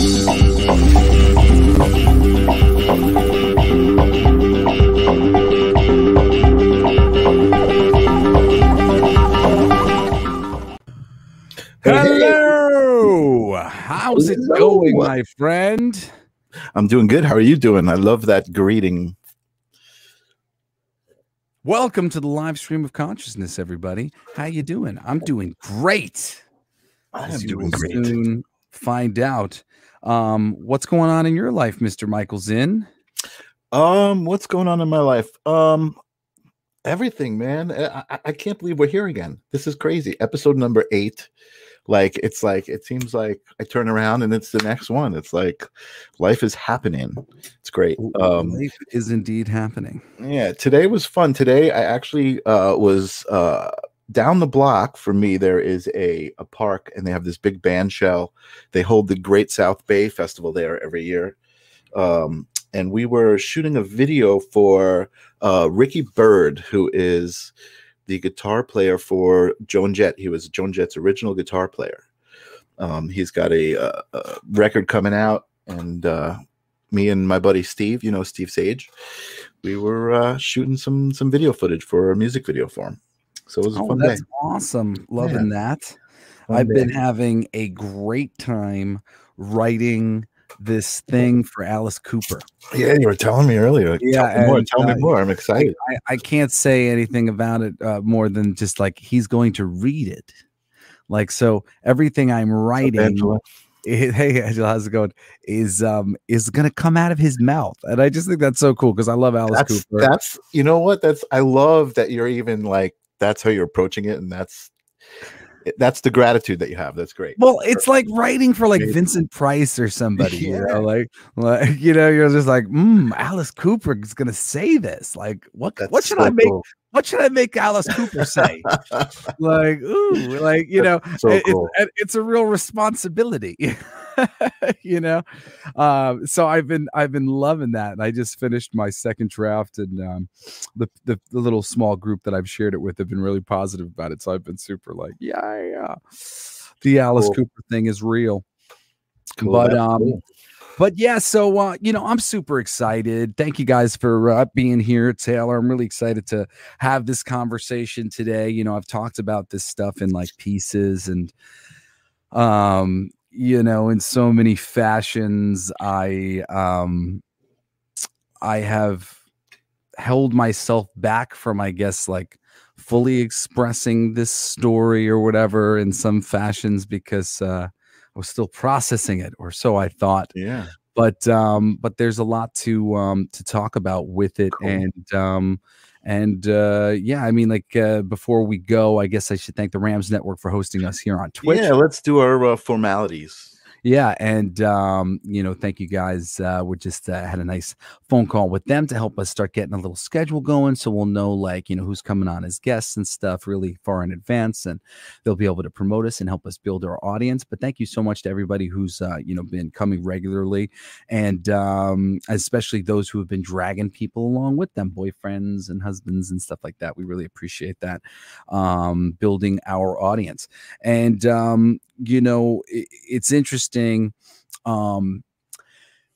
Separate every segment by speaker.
Speaker 1: Hello. How's it going, my friend?
Speaker 2: I'm doing good. How are you doing? I love that greeting.
Speaker 1: Welcome to the live stream of consciousness, everybody. How you doing? I'm doing great. I'm
Speaker 2: doing great.
Speaker 1: Soon find out. Um, what's going on in your life, Mr. Michael Zinn?
Speaker 2: Um, what's going on in my life? Um, everything, man. I, I, can't believe we're here again. This is crazy. Episode number eight. Like it's like it seems like I turn around and it's the next one. It's like life is happening. It's great. Um,
Speaker 1: Life is indeed happening.
Speaker 2: Yeah, today was fun. Today I actually uh was uh down the block from me there is a a park and they have this big band shell. They hold the Great South Bay Festival there every year. Um and we were shooting a video for uh Ricky Byrd who is the guitar player for Joan Jett. He was Joan Jett's original guitar player. Um he's got a, uh a record coming out and uh me and my buddy Steve, you know Steve Sage, we were uh, shooting some some video footage for a music video for him. So it was a
Speaker 1: Oh,
Speaker 2: fun day.
Speaker 1: that's awesome. Loving that.
Speaker 2: Fun
Speaker 1: I've been having a great time writing this thing for Alice Cooper.
Speaker 2: Yeah, you were telling me earlier.
Speaker 1: Yeah,
Speaker 2: tell me more.
Speaker 1: and,
Speaker 2: Tell
Speaker 1: uh,
Speaker 2: me more. I'm excited.
Speaker 1: I, I can't say anything about it uh, more than just like he's going to read it. Like so, everything I'm writing, it- hey Angela, how's it going? Is um is going to come out of his mouth, and I just think that's so cool because I love Alice
Speaker 2: That's
Speaker 1: Cooper.
Speaker 2: that's you know what that's I love that you're even like that's how you're approaching it, and that's that's the gratitude that you have. That's great.
Speaker 1: well, it's like writing for like. Vincent Price or somebody, you
Speaker 2: Yeah.
Speaker 1: know, like, like you know, you're just like, mm, Alice Cooper is going to say this. Like, what
Speaker 2: That's
Speaker 1: what should
Speaker 2: so
Speaker 1: I make?
Speaker 2: cool.
Speaker 1: What should I make Alice Cooper say? like, ooh, like you know,
Speaker 2: so
Speaker 1: it-
Speaker 2: cool.
Speaker 1: it's, it's a real responsibility you know um so i've been i've been loving that and i just finished my second draft and um the, the the little small group that i've shared it with have been really positive about it so i've been super like yeah yeah the alice
Speaker 2: Cool.
Speaker 1: cooper thing is real
Speaker 2: Cool,
Speaker 1: but um
Speaker 2: cool.
Speaker 1: But yeah so uh you know i'm super excited. Thank you guys for uh, being here taylor. I'm really excited to have this conversation today. You know i've talked about this stuff in like pieces and um you know in so many fashions. I um i have held myself back from i guess like fully expressing this story or whatever in some fashions because uh i was still processing it or so i thought
Speaker 2: yeah.
Speaker 1: but um but there's a lot to um to talk about with it
Speaker 2: Cool.
Speaker 1: and um and uh yeah i mean like uh before we go i guess i should thank the rams network for hosting us here on twitch
Speaker 2: Yeah, let's do our uh, formalities.
Speaker 1: Yeah, and um, you know, thank you guys. Uh, we just uh, had a nice phone call with them to help us start getting a little schedule going, so we'll know like you know who's coming on as guests and stuff really far in advance, and they'll be able to promote us and help us build our audience. But thank you so much to everybody who's uh, you know been coming regularly, and um, especially those who have been dragging people along with them, boyfriends and husbands and stuff like that. We really appreciate that, um, building our audience and um you know i it's interesting um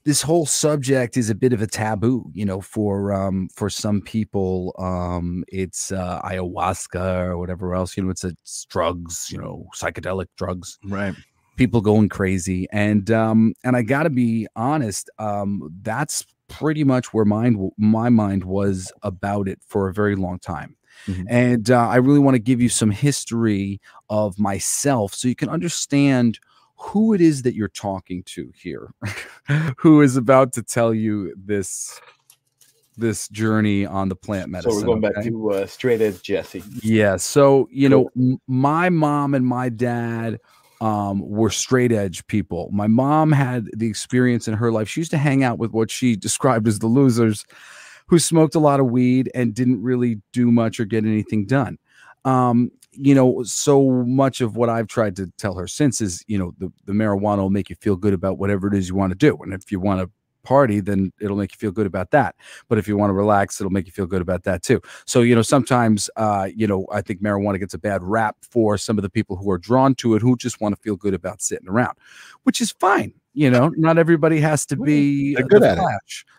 Speaker 1: this whole subject is a bit of a taboo you know for um for some people. Um it's uh ayahuasca or whatever else you know it's, it's drugs you know psychedelic drugs.
Speaker 2: Right.
Speaker 1: people going crazy. And um and i gotta be honest um that's pretty much where mind my mind was about it for a very long time.
Speaker 2: Mhm.
Speaker 1: and uh, i really want to give you some history of myself so you can understand who it is that you're talking to here who is about to tell you this this journey on the plant medicine
Speaker 2: so we're going back
Speaker 1: okay?
Speaker 2: to uh, straight edge Jesse.
Speaker 1: Yeah. So, you know, m- my mom and my dad um, were straight edge people. My mom had the experience in her life. She used to hang out with what she described as the losers who smoked a lot of weed and didn't really do much or get anything done. Um, you know, so much of what I've tried to tell her since is, you know, the, the marijuana will make you feel good about whatever it is you want to do. And if you want to party, then it'll make you feel good about that. But if you want to relax, it'll make you feel good about that too. So, you know, sometimes, uh, you know, I think marijuana gets a bad rap for some of the people who are drawn to it who just want to feel good about sitting around, which is fine. You know, not everybody has to be
Speaker 2: They're good
Speaker 1: the
Speaker 2: at it.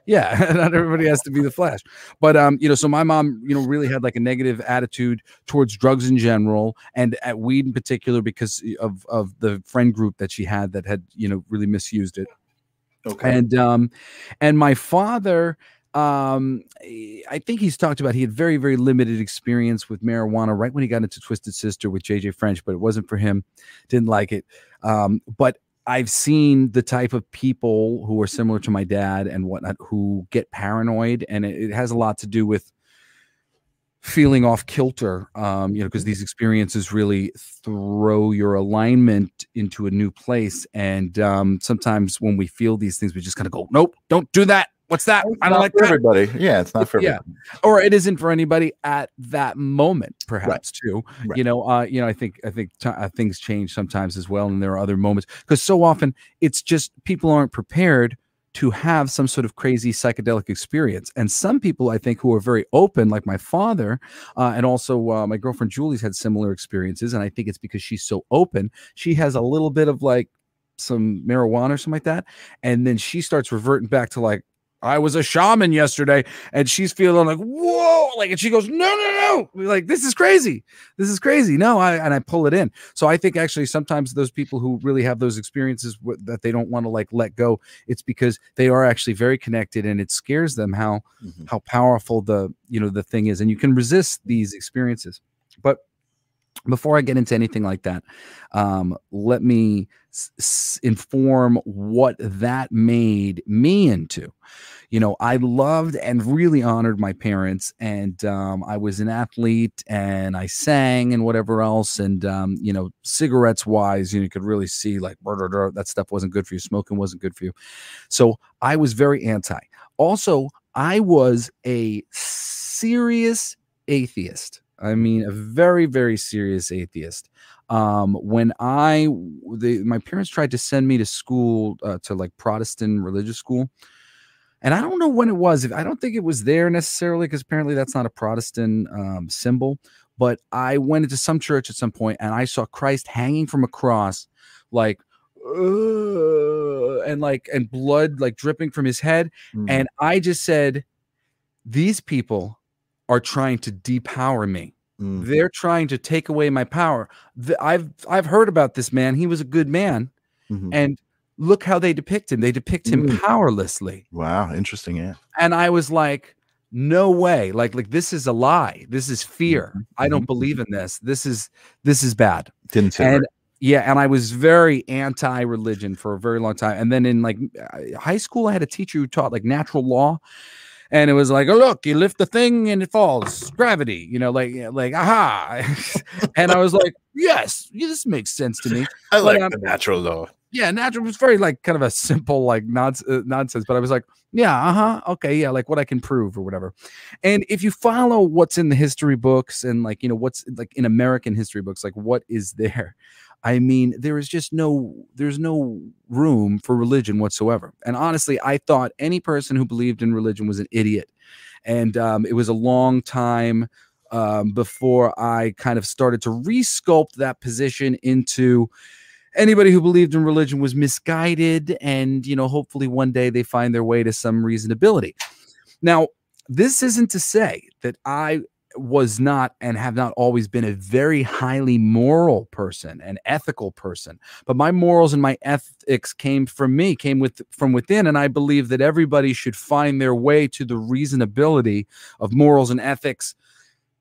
Speaker 1: Yeah, not everybody has to be the Flash. But um, you know, so my mom, you know, really had like a negative attitude towards drugs in general, and at weed in particular because of of the friend group that she had that had you know really misused it
Speaker 2: Okay.
Speaker 1: and um and my father um i think he's talked about he had very very limited experience with marijuana right when he got into twisted sister with jay jay french but it wasn't for him didn't like it um but i've seen the type of people who are similar to my dad and whatnot who get paranoid and it, it has a lot to do with feeling off kilter um you know because these experiences really throw your alignment into a new place and um sometimes when we feel these things we just kind of go nope don't do that what's that i don't like
Speaker 2: for
Speaker 1: that
Speaker 2: everybody. Yeah, it's not for
Speaker 1: Yeah.
Speaker 2: everybody.
Speaker 1: or it isn't for anybody at that moment perhaps too
Speaker 2: Right.
Speaker 1: you know uh you know i think i think t- uh, things change sometimes as well and there are other moments because so often it's just people aren't prepared to have some sort of crazy psychedelic experience and some people i think who are very open like my father uh, and also uh, my girlfriend julie's had similar experiences and i think it's because she's so open she has a little bit of like some marijuana or something like that and then she starts reverting back to like I was a shaman yesterday, and she's feeling like, whoa, like, and she goes, no, no, no, like, this is crazy. This is crazy. No, I, and I pull it in. So I think actually sometimes those people who really have those experiences that they don't want to like let go, it's because they are actually very connected and it scares them how,
Speaker 2: Mhm.
Speaker 1: how powerful the, you know, the thing is. And you can resist these experiences. But before I get into anything like that, um, let me s- inform what that made me into. You know, I loved and really honored my parents, and um, I was an athlete and I sang and whatever else. And, um, you know, cigarettes wise, you, know, you could really see like that stuff wasn't good for you. Smoking wasn't good for you. So I was very anti. Also, I was a serious atheist. I mean, a very, very serious atheist. Um, when I, the, my parents tried to send me to school uh, to like Protestant religious school, and I don't know when it was. If I don't think it was there necessarily, because apparently that's not a Protestant um, symbol. But I went into some church at some point, and I saw Christ hanging from a cross, like, and like, and blood like dripping from his head.
Speaker 2: Mhm.
Speaker 1: And I just said, these people are trying to depower me.
Speaker 2: Mm.
Speaker 1: They're trying to take away my power. The- I've I've heard about this man. He was a good man,
Speaker 2: Mhm.
Speaker 1: and look how they depict him. They depict him
Speaker 2: Mm.
Speaker 1: powerlessly.
Speaker 2: Wow, interesting. Yeah.
Speaker 1: And I was like, no way. Like like this is a lie. This is fear.
Speaker 2: Mhm,
Speaker 1: I don't
Speaker 2: mhm.
Speaker 1: believe in this. This is this is bad.
Speaker 2: Didn't say
Speaker 1: And
Speaker 2: right.
Speaker 1: yeah, and I was very anti-religion for a very long time. And then in like uh, high school, I had a teacher who taught like natural law, and it was like, oh look, you lift the thing and it falls, gravity. You know, like like aha. and I was like, yes, this makes sense to me.
Speaker 2: I like
Speaker 1: um,
Speaker 2: the natural law.
Speaker 1: Yeah, natural was very like kind of a simple like nonsense, uh, nonsense. But I was like, yeah, uh huh, okay, yeah, like what I can prove or whatever. And if you follow what's in the history books and like you know what's like in American history books, like what is there? I mean, there is just no there's no room for religion whatsoever. And honestly, I thought any person who believed in religion was an idiot. And um, it was a long time um, before I kind of started to resculpt that position into anybody who believed in religion was misguided and you know hopefully one day they find their way to some reasonability now this isn't to say that i was not and have not always been a very highly moral person an ethical person but my morals and my ethics came from me came with from within and i believe that everybody should find their way to the reasonability of morals and ethics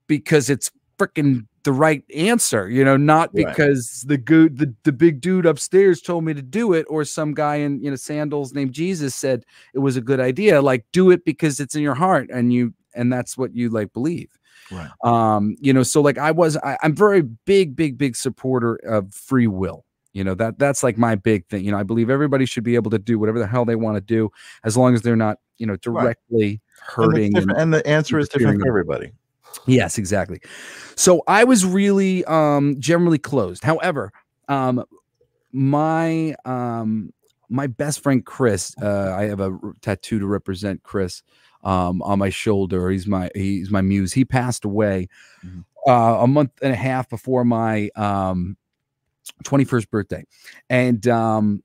Speaker 1: because it's freaking the right answer, you know, not
Speaker 2: Right.
Speaker 1: because the good the, the big dude upstairs told me to do it, or some guy in you know sandals named Jesus said it was a good idea. Like do it because it's in your heart and you and that's what you like believe.
Speaker 2: Right.
Speaker 1: Um, you know, so like I was I, I'm very big, big, big supporter of free will. You know, that that's like my big thing. You know, I believe everybody should be able to do whatever the hell they want to do as long as they're not, you know, directly
Speaker 2: And, it's
Speaker 1: hurting and-
Speaker 2: different- and the answer is different for everybody.
Speaker 1: Yes, exactly. So I was really um generally closed. However, um my um my best friend Chris, uh, I have a tattoo to represent Chris um, on my shoulder. He's my he's my muse. He passed away
Speaker 2: Mhm.
Speaker 1: uh, a month and a half before my um, 21st birthday, and um,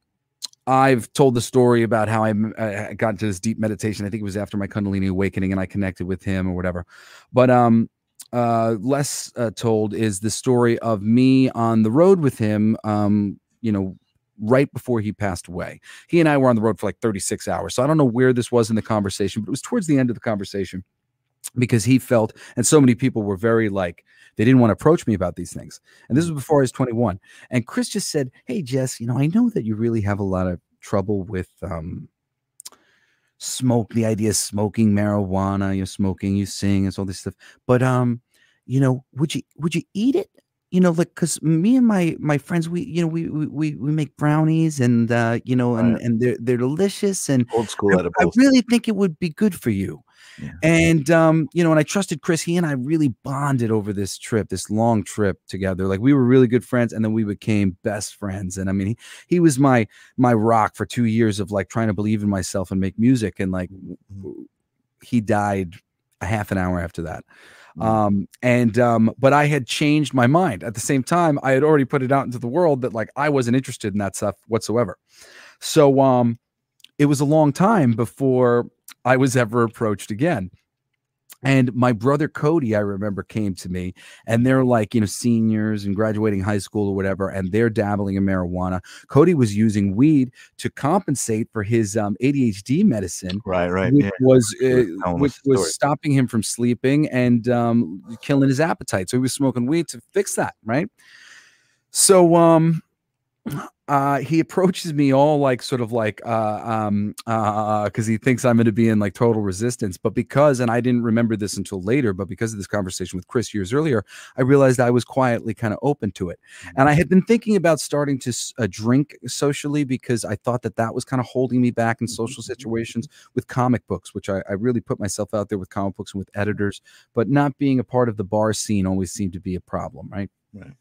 Speaker 1: I've told the story about how I, m- I got into this deep meditation. I think it was after my Kundalini awakening, and I connected with him or whatever. But um, uh, less uh, told is the story of me on the road with him. Um, you know, right before he passed away. He and I were on the road for like 36 hours. So I don't know where this was in the conversation, but it was towards the end of the conversation because he felt, and so many people were very like, they didn't want to approach me about these things. And this was before I was 21. And Chris just said, Hey, Jess, you know, I know that you really have a lot of trouble with, um, smoke the idea of smoking marijuana you're smoking you sing and all this stuff but um you know would you would you eat it you know like because me and my my friends we you know we we we, we make brownies and uh you know and
Speaker 2: Right.
Speaker 1: and they're they're delicious and
Speaker 2: Old school
Speaker 1: I, I really think it would be good for you
Speaker 2: Yeah.
Speaker 1: and um you know and i trusted chris he and i really bonded over this trip this long trip together like we were really good friends and then we became best friends and i mean he, he was my my rock for two years of like trying to believe in myself and make music and like
Speaker 2: Mhm.
Speaker 1: he died a half an hour after that. Um and um but i had changed my mind. At the same time i had already put it out into the world that like i wasn't interested in that stuff whatsoever. So um it was a long time before i was ever approached again and my brother Cody, I remember, came to me and they're like, you know, seniors and graduating high school or whatever, and they're dabbling in marijuana. Cody was using weed to compensate for his um, ADHD medicine,
Speaker 2: Right, right.
Speaker 1: which
Speaker 2: Yeah.
Speaker 1: was uh, which was stopping him from sleeping and um, killing his appetite. So he was smoking weed to fix that, right? So um, uh, he approaches me all like sort of like uh, um uh because he thinks I'm going to be in like total resistance, but because and I didn't remember this until later, but because of this conversation with Chris years earlier, I realized I was quietly kind of open to it, and I had been thinking about starting to uh, drink socially because I thought that that was kind of holding me back in social situations with comic books, which I, I really put myself out there with comic books and with editors, but not being a part of the bar scene always seemed to be a problem, right?
Speaker 2: Right.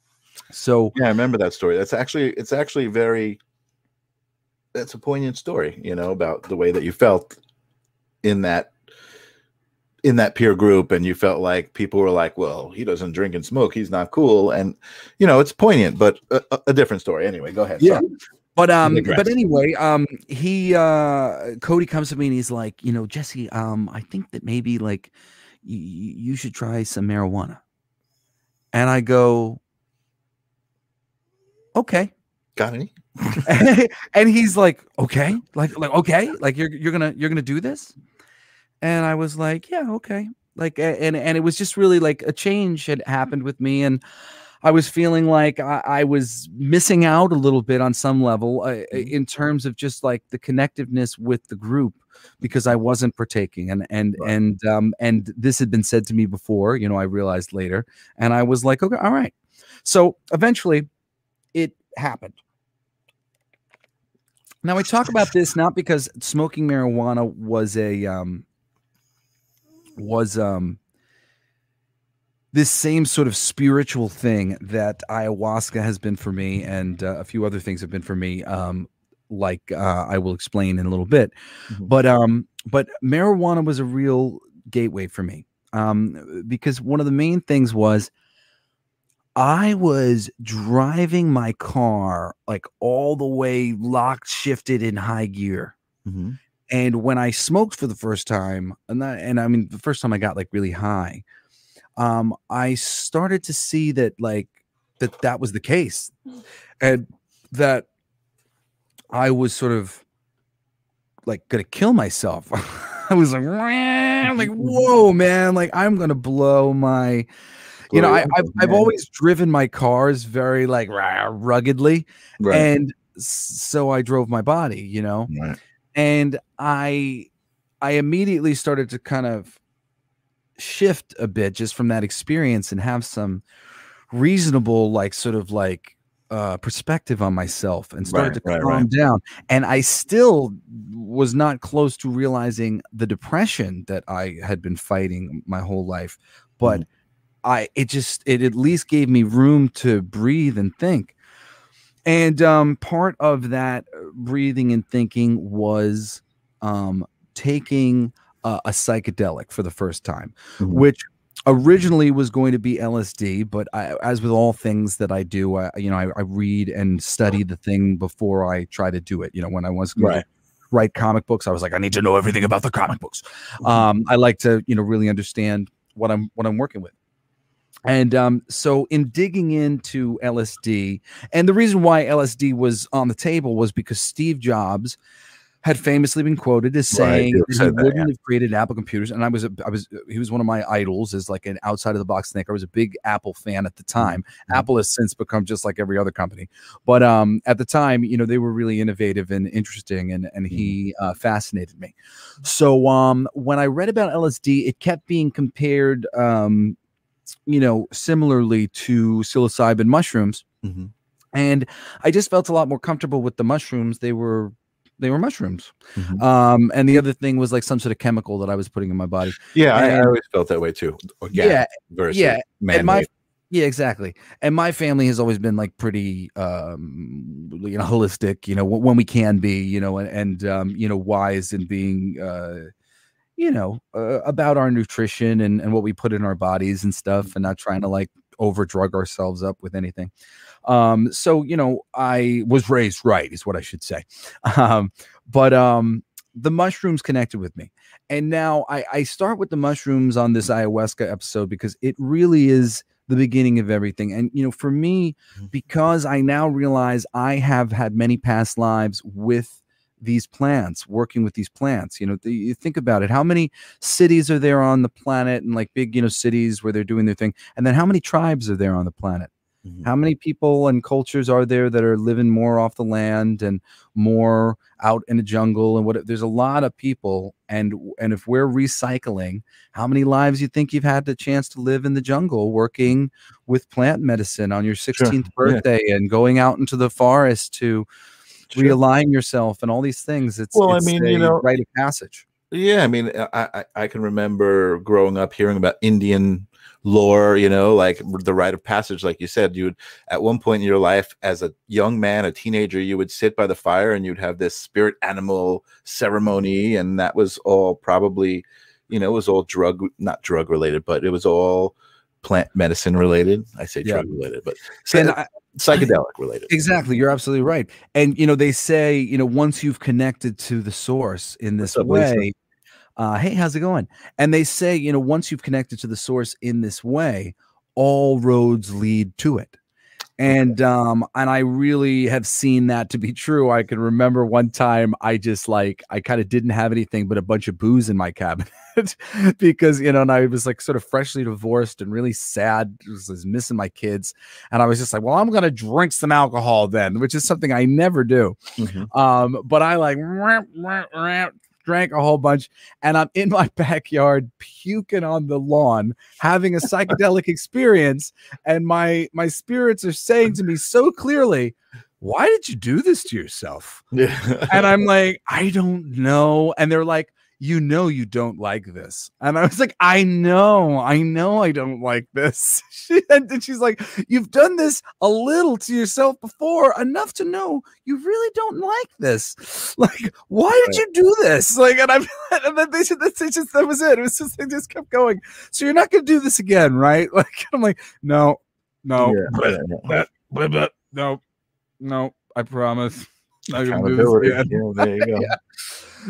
Speaker 1: So
Speaker 2: Yeah, I remember that story. That's actually it's actually very that's a poignant story, you know, about the way that you felt in that in that peer group and you felt like people were like, well, he doesn't drink and smoke, he's not cool and you know, it's poignant, but a, a- different story. Anyway, go ahead.
Speaker 1: Yeah.
Speaker 2: Sorry.
Speaker 1: But um, but anyway, um, he uh, Cody comes to me and he's like, you know, Jesse, um, I think that maybe like you should try some marijuana. And I go, okay.
Speaker 2: Got any?
Speaker 1: and he's like, okay, like, like, okay, like you're you're gonna you're gonna do this. And I was like, yeah, okay. Like, and and it was just really like a change had happened with me, and I was feeling like I, I was missing out a little bit on some level uh,
Speaker 2: Mhm.
Speaker 1: in terms of just like the connectiveness with the group because I wasn't partaking and and
Speaker 2: Right.
Speaker 1: and um and this had been said to me before, you know, I realized later and I was like, okay, all right. So eventually it happened. Now I talk about this not because smoking marijuana was a um was um this same sort of spiritual thing that ayahuasca has been for me and uh, a few other things have been for me um like uh, I will explain in a little bit
Speaker 2: Mhm.
Speaker 1: but um but marijuana was a real gateway for me um because one of the main things was I was driving my car like all the way locked shifted in high gear
Speaker 2: Mhm.
Speaker 1: and when I smoked for the first time, and that, and I mean the first time I got like really high, um, I started to see that like that that was the case, and that I was sort of like gonna kill myself. I was like, "Wah," like whoa, man, like I'm gonna blow my. You know, I, i've, I've always driven my cars very like rah, ruggedly,
Speaker 2: Right.
Speaker 1: and so I drove my body. You know,
Speaker 2: right.
Speaker 1: and i i immediately started to kind of shift a bit just from that experience and have some reasonable like sort of like uh perspective on myself and started
Speaker 2: Right,
Speaker 1: to calm
Speaker 2: right.
Speaker 1: down and i still was not close to realizing the depression that i had been fighting my whole life but
Speaker 2: Mm-hmm.
Speaker 1: I it just it at least gave me room to breathe and think And um, part of that uh, breathing and thinking was um, taking uh, a psychedelic for the first time,
Speaker 2: Mhm.
Speaker 1: which originally was going to be LSD, but I, as with all things that I do, I, you know, I, I read and study the thing before I try to do it. You know, when I was going
Speaker 2: Right.
Speaker 1: to write comic books, I was like, I need to know everything about the comic books.
Speaker 2: Mm-hmm.
Speaker 1: Um, I like to, you know, really understand what I'm what I'm working with. And um, so, in digging into LSD, and the reason why LSD was on the table was because Steve Jobs had famously been quoted as saying that he
Speaker 2: that,
Speaker 1: wouldn't have created Apple computers. And I was, a, I was, he was one of my idols as like an outside of the box thinker. I was a big Apple fan at the time.
Speaker 2: Mhm.
Speaker 1: Apple has since become just like every other company, but um, at the time, you know, they were really innovative and interesting, and and he uh, fascinated me. So um, when I read about LSD, it kept being compared, um, you know, similarly to psilocybin mushrooms
Speaker 2: Mhm.
Speaker 1: and I just felt a lot more comfortable with the mushrooms. They were they were mushrooms.
Speaker 2: Mhm.
Speaker 1: Um, and the other thing was like some sort of chemical that I was putting in my body.
Speaker 2: Yeah, I, I always felt that way too.
Speaker 1: Yeah, yeah, and my yeah, exactly. And my family has always been like pretty um you know holistic, you know, when, when we can be, you know, and, and um, you know, wise in being uh you know, uh, about our nutrition and, and what we put in our bodies and stuff and not trying to like over drug ourselves up with anything. Um, so you know, I was raised right, is what I should say. Um, but um, the mushrooms connected with me, and now I, I start with the mushrooms on this ayahuasca episode because it really is the beginning of everything. And you know, for me,
Speaker 2: Mhm.
Speaker 1: because I now realize I have had many past lives with these plants working with these plants you know the, you think about it how many cities are there on the planet and like big you know cities where they're doing their thing and then how many tribes are there on the planet
Speaker 2: Mhm.
Speaker 1: how many people and cultures are there that are living more off the land and more out in the jungle and what there's a lot of people and and if we're recycling how many lives you think you've had the chance to live in the jungle working with plant medicine on your 16th
Speaker 2: yeah.
Speaker 1: birthday and going out into the forest to
Speaker 2: Sure.
Speaker 1: realign yourself and all these things it's
Speaker 2: Well, I
Speaker 1: it's
Speaker 2: mean, you know-
Speaker 1: rite of passage
Speaker 2: Yeah, I mean, I, I I can remember growing up hearing about Indian lore, you know, like the rite of passage, like you said, you would at one point in your life as a young man, a teenager, you would sit by the fire and you'd have this spirit animal ceremony, and that was all probably, you know, it was all drug, not drug related, but it was all plant medicine related. I say
Speaker 1: Yeah.
Speaker 2: drug related, but
Speaker 1: and I,
Speaker 2: psychedelic related.
Speaker 1: exactly you're absolutely right and you know they say you know once you've connected to the source in this
Speaker 2: up, Lisa?
Speaker 1: way uh hey how's it going and they say you know once you've connected to the source in this way all roads lead to it and um and i really have seen that to be true. I can remember one time i just like i kind of didn't have anything but a bunch of booze in my cabinet because you know and i was like sort of freshly divorced and really sad was, was missing my kids. And i was just like well i'm gonna drink some alcohol then which is something i never do.
Speaker 2: Mhm.
Speaker 1: um but i like drank a whole bunch and i'm in my backyard puking on the lawn having a psychedelic experience and my my spirits are saying to me so clearly why did you do this to yourself
Speaker 2: Yeah.
Speaker 1: and i'm like i don't know and they're like you know you don't like this. And i was like i know i know i don't like this. She, and she's like you've done this a little to yourself before enough to know you really don't like this. Like why did you do this? Like and i'm and then they said that's just that was it. It was just they just kept going. So you're not gonna do this again right? Like i'm like no no
Speaker 2: Yeah, yeah, yeah.
Speaker 1: blah, blah, no no i promise not gonna do this
Speaker 2: Accountability. Yeah, there you go.
Speaker 1: Yeah.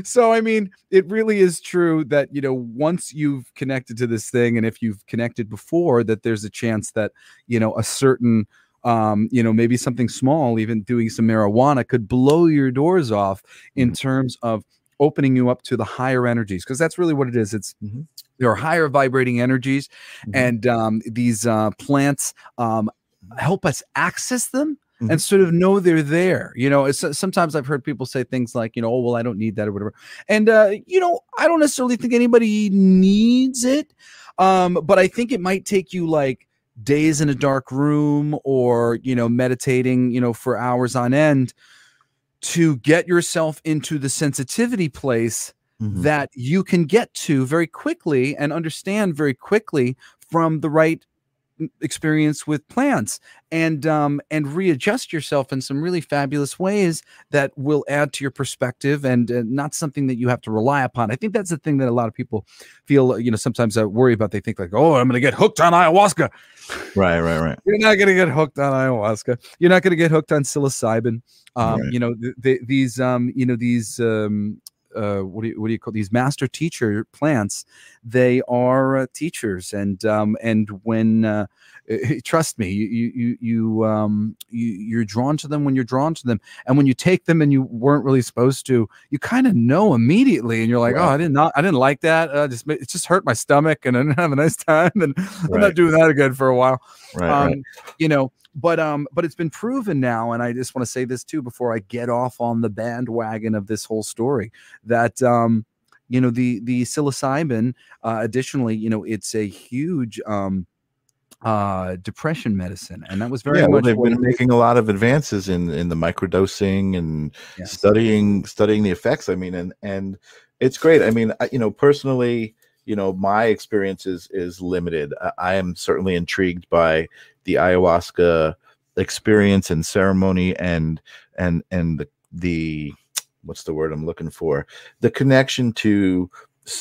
Speaker 1: so i mean it really is true that you know once you've connected to this thing and if you've connected before that there's a chance that you know a certain um you know maybe something small even doing some marijuana could blow your doors off in terms of opening you up to the higher energies because that's really what it is it's
Speaker 2: Mhm.
Speaker 1: there are higher vibrating energies
Speaker 2: Mhm.
Speaker 1: and um these uh plants um help us access them
Speaker 2: Mhm.
Speaker 1: and sort of know they're there. You know, it's, sometimes I've heard people say things like, you know, oh, well, I don't need that or whatever. And, uh, you know, I don't necessarily think anybody needs it. Um, but I think it might take you like days in a dark room or, you know, meditating, you know, for hours on end to get yourself into the sensitivity place
Speaker 2: Mhm.
Speaker 1: that you can get to very quickly and understand very quickly from the right experience with plants and um and readjust yourself in some really fabulous ways that will add to your perspective and uh, not something that you have to rely upon. I think that's the thing that a lot of people feel you know sometimes i worry about. They think like oh i'm gonna get hooked on ayahuasca.
Speaker 2: Right right right.
Speaker 1: You're not gonna get hooked on ayahuasca. You're not gonna get hooked on psilocybin. Um
Speaker 2: Right.
Speaker 1: you know th- th- these um you know these um uh, what do you what do you call these master teacher plants? They are uh, teachers, and um, and when uh, trust me, you you you you um you you're drawn to them when you're drawn to them, and when you take them and you weren't really supposed to, you kind of know immediately, and you're like, oh, I did not, I didn't like that. Uh, just it just hurt my stomach, and I didn't have a nice time, and I'm not doing that again for a while
Speaker 2: right,
Speaker 1: um,
Speaker 2: right.
Speaker 1: you know but um but it's been proven now and i just want to say this too before i get off on the bandwagon of this whole story that um you know the the psilocybin uh, additionally you know it's a huge um uh depression medicine and that was very
Speaker 2: Yeah, well, they've been making a lot of advances in in the microdosing and
Speaker 1: Yes.
Speaker 2: studying studying the effects. I mean, and and it's great. I mean, I, you know, personally, you know, my experience is is limited. I, I am certainly intrigued by the ayahuasca experience and ceremony and and and the the what's the word I'm looking for? The connection to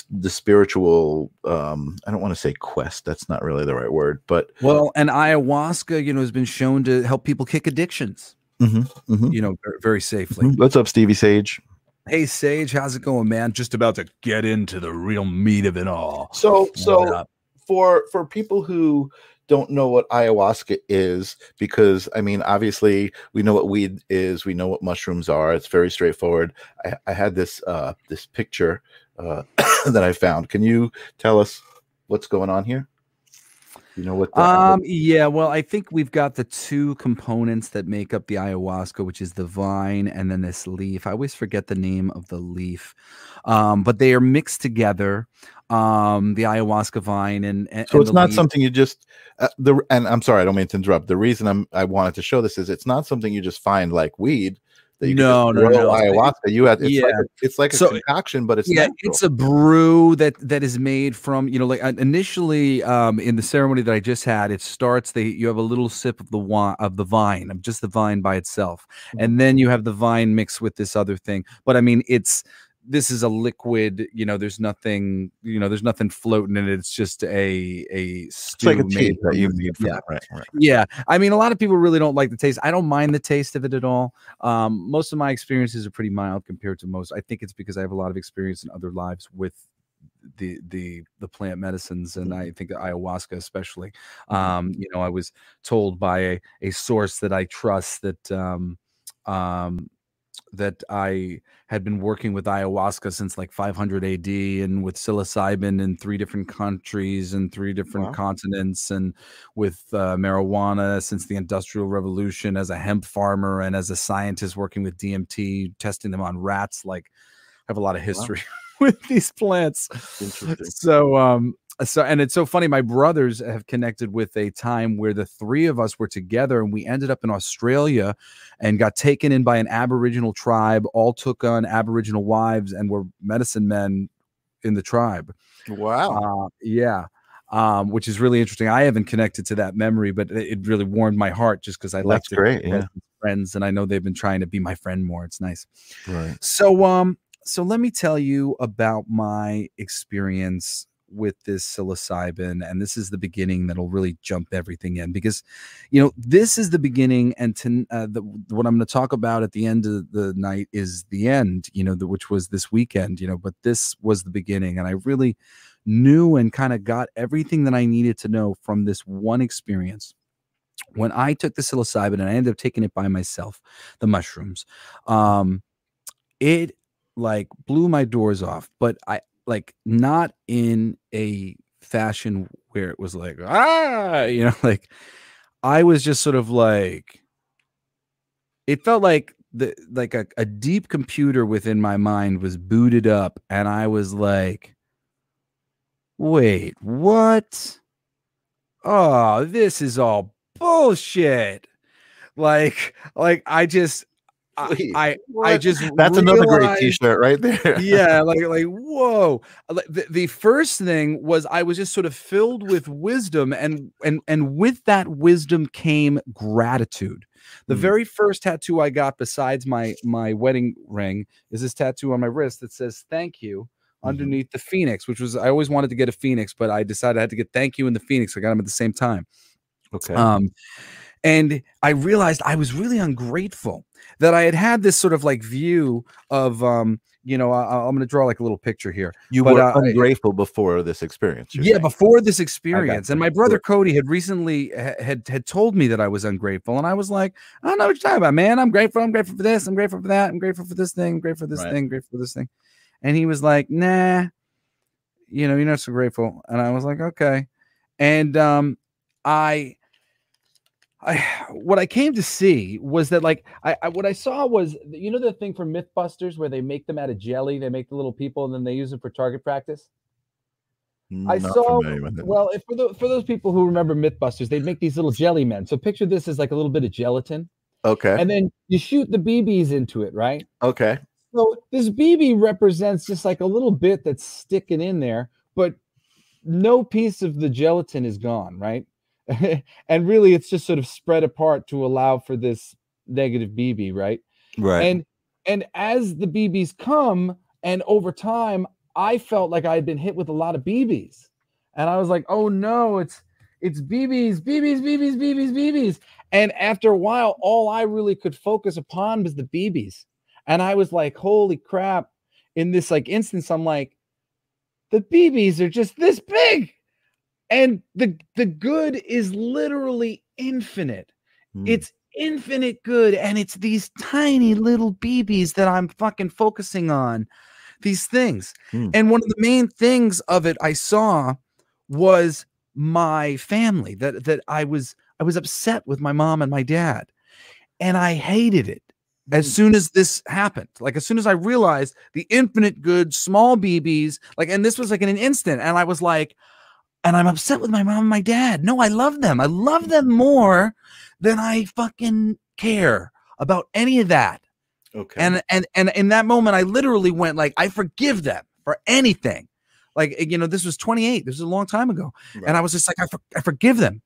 Speaker 2: the spiritual um i don't want to say quest that's not really the right word but
Speaker 1: well and ayahuasca you know has been shown to help people kick addictions.
Speaker 2: Mhm, mhm,
Speaker 1: you know ver- very safely.
Speaker 2: Mhm. what's up stevie sage?
Speaker 1: Hey sage how's it going man? Just about to get into the real meat of it all.
Speaker 2: So
Speaker 1: What
Speaker 2: so
Speaker 1: up?
Speaker 2: for for people who don't know what ayahuasca is because i mean obviously we know what weed is we know what mushrooms are it's very straightforward. I, I had this uh this picture uh that i found can you tell us what's going on here you know what the,
Speaker 1: Um, yeah, well, I think we've got the two components that make up the ayahuasca, which is the vine and then this leaf. I always forget the name of the leaf. Um, but they are mixed together. Um, the ayahuasca vine and, and
Speaker 2: so it's not
Speaker 1: leaf.
Speaker 2: something you just uh, the and i'm sorry i don't mean to interrupt the reason i'm i wanted to show this is it's not something you just find like weed that you
Speaker 1: No, no, no.
Speaker 2: ayahuasca you have it's like
Speaker 1: Yeah.
Speaker 2: a, it's like a
Speaker 1: So-
Speaker 2: concoction but it's
Speaker 1: yeah,
Speaker 2: natural.
Speaker 1: it's a brew that that is made from you know like uh, initially um in the ceremony that I just had it starts they you have a little sip of the wine of the vine of just the vine by itself
Speaker 2: Mhm.
Speaker 1: and then you have the vine mixed with this other thing but I mean it's this is a liquid you know there's nothing you know there's nothing floating in it. It's just a a
Speaker 2: it's
Speaker 1: stew
Speaker 2: like a
Speaker 1: made
Speaker 2: that you
Speaker 1: the-
Speaker 2: need for
Speaker 1: yeah.
Speaker 2: that, right right
Speaker 1: yeah. I mean a lot of people really don't like the taste. I don't mind the taste of it at all. Um, most of my experiences are pretty mild compared to most. I think it's because i have a lot of experience in other lives with the the the plant medicines and i think ayahuasca especially. Um, you know i was told by a, a source that i trust that um, um, that I had been working with ayahuasca since like 500 AD and with psilocybin in three different countries and three different
Speaker 2: Wow.
Speaker 1: continents and with uh, marijuana since the Industrial Revolution as a hemp farmer and as a scientist working with DMT, testing them on rats. Like, I have a lot of history with these plants. So, um, so and it's so funny. My brothers have connected with a time where the three of us were together, and we ended up in Australia, and got taken in by an Aboriginal tribe. All took on Aboriginal wives and were medicine men in the tribe.
Speaker 2: wow
Speaker 1: Uh, yeah. Um, which is really interesting. I haven't connected to that memory, but it it really warmed my heart just because I like
Speaker 2: That's
Speaker 1: to
Speaker 2: great, yeah.
Speaker 1: friends, and I know they've been trying to be my friend more. It's nice.
Speaker 2: right
Speaker 1: So um so let me tell you about my experience with this psilocybin and this is the beginning that'll really jump everything in because you know this is the beginning and to uh, the, what i'm going to talk about at the end of the night is the end you know the, which was this weekend you know but this was the beginning and i really knew and kind of got everything that i needed to know from this one experience. When i took the psilocybin and i ended up taking it by myself the mushrooms um it like blew my doors off but i like not in a fashion where it was like ah you know like i was just sort of like it felt like the like a, a deep computer within my mind was booted up and i was like wait what? Oh this is all bullshit. Like like i just
Speaker 2: Please.
Speaker 1: I I
Speaker 2: What?
Speaker 1: just
Speaker 2: That's another great T-shirt right there.
Speaker 1: yeah, like like whoa. Like, The, the first thing was I was just sort of filled with wisdom, and and and with that wisdom came gratitude. The
Speaker 2: Mm.
Speaker 1: very first tattoo I got, besides my my wedding ring, is this tattoo on my wrist that says "Thank you"
Speaker 2: Mhm.
Speaker 1: underneath the phoenix, which was I always wanted to get a phoenix, but I decided I had to get "Thank you" and the phoenix. I got them at the same time.
Speaker 2: Okay.
Speaker 1: Um, and I realized I was really ungrateful that I had had this sort of like view of, um, you know, I, I'm going to draw like a little picture here.
Speaker 2: you
Speaker 1: but,
Speaker 2: were
Speaker 1: uh,
Speaker 2: ungrateful before this experience.
Speaker 1: yeah,
Speaker 2: saying.
Speaker 1: before this experience, and my brother Cody had recently ha- had had told me that I was ungrateful, and I was like, I don't know what you're talking about, man. I'm grateful. I'm grateful for this. I'm grateful for that. I'm grateful for this thing. I'm grateful for this
Speaker 2: Right.
Speaker 1: thing. Grateful for this thing. And he was like, Nah, you know, you're not so grateful. And I was like, Okay. And um, I. I what I came to see was that like I, I what I saw was you know the thing from MythBusters where they make them out of jelly, they make the little people and then they use them for target practice. I saw
Speaker 2: familiar with it.
Speaker 1: well, if for the, for those people who remember MythBusters, they'd make these little jelly men. So picture this as like a little bit of gelatin,
Speaker 2: okay.
Speaker 1: and then you shoot the BBs into it, right?
Speaker 2: okay.
Speaker 1: So this BB represents just like a little bit that's sticking in there, but no piece of the gelatin is gone, right? and really, it's just sort of spread apart to allow for this negative BB, right?
Speaker 2: Right.
Speaker 1: And and as the BBs come, and over time, I felt like I had been hit with a lot of BBs, and I was like, "Oh no, it's it's BBs, BBs, BBs, BBs, BBs." And after a while, all I really could focus upon was the BBs, and I was like, "Holy crap!" In this like instance, I'm like, "The BBs are just this big." And the the good is literally infinite
Speaker 2: Hmm.
Speaker 1: it's infinite good and it's these tiny little bb's that i'm fucking focusing on these things
Speaker 2: Hmm.
Speaker 1: and one of the main things of it i saw was my family that that i was i was upset with my mom and my dad and i hated it as
Speaker 2: Hmm.
Speaker 1: soon as this happened like as soon as i realized the infinite good small bb's like and this was like in an instant and i was like and i'm upset with my mom and my dad. No i love them. I love them more than i fucking care about any of that.
Speaker 2: Okay.
Speaker 1: and and and in that moment i literally went like i forgive them for anything. Like you know this was 28 this was a long time ago. And i was just like i, for, I forgive them.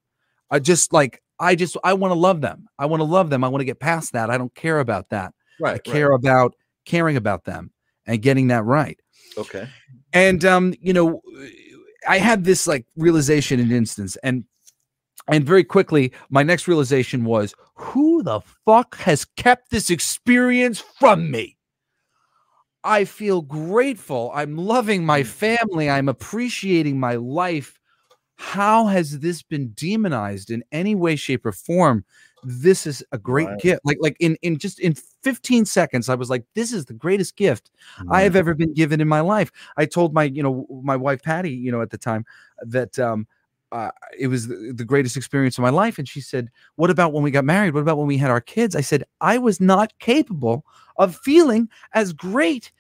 Speaker 1: I just like i just i want to love them. I want to love them. I want to get past that. I don't care about that.
Speaker 2: Right.
Speaker 1: i
Speaker 2: right.
Speaker 1: care about caring about them and getting that right.
Speaker 2: Okay.
Speaker 1: and um you know i had this like realization in instance and and very quickly my next realization was who the fuck has kept this experience from me? I feel grateful. I'm loving my mm. family. I'm appreciating my life. How has this been demonized in any way shape or form this is a great
Speaker 2: Right.
Speaker 1: gift like like in in just in 15 seconds i was like this is the greatest gift I have ever been given in my life. I told my, you know, my wife Patty, you know, at the time that um uh, it was the, the greatest experience of my life. And she said, What about when we got married? What about when we had our kids? I said, I was not capable of feeling as great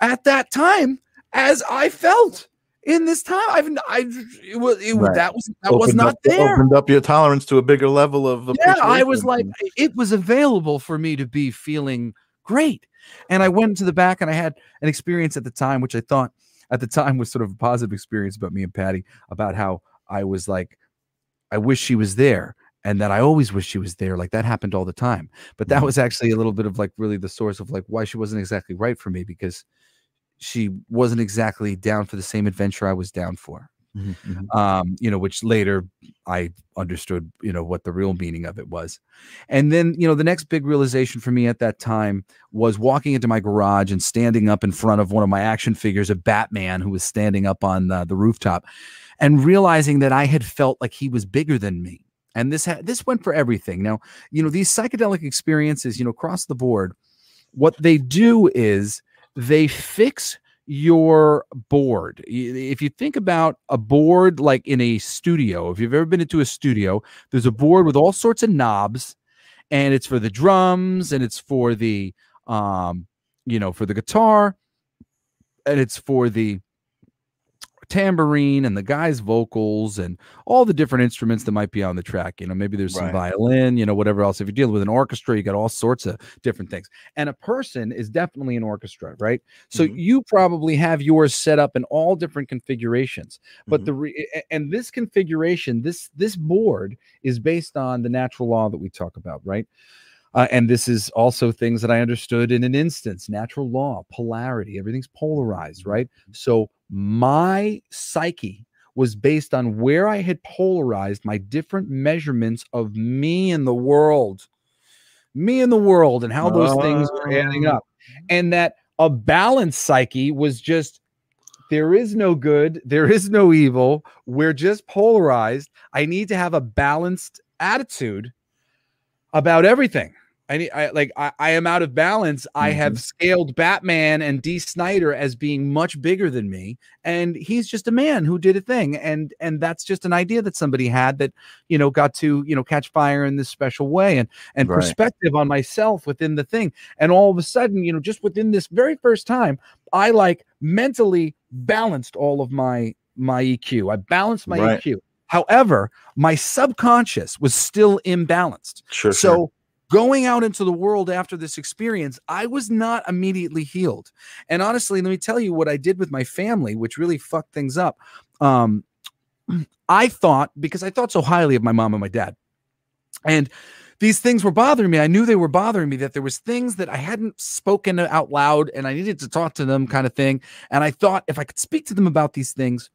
Speaker 1: at that time as I felt in this time. I've, I, it was, it,
Speaker 2: Right.
Speaker 1: that was, that was not
Speaker 2: up,
Speaker 1: there.
Speaker 2: Opened up your tolerance to a bigger level of.
Speaker 1: Yeah, I was like, it was available for me to be feeling great. And I went to the back and I had an experience at the time, which I thought at the time was sort of a positive experience about me and Patty, about how I was like, I wish she was there. And that I always wish she was there. Like that happened all the time. But that
Speaker 2: Mhm.
Speaker 1: was actually a little bit of like really the source of like why she wasn't exactly right for me because she wasn't exactly down for the same adventure I was down for
Speaker 2: Mhm, mhm.
Speaker 1: um, you know, which later I understood, you know, what the real meaning of it was. And then, you know, the next big realization for me at that time was walking into my garage and standing up in front of one of my action figures of Batman who was standing up on the, the rooftop and realizing that I had felt like he was bigger than me. And this ha- this went for everything. Now, you know, these psychedelic experiences, you know, across the board, what they do is they fix your board. If you think about a board like in a studio, if you've ever been into a studio, there's a board with all sorts of knobs, and it's for the drums, and it's for the um, you know, for the guitar, and it's for the tambourine and the guy's vocals and all the different instruments that might be on the track. You know, maybe there's some right. violin, you know, whatever else. If you're dealing with an orchestra, you got all sorts of different things. And a person is definitely an orchestra, right? So mm-hmm. you probably have yours set up in all different configurations. But mm-hmm. the re- and this configuration, this this board is based on the natural law that we talk about, right? Uh, and this is also things that I understood in an instance natural law, polarity, everything's polarized, mm-hmm. right? So my psyche was based on where I had polarized my different measurements of me and the world, me and the world, and how those things were oh. adding up. And that a balanced psyche was just there is no good, there is no evil. We're just polarized. I need to have a balanced attitude about everything. I need, I like, I, I am out of balance. Mm-hmm. I have scaled Batman and Dee Snider as being much bigger than me, and he's just a man who did a thing, and and that's just an idea that somebody had that you know got to you know catch fire in this special way, and and right. perspective on myself within the thing, and all of a sudden, you know, just within this very first time, I like mentally balanced all of my my EQ. I balanced my right. EQ. However, my subconscious was still imbalanced.
Speaker 2: Sure.
Speaker 1: So
Speaker 2: sure
Speaker 1: going out into the world after this experience, I was not immediately healed. And honestly, let me tell you what I did with my family, which really fucked things up. Um, I thought, because I thought so highly of my mom and my dad, and these things were bothering me. I knew they were bothering me, that there was things that I hadn't spoken out loud and I needed to talk to them kind of thing. And I thought if I could speak to them about these things,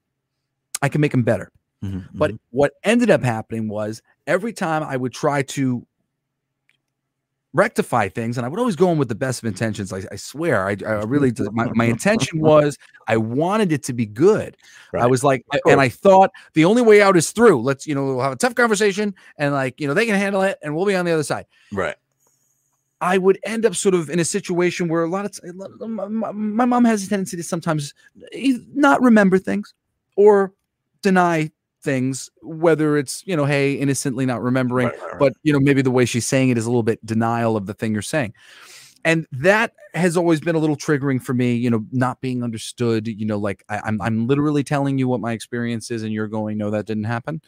Speaker 1: I can make them better. Mm-hmm, but mm-hmm. what ended up happening was every time I would try to rectify things and i would always go in with the best of intentions i, I swear i, I really my, my intention was i wanted it to be good. Right. i was like and i thought the only way out is through let's you know we'll have a tough conversation and like you know they can handle it and we'll be on the other side.
Speaker 2: Right.
Speaker 1: I would end up sort of in a situation where a lot of my, my mom has a tendency to sometimes eh, not remember things or deny things whether it's you know hey innocently not remembering right, right, right. but you know maybe the way she's saying it is a little bit denial of the thing you're saying. And that has always been a little triggering for me you know not being understood you know like I, am I'm, I'm literally telling you what my experience is and you're going no that didn't happen.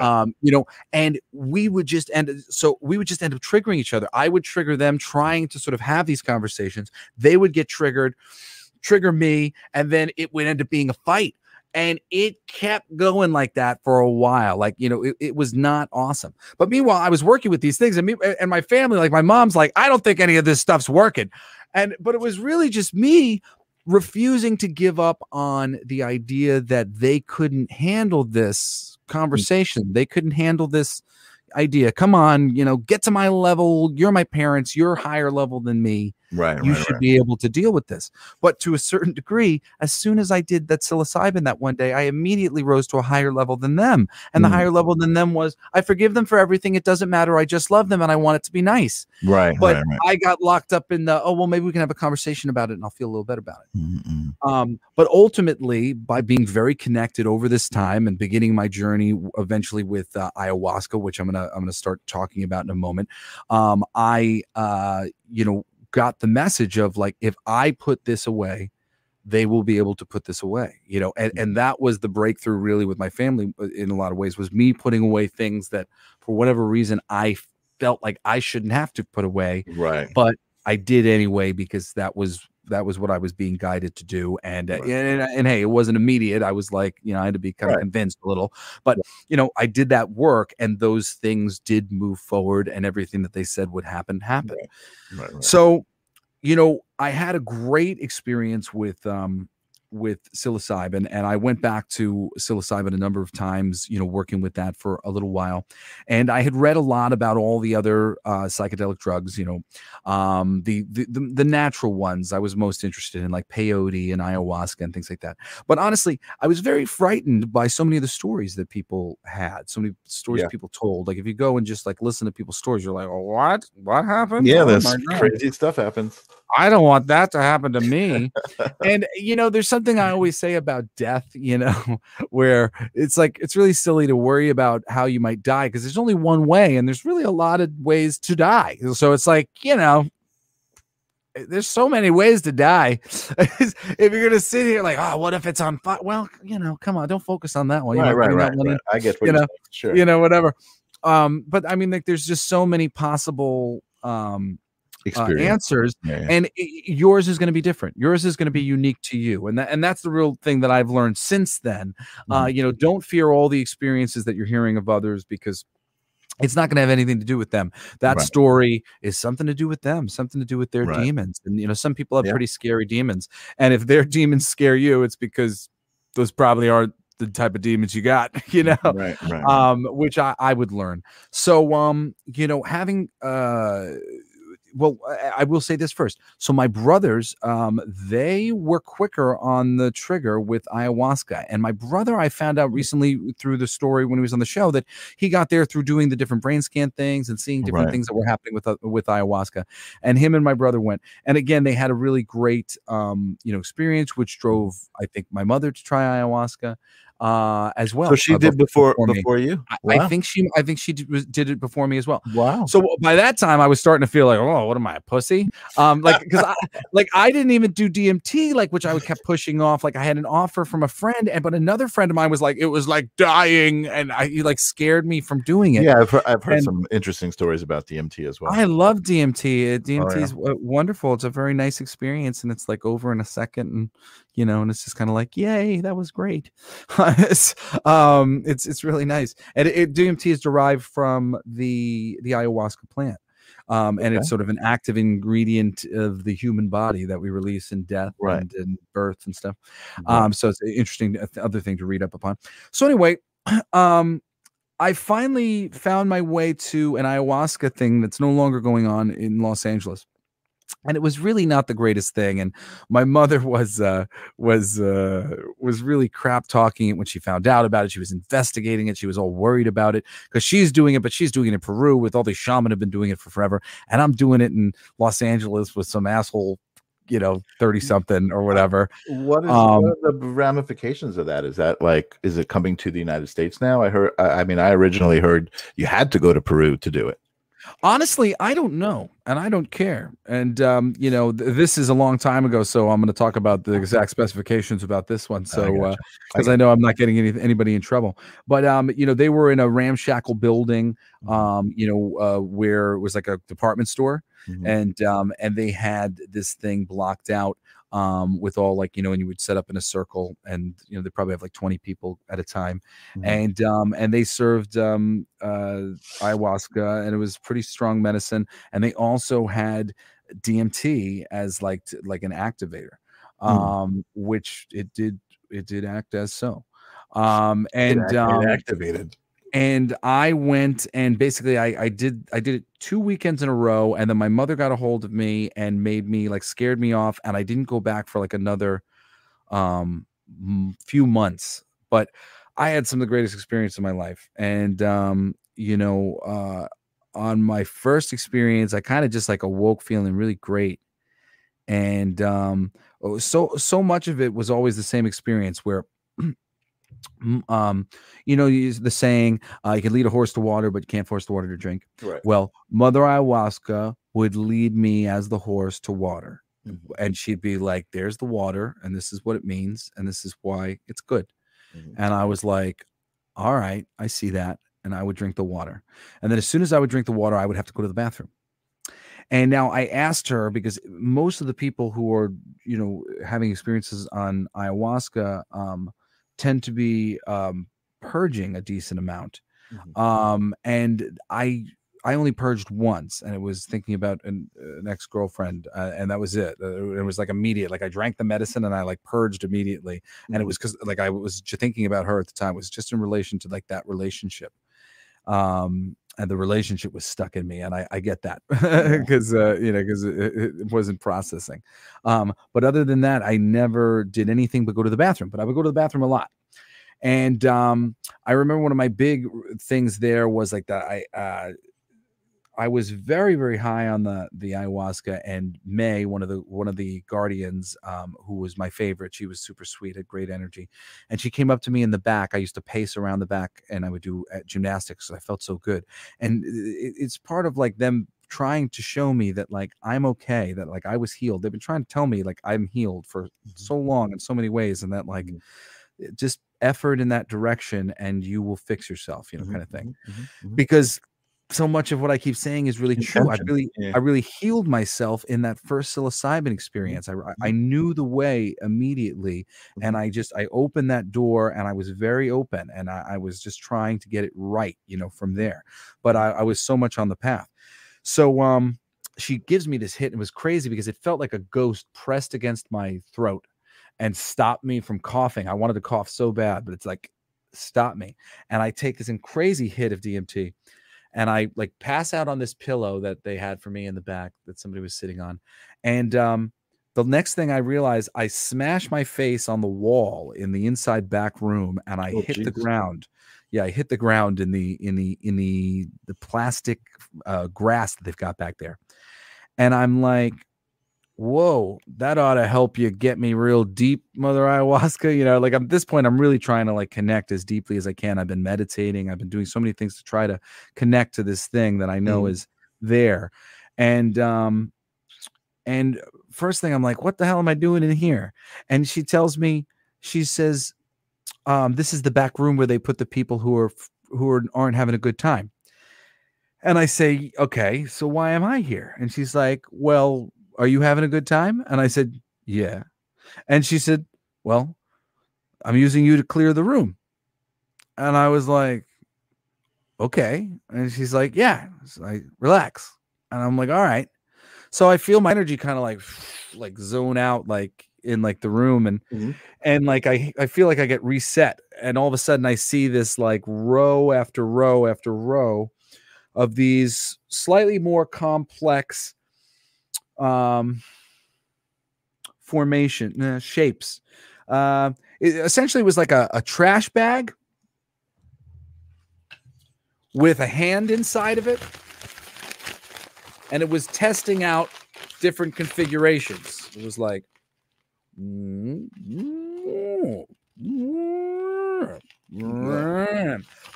Speaker 1: Um you know and we would just end so we would just end up triggering each other. I would trigger them trying to sort of have these conversations. They would get triggered trigger me and then it would end up being a fight and it kept going like that for a while like you know it, it, was not awesome. But meanwhile i was working with these things and me and my family like my mom's like i don't think any of this stuff's working. And but it was really just me refusing to give up on the idea that they couldn't handle this mm. conversation. They couldn't handle this idea come on you know get to my level you're my parents you're higher level than me
Speaker 2: Right.
Speaker 1: You
Speaker 2: right,
Speaker 1: should
Speaker 2: right.
Speaker 1: be able to deal with this. But to a certain degree, as soon as I did that psilocybin that one day, I immediately rose to a higher level than them. And mm. the higher level than them was I forgive them for everything. It doesn't matter. I just love them and I want it to be nice.
Speaker 2: Right.
Speaker 1: But
Speaker 2: right,
Speaker 1: I got locked up in the, oh, well, maybe we can have a conversation about it and I'll feel a little better about it. Um, but ultimately, by being very connected over this time and beginning my journey eventually with uh, ayahuasca, which I'm gonna I'm gonna start talking about in a moment, um, I uh, you know got the message of like if I put this away, they will be able to put this away you know and, and mm-hmm. that was the breakthrough really with my family uh, in a lot of ways was me putting away things that for whatever reason i felt like i shouldn't have to put away
Speaker 2: right
Speaker 1: but i did anyway because that was that was what i was being guided to do and uh, right. and, and, hey it wasn't immediate i was like you know i had to be kind right. of convinced a little but you know i did that work and those things did move forward and everything that they said would happen happened right. so you know, I had a great experience with um, with psilocybin and i went back to psilocybin a number of times you know working with that for a little while and i had read a lot about all the other uh, psychedelic drugs you know um, the, the, the the natural ones i was most interested in like peyote and ayahuasca and things like that but honestly i was very frightened by so many of the stories that people had so many stories yeah. people told like if you go and just like listen to people's stories you're like oh, what? What happened?
Speaker 2: Yeah oh, this crazy stuff happens
Speaker 1: i don't want that to happen to me and you know there's something I always say about death, you know, where it's like it's really silly to worry about how you might die because there's only one way and there's really a lot of ways to die. So it's like, you know, there's so many ways to die. if you're gonna sit here like, oh, what if it's on fire? Well, you know, come on, don't focus on that one.
Speaker 2: Right,
Speaker 1: you know,
Speaker 2: right, right,
Speaker 1: in,
Speaker 2: right. I get what
Speaker 1: you know.
Speaker 2: Sure.
Speaker 1: you know, whatever. Um, but I mean, like, there's just so many possible um uh, answers
Speaker 2: Yeah, yeah.
Speaker 1: and i- i- yours is going to be different yours is going to be unique to you and that and that's the real thing that i've learned since then uh
Speaker 2: Mhm.
Speaker 1: you know don't fear all the experiences that you're hearing of others because it's not going to have anything to do with them that
Speaker 2: Right.
Speaker 1: story is something to do with them something to do with their
Speaker 2: Right.
Speaker 1: demons and you know some people have
Speaker 2: Yeah.
Speaker 1: pretty scary demons and if their demons scare you it's because those probably aren't the type of demons you got you know
Speaker 2: right, right, right.
Speaker 1: um which I, I would learn so um you know having uh well I, will say this first. So my brothers um they were quicker on the trigger with ayahuasca. And my brother i found out recently through the story when he was on the show that he got there through doing the different brain scan things and seeing different
Speaker 2: Right.
Speaker 1: things that were happening with uh, with ayahuasca. And him and my brother went. And again they had a really great um you know experience which drove i think my mother to try ayahuasca uh as well
Speaker 2: so she
Speaker 1: uh,
Speaker 2: did before
Speaker 1: me.
Speaker 2: before you.
Speaker 1: I,
Speaker 2: Wow.
Speaker 1: I think she I think she did, was- did it before me as well.
Speaker 2: wow.
Speaker 1: So by that time I was starting to feel like, oh, what am I, a pussy? Um, like because I like I didn't even do DMT, like which I would kept pushing off. Like I had an offer from a friend, and but another friend of mine was like, it was like dying, and I he like scared me from doing it.
Speaker 2: Yeah, I've heard, I've heard
Speaker 1: And-
Speaker 2: some interesting stories about DMT as well.
Speaker 1: I love DMT. DMT
Speaker 2: Oh,
Speaker 1: is wonderful. It's a very nice experience, and it's like over in a second, and you know, and it's just kind of like, yay, that was great. It's, um, it's it's really nice, and it, it- DMT is derived from the the ayahuasca plant, um, and
Speaker 2: Okay.
Speaker 1: it's sort of an active ingredient of the human body that we release in death
Speaker 2: Right.
Speaker 1: and in birth and stuff.
Speaker 2: Right.
Speaker 1: Um, so it's an interesting uh, other thing to read up upon. So anyway, um, I finally found my way to an ayahuasca thing that's no longer going on in Los Angeles. And it was really not the greatest thing. And my mother was uh was uh was really crap talking it when she found out about it. She was investigating it. She was all worried about it because she's doing it, but she's doing it in Peru with all these shaman have been doing it for forever. And I'm doing it in Los Angeles with some asshole, you know, 30 something or whatever.
Speaker 2: What is
Speaker 1: Um,
Speaker 2: what are the ramifications of that? Is that like is it coming to the United States now? I heard. I mean, I originally heard you had to go to Peru to do it.
Speaker 1: Honestly, I don't know, and I don't care. And um, you know, th- this is a long time ago, so I'm going to talk about the exact specifications about this one. So,
Speaker 2: gotcha.
Speaker 1: uh, because I, know I'm not getting any, anybody in trouble, but um, you know, they were in a ramshackle building,
Speaker 2: Mhm.
Speaker 1: um, you know, uh, where it was like a department store,
Speaker 2: Mhm.
Speaker 1: and um, and they had this thing blocked out um with all like you know and you would set up in a circle and you know they probably have like 20 people at a time
Speaker 2: Mhm.
Speaker 1: and um and they served um uh ayahuasca and it was pretty strong medicine and they also had DMT as like t- like an activator
Speaker 2: Hmm.
Speaker 1: um which it did it did act as so um
Speaker 2: It
Speaker 1: and
Speaker 2: act- it
Speaker 1: um
Speaker 2: activated.
Speaker 1: And I went and basically I, I did I did it two weekends in a row and then my mother got a hold of me and made me like scared me off and I didn't go back for like another um few months but I had some of the greatest experience in my life and um you know uh on my first experience I kind of just like awoke feeling really great and um oh, so so much of it was always the same experience where um you know you use the saying uh, you can lead a horse to water but you can't force the water to drink
Speaker 2: Right.
Speaker 1: well mother ayahuasca would lead me as the horse to water
Speaker 2: Mhm.
Speaker 1: and she'd be like there's the water and this is what it means and this is why it's good
Speaker 2: Mhm.
Speaker 1: and i was like all right i see that and i would drink the water and then as soon as i would drink the water i would have to go to the bathroom and now i asked her because most of the people who are you know having experiences on ayahuasca um, tend to be um, purging a decent amount
Speaker 2: Mhm.
Speaker 1: um and i i only purged once and it was thinking about an, an ex-girlfriend uh, and that was it Uh, it was like immediate like i drank the medicine and i like purged immediately and it
Speaker 2: Mhm.
Speaker 1: was because like i was ju- thinking about her at the time it was just in relation to like that relationship um and the relationship was stuck in me and i i get that because uh you know because it, it it wasn't processing. Um but other than that i never did anything but go to the bathroom but i would go to the bathroom a lot. And um i remember one of my big things there was like that i uh I was very, very high on the the ayahuasca, and May, one of the one of the guardians, um, who was my favorite, she was super sweet, had great energy, and she came up to me in the back. I used to pace around the back, and I would do uh, gymnastics. So I felt so good, and it, it's part of like them trying to show me that like I'm okay, that like I was healed. They've been trying to tell me like I'm healed for
Speaker 2: Mm-hmm.
Speaker 1: so long in so many ways, and that like
Speaker 2: Mhm.
Speaker 1: just effort in that direction and you will fix yourself, you know,
Speaker 2: Mhm,
Speaker 1: kind of thing.
Speaker 2: mhm, mhm, mhm.
Speaker 1: Because so much of what I keep saying is really true. I really,
Speaker 2: yeah.
Speaker 1: I really healed myself in that first psilocybin experience. I, I- I knew the way immediately, and
Speaker 2: Mhm.
Speaker 1: I just I opened that door, and I was very open, and I, I was just trying to get it right, you know, from there. But I, I was so much on the path. So um, she gives me this hit, and it was crazy because it felt like a ghost pressed against my throat and stopped me from coughing. I wanted to cough so bad, but it's like stop me. And I take this in crazy hit of DMT and I like pass out on this pillow that they had for me in the back that somebody was sitting on. And um the next thing I realize, I smash my face on the wall in the inside back room and I
Speaker 2: Oh,
Speaker 1: hit the ground. Yeah, I hit the ground in the in the in the the plastic uh, grass that they've got back there. And I'm like, whoa, that ought to help you get me real deep, Mother Ayahuasca. You know, like at this point, I'm really trying to like connect as deeply as I can. I've been meditating, I've been doing so many things to try to connect to this thing that I know
Speaker 2: Mm.
Speaker 1: is there. And um, and first thing I'm like, what the hell am I doing in here? And she tells me, she says, um, this is the back room where they put the people who are who are, aren't having a good time. And I say, okay, so why am I here? And she's like, well, are you having a good time? And I said, yeah. And she said, well, I'm using you to clear the room. And I was like, okay. And she's like, yeah. So I relax. And I'm like, all right. So I feel my energy kind of like like zone out like in like the room and
Speaker 2: Mhm.
Speaker 1: and like I I feel like I get reset and all of a sudden I see this like row after row after row of these slightly more complex um formation uh, shapes. Uh, it essentially was like a, a trash bag with a hand inside of it and it was testing out different configurations. It was like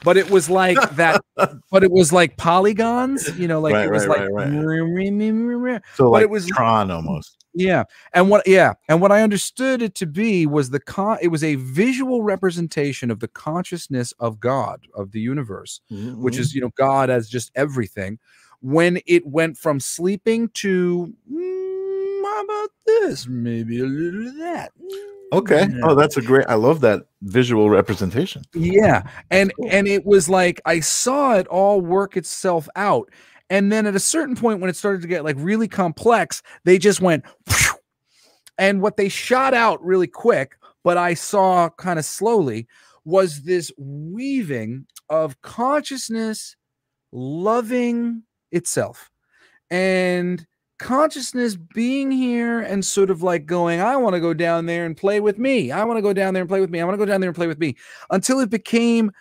Speaker 1: but it was like that but it was like polygons you know like
Speaker 2: Right,
Speaker 1: it was
Speaker 2: right,
Speaker 1: like
Speaker 2: right, So like
Speaker 1: it was-
Speaker 2: Tron almost.
Speaker 1: yeah, and what yeah, and what I understood it to be was the con it was a visual representation of the consciousness of God, of the universe, which
Speaker 2: Mhm.
Speaker 1: is you know God as just everything. When it went from sleeping to "Mm, how about this? Maybe a little of that. Mm,
Speaker 2: okay.
Speaker 1: yeah."
Speaker 2: Oh, that's a great. I love that visual representation.
Speaker 1: Yeah. And
Speaker 2: cool.
Speaker 1: and it was like I saw it all work itself out. And then at a certain point when it started to get like really complex, they just went and what they shot out really quick, but I saw kind of slowly was this weaving of consciousness loving itself and consciousness being here and sort of like going, I want to go down there and play with me. I want to go down there and play with me. I want to go down there and play with me until it became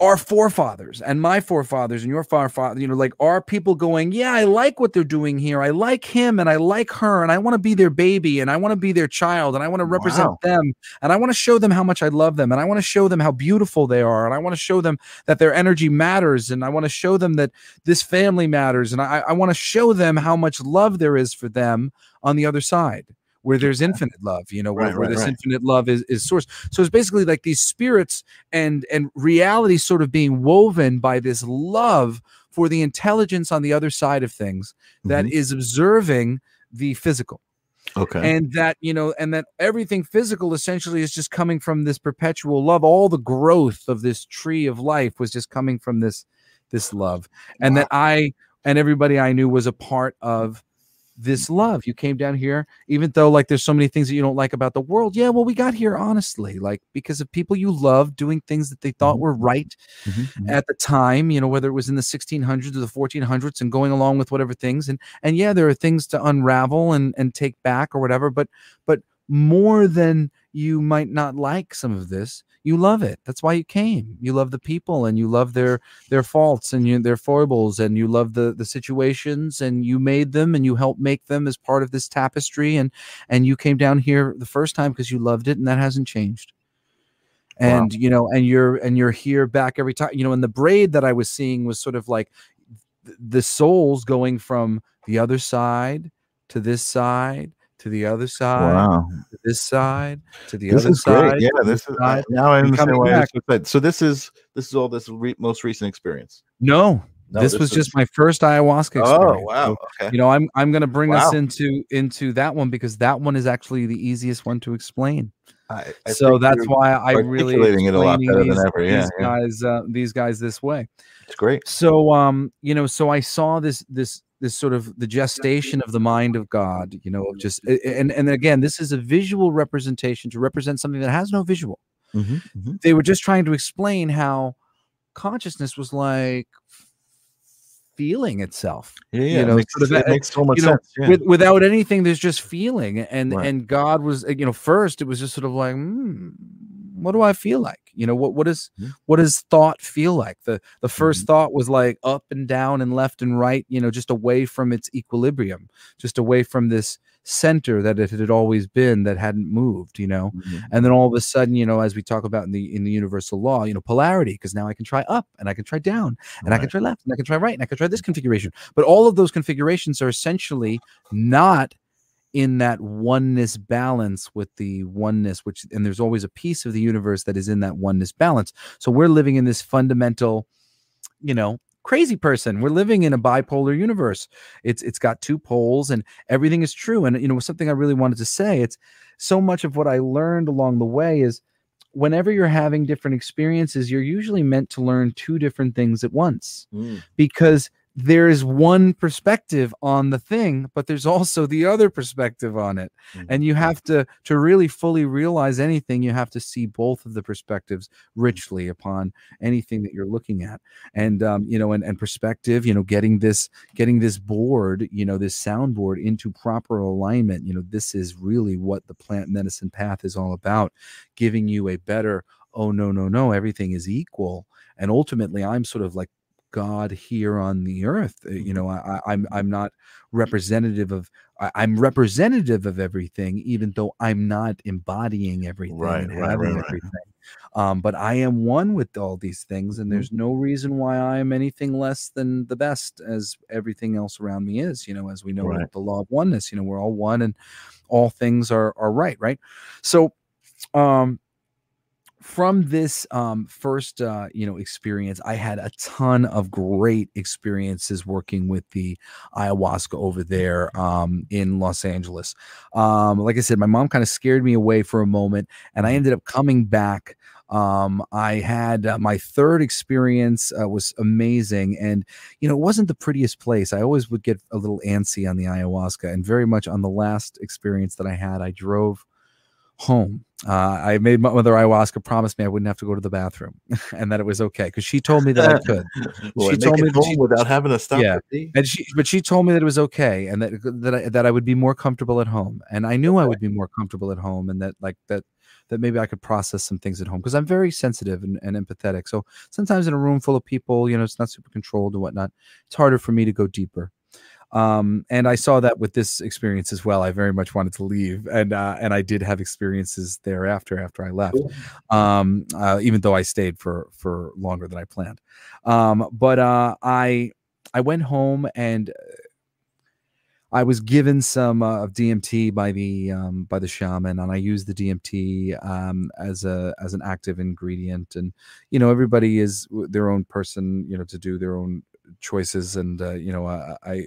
Speaker 1: our forefathers and my forefathers and your forefathers, you know, like our people going, Yeah, I like what they're doing here. I like him and I like her and I want to be their baby and I want to be their child and I want to represent
Speaker 2: Wow.
Speaker 1: them and I want to show them how much I love them and I want to show them how beautiful they are and I want to show them that their energy matters and I want to show them that this family matters and I, I want to show them how much love there is for them on the other side where there's infinite love you know where,
Speaker 2: Right,
Speaker 1: where
Speaker 2: right,
Speaker 1: this
Speaker 2: right.
Speaker 1: infinite love is, is source so it's basically like these spirits and and reality sort of being woven by this love for the intelligence on the other side of things that
Speaker 2: Mhm.
Speaker 1: is observing the physical
Speaker 2: okay.
Speaker 1: and that you know and that everything physical essentially is just coming from this perpetual love all the growth of this tree of life was just coming from this this love and that i and everybody i knew was a part of this love you came down here even though like there's so many things that you don't like about the world yeah well we got here honestly like because of people you love doing things that they thought
Speaker 2: Mhm.
Speaker 1: were right
Speaker 2: Mhm, mhm.
Speaker 1: at the time you know whether it was in the 1600s or the 1400s and going along with whatever things and and yeah there are things to unravel and and take back or whatever but but more than you might not like some of this you love it. That's why you came. You love the people and you love their their faults and you, their foibles and you love the the situations and you made them and you helped make them as part of this tapestry and and you came down here the first time because you loved it and that hasn't changed.
Speaker 2: Wow.
Speaker 1: and you know and you're and you're here back every time you know and the braid that i was seeing was sort of like th- the souls going from the other side to this side to the other side
Speaker 2: Wow.
Speaker 1: this side to the
Speaker 2: This
Speaker 1: other
Speaker 2: is
Speaker 1: side
Speaker 2: great. Yeah, this
Speaker 1: this
Speaker 2: is
Speaker 1: side.
Speaker 2: now I
Speaker 1: and
Speaker 2: understand why
Speaker 1: back.
Speaker 2: this said. So this is this is all this re- most recent experience.
Speaker 1: no,
Speaker 2: No,
Speaker 1: this, was
Speaker 2: is-
Speaker 1: just my first ayahuasca experience.
Speaker 2: Oh wow.
Speaker 1: So,
Speaker 2: Okay.
Speaker 1: you know i'm i'm going to bring us into into that one because that one is actually the easiest one to explain
Speaker 2: I, I
Speaker 1: so that's why i really
Speaker 2: it a lot better than ever. Yeah,
Speaker 1: these
Speaker 2: yeah.
Speaker 1: guys uh, these guys this way
Speaker 2: It's great.
Speaker 1: so um you know so i saw this this this sort of the gestation of the mind of god you know just and and again this is a visual representation to represent something that has no visual
Speaker 2: Mhm, mhm.
Speaker 1: they were just trying to explain how consciousness was like feeling itself
Speaker 2: Yeah, yeah.
Speaker 1: know,
Speaker 2: it makes,
Speaker 1: sort of
Speaker 2: it makes so much
Speaker 1: you know,
Speaker 2: sense. Yeah.
Speaker 1: with, without anything there's just feeling and
Speaker 2: Right.
Speaker 1: and god was uh, you know first it was just sort of like hmm, what do i feel like you know what what is what does thought feel like the the 1st
Speaker 2: Mhm.
Speaker 1: thought was like up and down and left and right you know just away from its equilibrium just away from this center that it had always been that hadn't moved you know
Speaker 2: Mhm.
Speaker 1: and then all of a sudden you know as we talk about in the in the universal law you know polarity because now i can try up and i can try down and I can try left and I can try right and I can try this configuration. But all of those configurations are essentially not in that oneness balance with the oneness, which and there's always a piece of the universe that is in that oneness balance. So we're living in this fundamental, you know, crazy person. We're living in a bipolar universe. It's it's got two poles and everything is true. And you know, something I really wanted to say, it's so much of what I learned along the way is whenever you're having different experiences, you're usually meant to learn two different things at once
Speaker 2: Mm.
Speaker 1: because there is one perspective on the thing but there's also the other perspective on it.
Speaker 2: Mhm.
Speaker 1: and you have to to really fully realize anything you have to see both of the perspectives richly upon anything that you're looking at. And um, you know and, and perspective you know getting this getting this board you know this soundboard into proper alignment you know this is really what the plant medicine path is all about giving you a better oh no no no everything is equal. And ultimately i'm sort of like God here on the earth. Uh, You know, I, I'm I'm not representative of. I'm representative of everything, even though I'm not embodying everything
Speaker 2: Right,
Speaker 1: having
Speaker 2: right,
Speaker 1: everything. Um, but I am one with all these things, and
Speaker 2: Mhm.
Speaker 1: there's no reason why I am anything less than the best, as everything else around me is. You know, as we know
Speaker 2: Right.
Speaker 1: with the law of oneness. You know, we're all one, and all things are are right. Right. So, um, from this um, first uh, you know experience i had a ton of great experiences working with the ayahuasca over there um, in los angeles. Um, like i said my mom kind of scared me away for a moment and i ended up coming back. Um, i had uh, my third experience uh, was amazing and you know it wasn't the prettiest place. I always would get a little antsy on the ayahuasca and very much on the last experience that i had i drove home. Uh, I made my mother ayahuasca promise me I wouldn't have to go to the bathroom and that it was okay because she told me that I could. She told me she-
Speaker 2: without having to stop.
Speaker 1: Yeah. And she, but she told me that it was okay and that that I, that I would be more comfortable at home. And I knew I would be more comfortable at home and that like that that maybe I could process some things at home because I'm very sensitive and, and empathetic. So sometimes in a room full of people, you know, it's not super controlled and whatnot. It's harder for me to go deeper. Um, and I saw that with this experience as well. I very much wanted to leave, and uh, and I did have experiences thereafter after I left, um, uh, even though I stayed for for longer than I planned. Um, but uh, I I went home and uh, I was given some uh, of DMT by the um, by the shaman, and I used the DMT um, as a as an active ingredient. And you know, everybody is their own person, you know, to do their own choices. And uh, you know, uh, I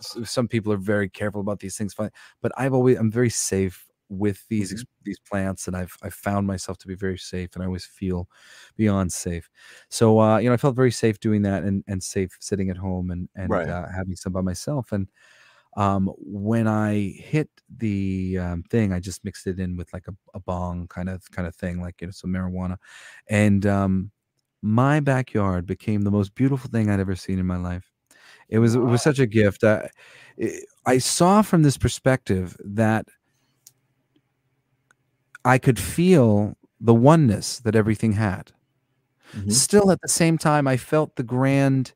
Speaker 1: some people are very careful about these things, fine, but I've always I'm very safe with these ex- these plants, and I've I've found myself to be very safe, and I always feel beyond safe. So uh, you know, I felt very safe doing that, and and safe sitting at home and and
Speaker 2: Right.
Speaker 1: uh, having some by myself. And um, when I hit the um, thing, I just mixed it in with like a, a bong kind of kind of thing, like you know, some marijuana, and um, my backyard became the most beautiful thing I'd ever seen in my life. It was it was such a gift. I, I saw from this perspective that I could feel the oneness that everything had.
Speaker 2: Mhm.
Speaker 1: Still, at the same time, I felt the grand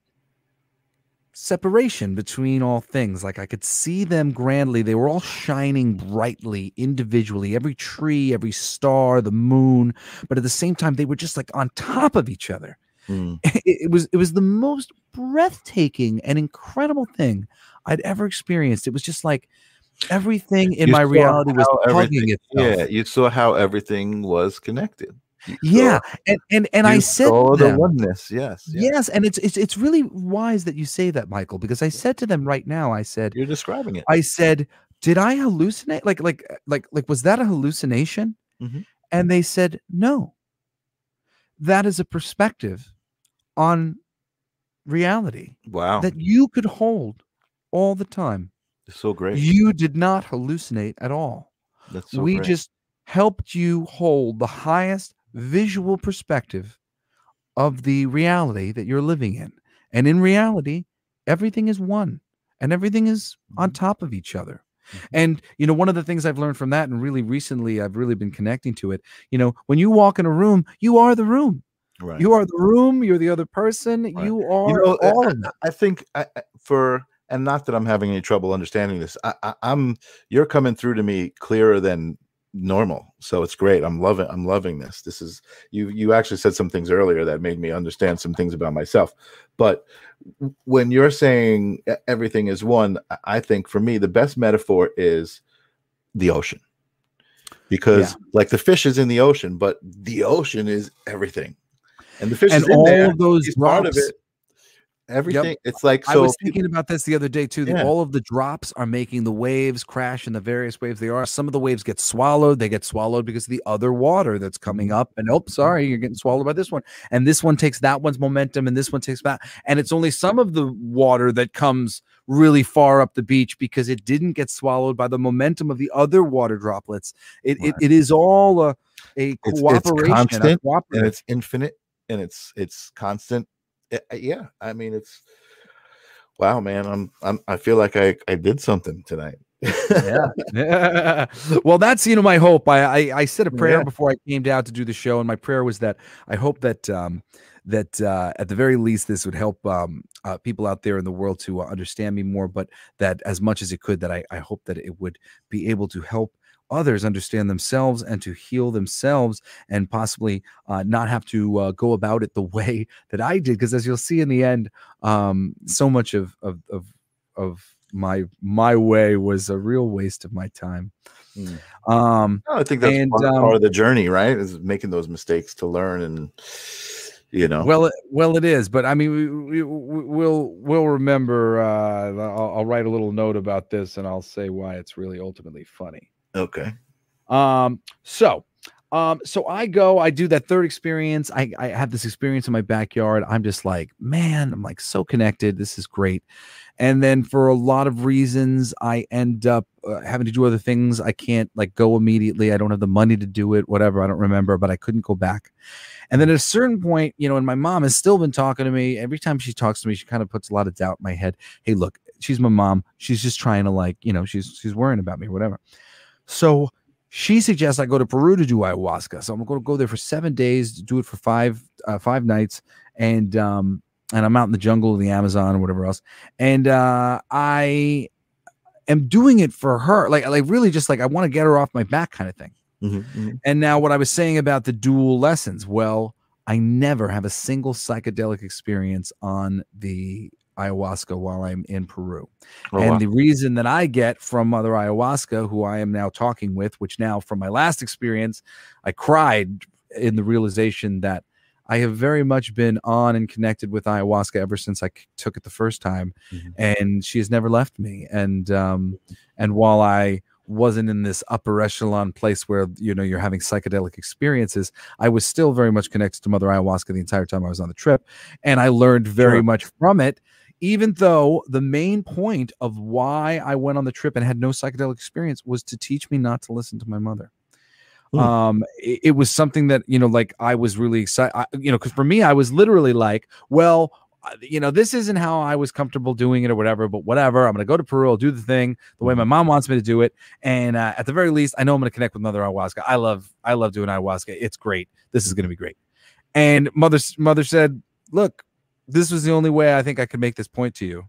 Speaker 1: separation between all things. Like I could see them grandly. They were all shining brightly individually, every tree, every star, the moon. But at the same time, they were just like on top of each other.
Speaker 2: Mm.
Speaker 1: It, it was it was the most breathtaking and incredible thing I'd ever experienced. It was just like everything in
Speaker 2: You
Speaker 1: my reality was hugging itself.
Speaker 2: Yeah, you saw how everything was connected.
Speaker 1: Yeah, and and and I said
Speaker 2: the oneness. Yes, yes.
Speaker 1: yes, and it's it's it's really wise that you say that, Michael, because I said to them right now, I said,
Speaker 2: You're describing it.
Speaker 1: I said, did I hallucinate? Like like like like was that a hallucination?
Speaker 2: Mhm.
Speaker 1: And they said, no. That is a perspective on reality
Speaker 2: Wow,
Speaker 1: that you could hold all the time.
Speaker 2: it's so great.
Speaker 1: You did not hallucinate at all.
Speaker 2: That's so
Speaker 1: we
Speaker 2: great.
Speaker 1: just helped you hold the highest visual perspective of the reality that you're living in. And in reality, everything is one and everything is on
Speaker 2: Mhm.
Speaker 1: top of each other.
Speaker 2: Mhm.
Speaker 1: And you know, one of the things I've learned from that, and really recently I've really been connecting to it, you know, when you walk in a room, you are the room.
Speaker 2: right.
Speaker 1: You are the room, you're the other person,
Speaker 2: Right.
Speaker 1: you are
Speaker 2: know, uh,
Speaker 1: all of it.
Speaker 2: I think I, I- for and not that I'm having any trouble understanding this. I, I, I'm you're coming through to me clearer than normal, so it's great. I'm loving I'm loving this. This is you you actually said some things earlier that made me understand some things about myself. But when you're saying everything is one, I- think for me the best metaphor is the ocean. Because like the fish is in the ocean, but the ocean is everything. And the fish
Speaker 1: And
Speaker 2: is
Speaker 1: all
Speaker 2: there.
Speaker 1: of those
Speaker 2: He's part of
Speaker 1: drops
Speaker 2: it. Everything. It's like
Speaker 1: I was thinking about this the other day too. that
Speaker 2: Yeah.
Speaker 1: all of the drops are making the waves crash in the various waves they are. Some of the waves get swallowed. They get swallowed because of the other water that's coming
Speaker 2: Mm-hmm.
Speaker 1: up. And oh, sorry, you're getting swallowed by this one. And this one takes that one's momentum, and this one takes that. And it's only some of the water that comes really far up the beach because it didn't get swallowed by the momentum of the other water droplets. It it, it is all a a
Speaker 2: it's
Speaker 1: cooperation. a
Speaker 2: constant, and it's infinite and it's it's constant. I- I- yeah, I mean it's. Wow, man, I'm I'm I feel like I I did something tonight.
Speaker 1: yeah. Yeah. Well, that's you know my hope. I, I I said a prayer
Speaker 2: Yeah.
Speaker 1: before I came down to do the show, and my prayer was that I hope that um that uh, at the very least this would help um uh, people out there in the world to uh, understand me more, but that as much as it could, that I I hope that it would be able to help others understand themselves and to heal themselves and possibly uh, not have to uh, go about it the way that I did because as you'll see in the end um so much of of of of my my way was a real waste of my time
Speaker 2: Mm.
Speaker 1: um
Speaker 2: No, I think that's
Speaker 1: And,
Speaker 2: part,
Speaker 1: um,
Speaker 2: part of the journey, right? Is making those mistakes to learn and you know.
Speaker 1: well it, well it is but i mean we, we, we- we'll we'll remember uh I'll, I'll write a little note about this and i'll say why it's really ultimately funny
Speaker 2: okay.
Speaker 1: Um, so um, so I go, I do that third experience. I, I have this experience in my backyard. I'm just like, man, I'm like so connected. This is great. And then for a lot of reasons, I end up uh, having to do other things. I can't like go immediately. I don't have the money to do it, whatever. I don't remember, but I couldn't go back. And then at a certain point, you know, and my mom has still been talking to me. Every time she talks to me, she kind of puts a lot of doubt in my head. Hey, look, she's my mom. She's just trying to like, you know, she's she's worrying about me, whatever. So she suggests I go to Peru to do ayahuasca. So I'm going to go there for seven days, do it for five uh, five nights, and um and I'm out in the jungle of the Amazon or whatever else, and uh, I am doing it for her, like like really just like I want to get her off my back kind of thing.
Speaker 2: Mhm, mhm.
Speaker 1: And now what I was saying about the dual lessons, well, I never have a single psychedelic experience on the ayahuasca while I'm in Peru.
Speaker 2: Oh,
Speaker 1: and
Speaker 2: wow.
Speaker 1: the reason that I get from Mother Ayahuasca, who I am now talking with, which now from my last experience, I cried in the realization that I have very much been on and connected with ayahuasca ever since I took it the first time,
Speaker 2: Mhm.
Speaker 1: and she has never left me. And um, and while I wasn't in this upper echelon place where you know you're having psychedelic experiences, I was still very much connected to Mother Ayahuasca the entire time I was on the trip, and I learned very
Speaker 2: Sure.
Speaker 1: much from it even though the main point of why I went on the trip and had no psychedelic experience was to teach me not to listen to my mother.
Speaker 2: Hmm.
Speaker 1: Um, it, it was something that you know, like I was really excited. I, you know, because for me, I was literally like, well, you know, this isn't how I was comfortable doing it or whatever, but whatever. I'm gonna go to Peru, I'll do the thing the way my mom wants me to do it, and uh, at the very least, I know I'm gonna connect with Mother Ayahuasca. I love, I love doing ayahuasca. It's great. This is gonna be great. And mother, mother said, look, this was the only way I think I could make this point to you.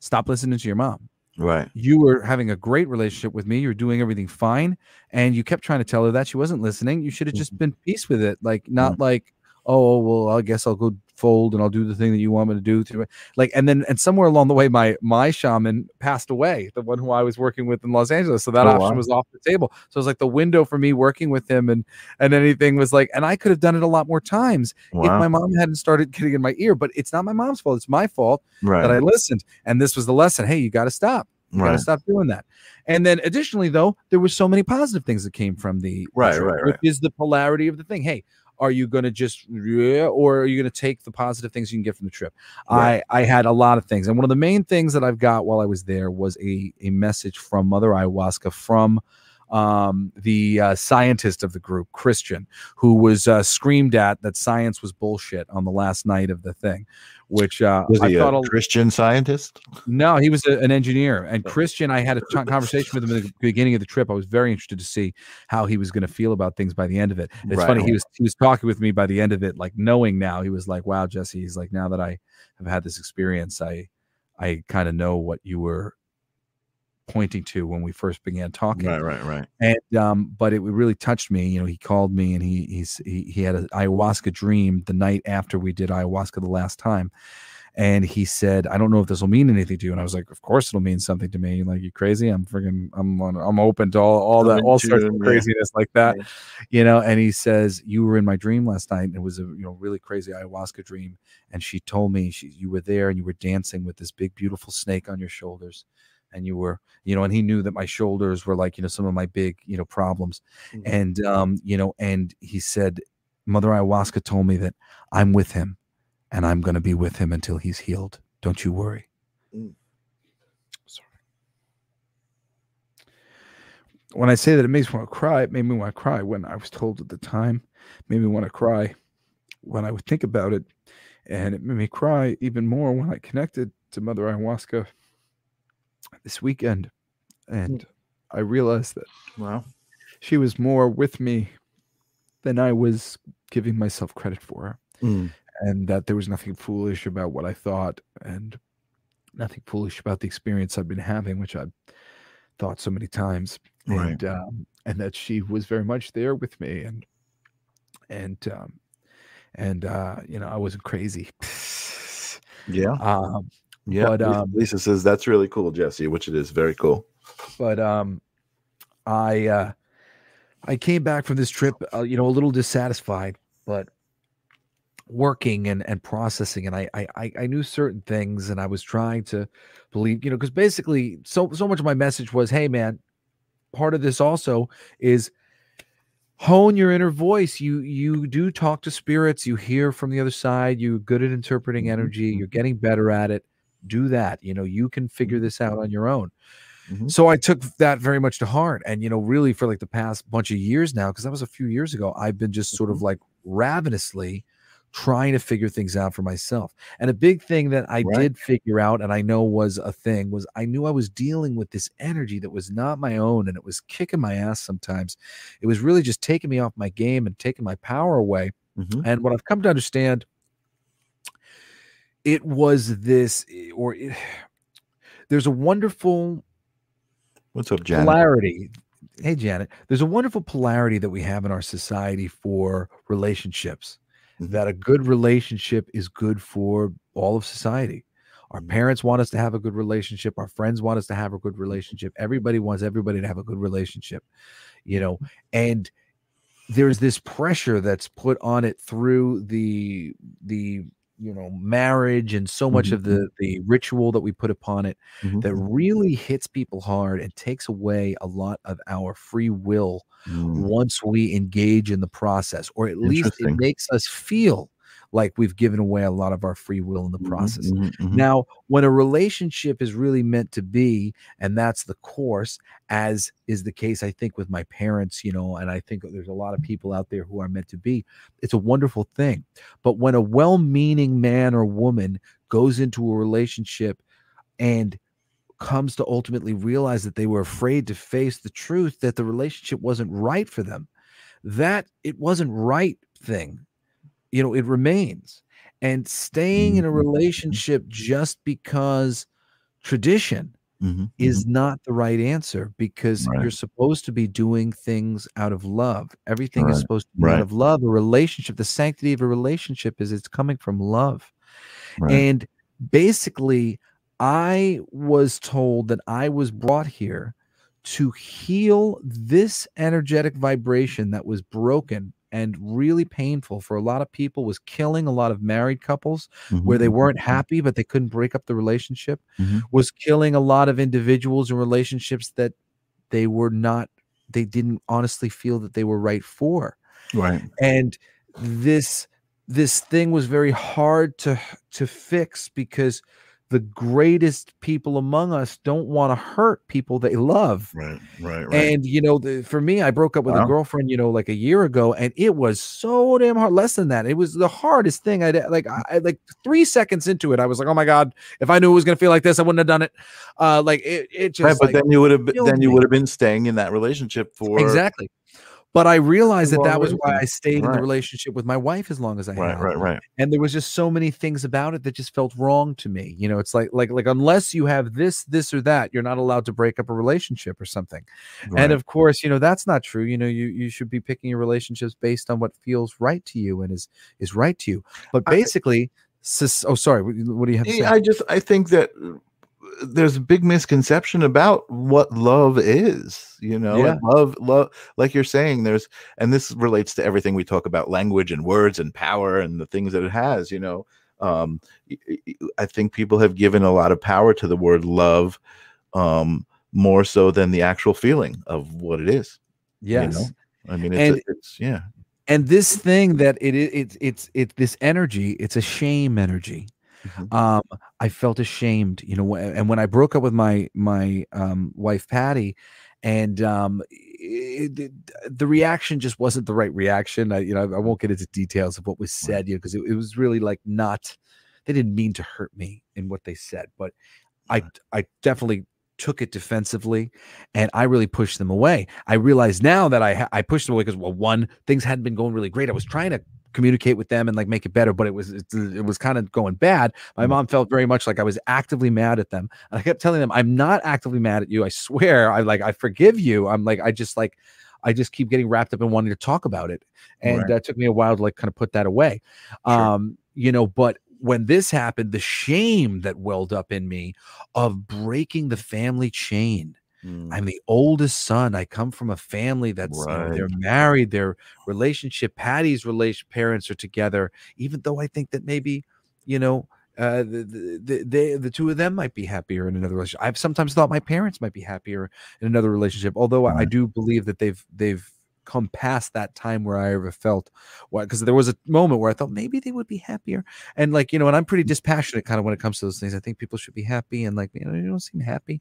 Speaker 1: Stop listening to your mom.
Speaker 2: Right.
Speaker 1: You were having a great relationship with me. You're doing everything fine. And you kept trying to tell her that she wasn't listening. You should have mm-hmm. just been peace with it. Like, not mm-hmm. like, oh well i guess i'll go fold and i'll do the thing that you want me to do to like and then and somewhere along the way my my shaman passed away the one who i was working with in los angeles so that
Speaker 2: Oh,
Speaker 1: option
Speaker 2: wow.
Speaker 1: was off the table so it was like the window for me working with him and and anything was like and i could have done it a lot more times if my mom hadn't started getting in my ear but it's not my mom's fault it's my fault
Speaker 2: right.
Speaker 1: that i listened and this was the lesson hey you got to stop you
Speaker 2: right.
Speaker 1: gotta stop doing that. And then additionally, though, there were so many positive things that came from the the
Speaker 2: Right,
Speaker 1: trip,
Speaker 2: right,
Speaker 1: which
Speaker 2: right.
Speaker 1: is the polarity of the thing. Hey, are you gonna just or are you gonna take the positive things you can get from the trip?
Speaker 2: Right.
Speaker 1: I I had a lot of things, and one of the main things that I've got while I was there was a a message from Mother Ayahuasca from um the uh, scientist of the group christian who was uh, screamed at that science was bullshit on the last night of the thing which uh
Speaker 2: Was
Speaker 1: I
Speaker 2: he
Speaker 1: thought
Speaker 2: a
Speaker 1: a-
Speaker 2: Christian scientist?
Speaker 1: no, he was a, an engineer. And
Speaker 2: Oh.
Speaker 1: Christian, I had a t- conversation with him at the beginning of the trip. I was very interested to see how he was going to feel about things by the end of it. And it's
Speaker 2: Right.
Speaker 1: funny he was he was talking with me by the end of it, like knowing now. He was like, "Wow, Jesse." He's like, "Now that I have had this experience, I I kind of know what you were pointing to when we first began talking."
Speaker 2: Right, right, right.
Speaker 1: and um but it really touched me you know he called me and he he's he, he had an ayahuasca dream the night after we did ayahuasca the last time. And he said i don't know if this will mean anything to you. And i was like of course it'll mean something to me. Like you crazy? I'm freaking i'm on i'm open to all all that all sorts of craziness like that.
Speaker 2: Yeah.
Speaker 1: you know and he says you were in my dream last night. And it was a you know really crazy ayahuasca dream. And she told me she you were there and you were dancing with this big beautiful snake on your shoulders and you were you know and he knew that my shoulders were like you know some of my big you know problems.
Speaker 2: Mhm.
Speaker 1: and um you know and he said mother ayahuasca told me that i'm with him and i'm going to be with him until he's healed. Don't you worry.
Speaker 2: Mm.
Speaker 1: sorry. When i say that it makes me want to cry it made me want to cry when i was told at the time. It made me want to cry when i would think about it. And it made me cry even more when i connected to mother ayahuasca this weekend and i realized that
Speaker 2: Wow.
Speaker 1: she was more with me than I was giving myself credit for,
Speaker 2: Mm.
Speaker 1: and that there was nothing foolish about what I thought, and nothing foolish about the experience I've been having, which I'd thought so many times,
Speaker 2: Right.
Speaker 1: and um, and that she was very much there with me, and and um, and uh, you know I wasn't crazy.
Speaker 2: Yeah.
Speaker 1: um,
Speaker 2: Yeah.
Speaker 1: But,
Speaker 2: Lisa-
Speaker 1: um,
Speaker 2: Lisa says that's really cool, Jesse, which it is very cool.
Speaker 1: but um i uh i came back from this trip uh, you know a little dissatisfied but working and and processing and I, I I- i knew certain things and i was trying to believe you know because basically so so much of my message was hey man part of this also is hone your inner voice you you do talk to spirits you hear from the other side you're good at interpreting
Speaker 2: Mhm,
Speaker 1: energy you're
Speaker 2: mhm.
Speaker 1: getting better at it do that you know you can figure this out on your own
Speaker 2: Mhm.
Speaker 1: so I took that very much to heart. And, you know, really for like the past bunch of years now, because that was a few years ago, I've been just sort of like ravenously trying to figure things out for myself. And a big thing that I
Speaker 2: Right.
Speaker 1: did figure out and I know was a thing was I knew I was dealing with this energy that was not my own and it was kicking my ass sometimes. It was really just taking me off my game and taking my power away.
Speaker 2: Mhm.
Speaker 1: And what I've come to understand, it was this, or it, there's a wonderful
Speaker 2: What's up, Janet?
Speaker 1: polarity. Hey, Janet, there's a wonderful polarity that we have in our society for relationships.
Speaker 2: Mhm.
Speaker 1: That a good relationship is good for all of society. Our
Speaker 2: Mhm.
Speaker 1: parents want us to have a good relationship. Our friends want us to have a good relationship. Everybody wants everybody to have a good relationship, you know, and there's this pressure that's put on it through the the you know marriage and so much
Speaker 2: Mhm,
Speaker 1: of the the ritual that we put upon it
Speaker 2: Mhm.
Speaker 1: that really hits people hard and takes away a lot of our free will
Speaker 2: Mm.
Speaker 1: once we engage in the process, or at least it makes us feel like we've given away a lot of our free will in the
Speaker 2: Mhm,
Speaker 1: process.
Speaker 2: mhm, mhm.
Speaker 1: Now, when a relationship is really meant to be, and that's the course, as is the case, I think, with my parents, you know, and I think there's a lot of people out there who are meant to be, it's a wonderful thing. But when a well meaning man or woman goes into a relationship and comes to ultimately realize that they were afraid to face the truth that the relationship wasn't right for them, that it wasn't right thing, you know, it remains. And staying in a
Speaker 2: Mhm.
Speaker 1: relationship just because tradition
Speaker 2: Mm-hmm.
Speaker 1: is not the right answer because
Speaker 2: Right.
Speaker 1: you're supposed to be doing things out of love. Everything is supposed to be out of love. A relationship, the sanctity of a relationship is it's coming from love.
Speaker 2: Right.
Speaker 1: And basically, I was told that I was brought here to heal this energetic vibration that was broken and really painful for a lot of people was killing a lot of married couples where they
Speaker 2: Mhm,
Speaker 1: weren't
Speaker 2: mhm,
Speaker 1: happy but they couldn't break up the relationship
Speaker 2: mhm.
Speaker 1: was killing a lot of individuals and relationships that they were not they didn't honestly feel that they were right for
Speaker 2: Right.
Speaker 1: and this this thing was very hard to to fix because the greatest people among us don't want to hurt people they love
Speaker 2: Right. Right. Right.
Speaker 1: and you know the, for me i broke up with a girlfriend you know like a year ago and it was so damn hard less than that it was the hardest thing i like I, I- like three seconds into it i was like oh my god if i knew it was going to feel like this i wouldn't have done it uh like it, it just
Speaker 2: right. But
Speaker 1: like,
Speaker 2: then you would have then you would have been staying in that relationship for
Speaker 1: exactly but i realized that that was why i stayed in the relationship with my wife as long as i
Speaker 2: right.
Speaker 1: have
Speaker 2: Right. Right. right.
Speaker 1: and there was just so many things about it that just felt wrong to me you know it's like like like unless you have this this or that you're not allowed to break up a relationship or something
Speaker 2: right.
Speaker 1: and of course you know that's not true you know you you should be picking your relationships based on what feels right to you and is is right to you but
Speaker 2: I-
Speaker 1: basically sis, oh sorry what, what do you have to say
Speaker 2: I just I think that uh, there's a big misconception about what love is, you know.
Speaker 1: Yeah.
Speaker 2: love love like you're saying there's and this relates to everything we talk about language and words and power and the things that it has, you know. Um I think people have given a lot of power to the word love um more so than the actual feeling of what it is.
Speaker 1: yes
Speaker 2: know? I mean it's,
Speaker 1: And-
Speaker 2: it's yeah.
Speaker 1: and this thing that it is it's it's it's this energy it's a shame energy
Speaker 2: Mhm.
Speaker 1: um i felt ashamed you know and when i broke up with my my um wife patty and um it, it- the reaction just wasn't the right reaction. I you know i won't get into details of what was said you know because it, it was really like not they didn't mean to hurt me in what they said but i i definitely took it defensively and i really pushed them away. I realize now that i i pushed them away because well one things hadn't been going really great. I was trying to communicate with them and like make it better but it was it, it was kind of going bad my
Speaker 2: Mhm.
Speaker 1: mom felt very much like i was actively mad at them and i kept telling them i'm not actively mad at you i swear i like i forgive you i'm like i just like i just keep getting wrapped up in wanting to talk about it and
Speaker 2: Right.
Speaker 1: it took me a while to like kind of put that away
Speaker 2: Sure.
Speaker 1: um you know but when this happened the shame that welled up in me of breaking the family chain
Speaker 2: Mm.
Speaker 1: I'm the oldest son. I come from a family that's you know, they're married. Their relationship, Patty's relation, parents are together. Even though I think that maybe, you know, uh, the, the, the, they, the two of them might be happier in another relationship. I've sometimes thought my parents might be happier in another relationship. Although I, I do believe that they've they've come past that time where I ever felt what because there was a moment where I thought maybe they would be happier. And like you know, and I'm pretty dispassionate kind of when it comes to those things. I think people should be happy, and like you know, you don't seem happy.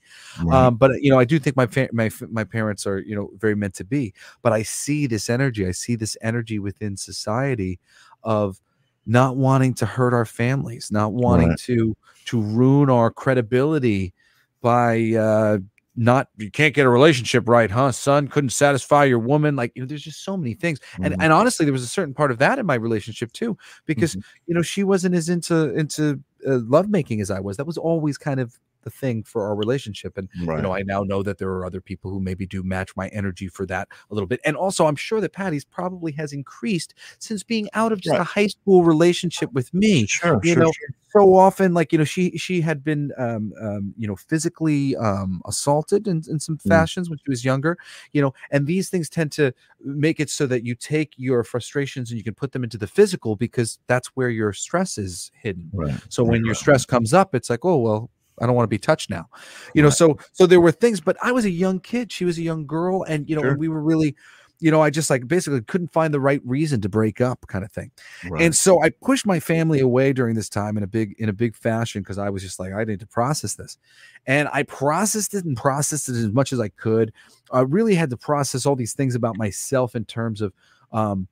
Speaker 1: Um, but you know, I do think my my my parents are you know very meant to be. But I see this energy. I see this energy within society of not wanting to hurt our families, not wanting
Speaker 2: Right.
Speaker 1: to to ruin our credibility by uh not you can't get a relationship right huh son couldn't satisfy your woman like you know there's just so many things and
Speaker 2: Mhm.
Speaker 1: and honestly there was a certain part of that in my relationship too because
Speaker 2: Mhm.
Speaker 1: you know she wasn't as into into uh, lovemaking as i was that was always kind of the thing for our relationship and
Speaker 2: right.
Speaker 1: you know i now know that there are other people who maybe do match my energy for that a little bit and also i'm sure that patty's probably has increased since being out of just
Speaker 2: Right.
Speaker 1: a high school relationship with me
Speaker 2: sure,
Speaker 1: you
Speaker 2: sure,
Speaker 1: know,
Speaker 2: sure.
Speaker 1: so often like you know she she had been um, um you know physically um assaulted in, in some
Speaker 2: Mm.
Speaker 1: fashions when she was younger you know and these things tend to make it so that you take your frustrations and you can put them into the physical because that's where your stress is hidden
Speaker 2: Right.
Speaker 1: so when your stress comes up it's like oh well i don't want to be touched now you know
Speaker 2: Right.
Speaker 1: so so there were things but i was a young kid she was a young girl and you know
Speaker 2: Sure.
Speaker 1: and we were really you know i just like basically couldn't find the right reason to break up kind of thing
Speaker 2: Right.
Speaker 1: and so I pushed my family away during this time in a big in a big fashion because I was just like I need to process this, and I processed it and processed it as much as I could. I really had to process all these things about myself in terms of um,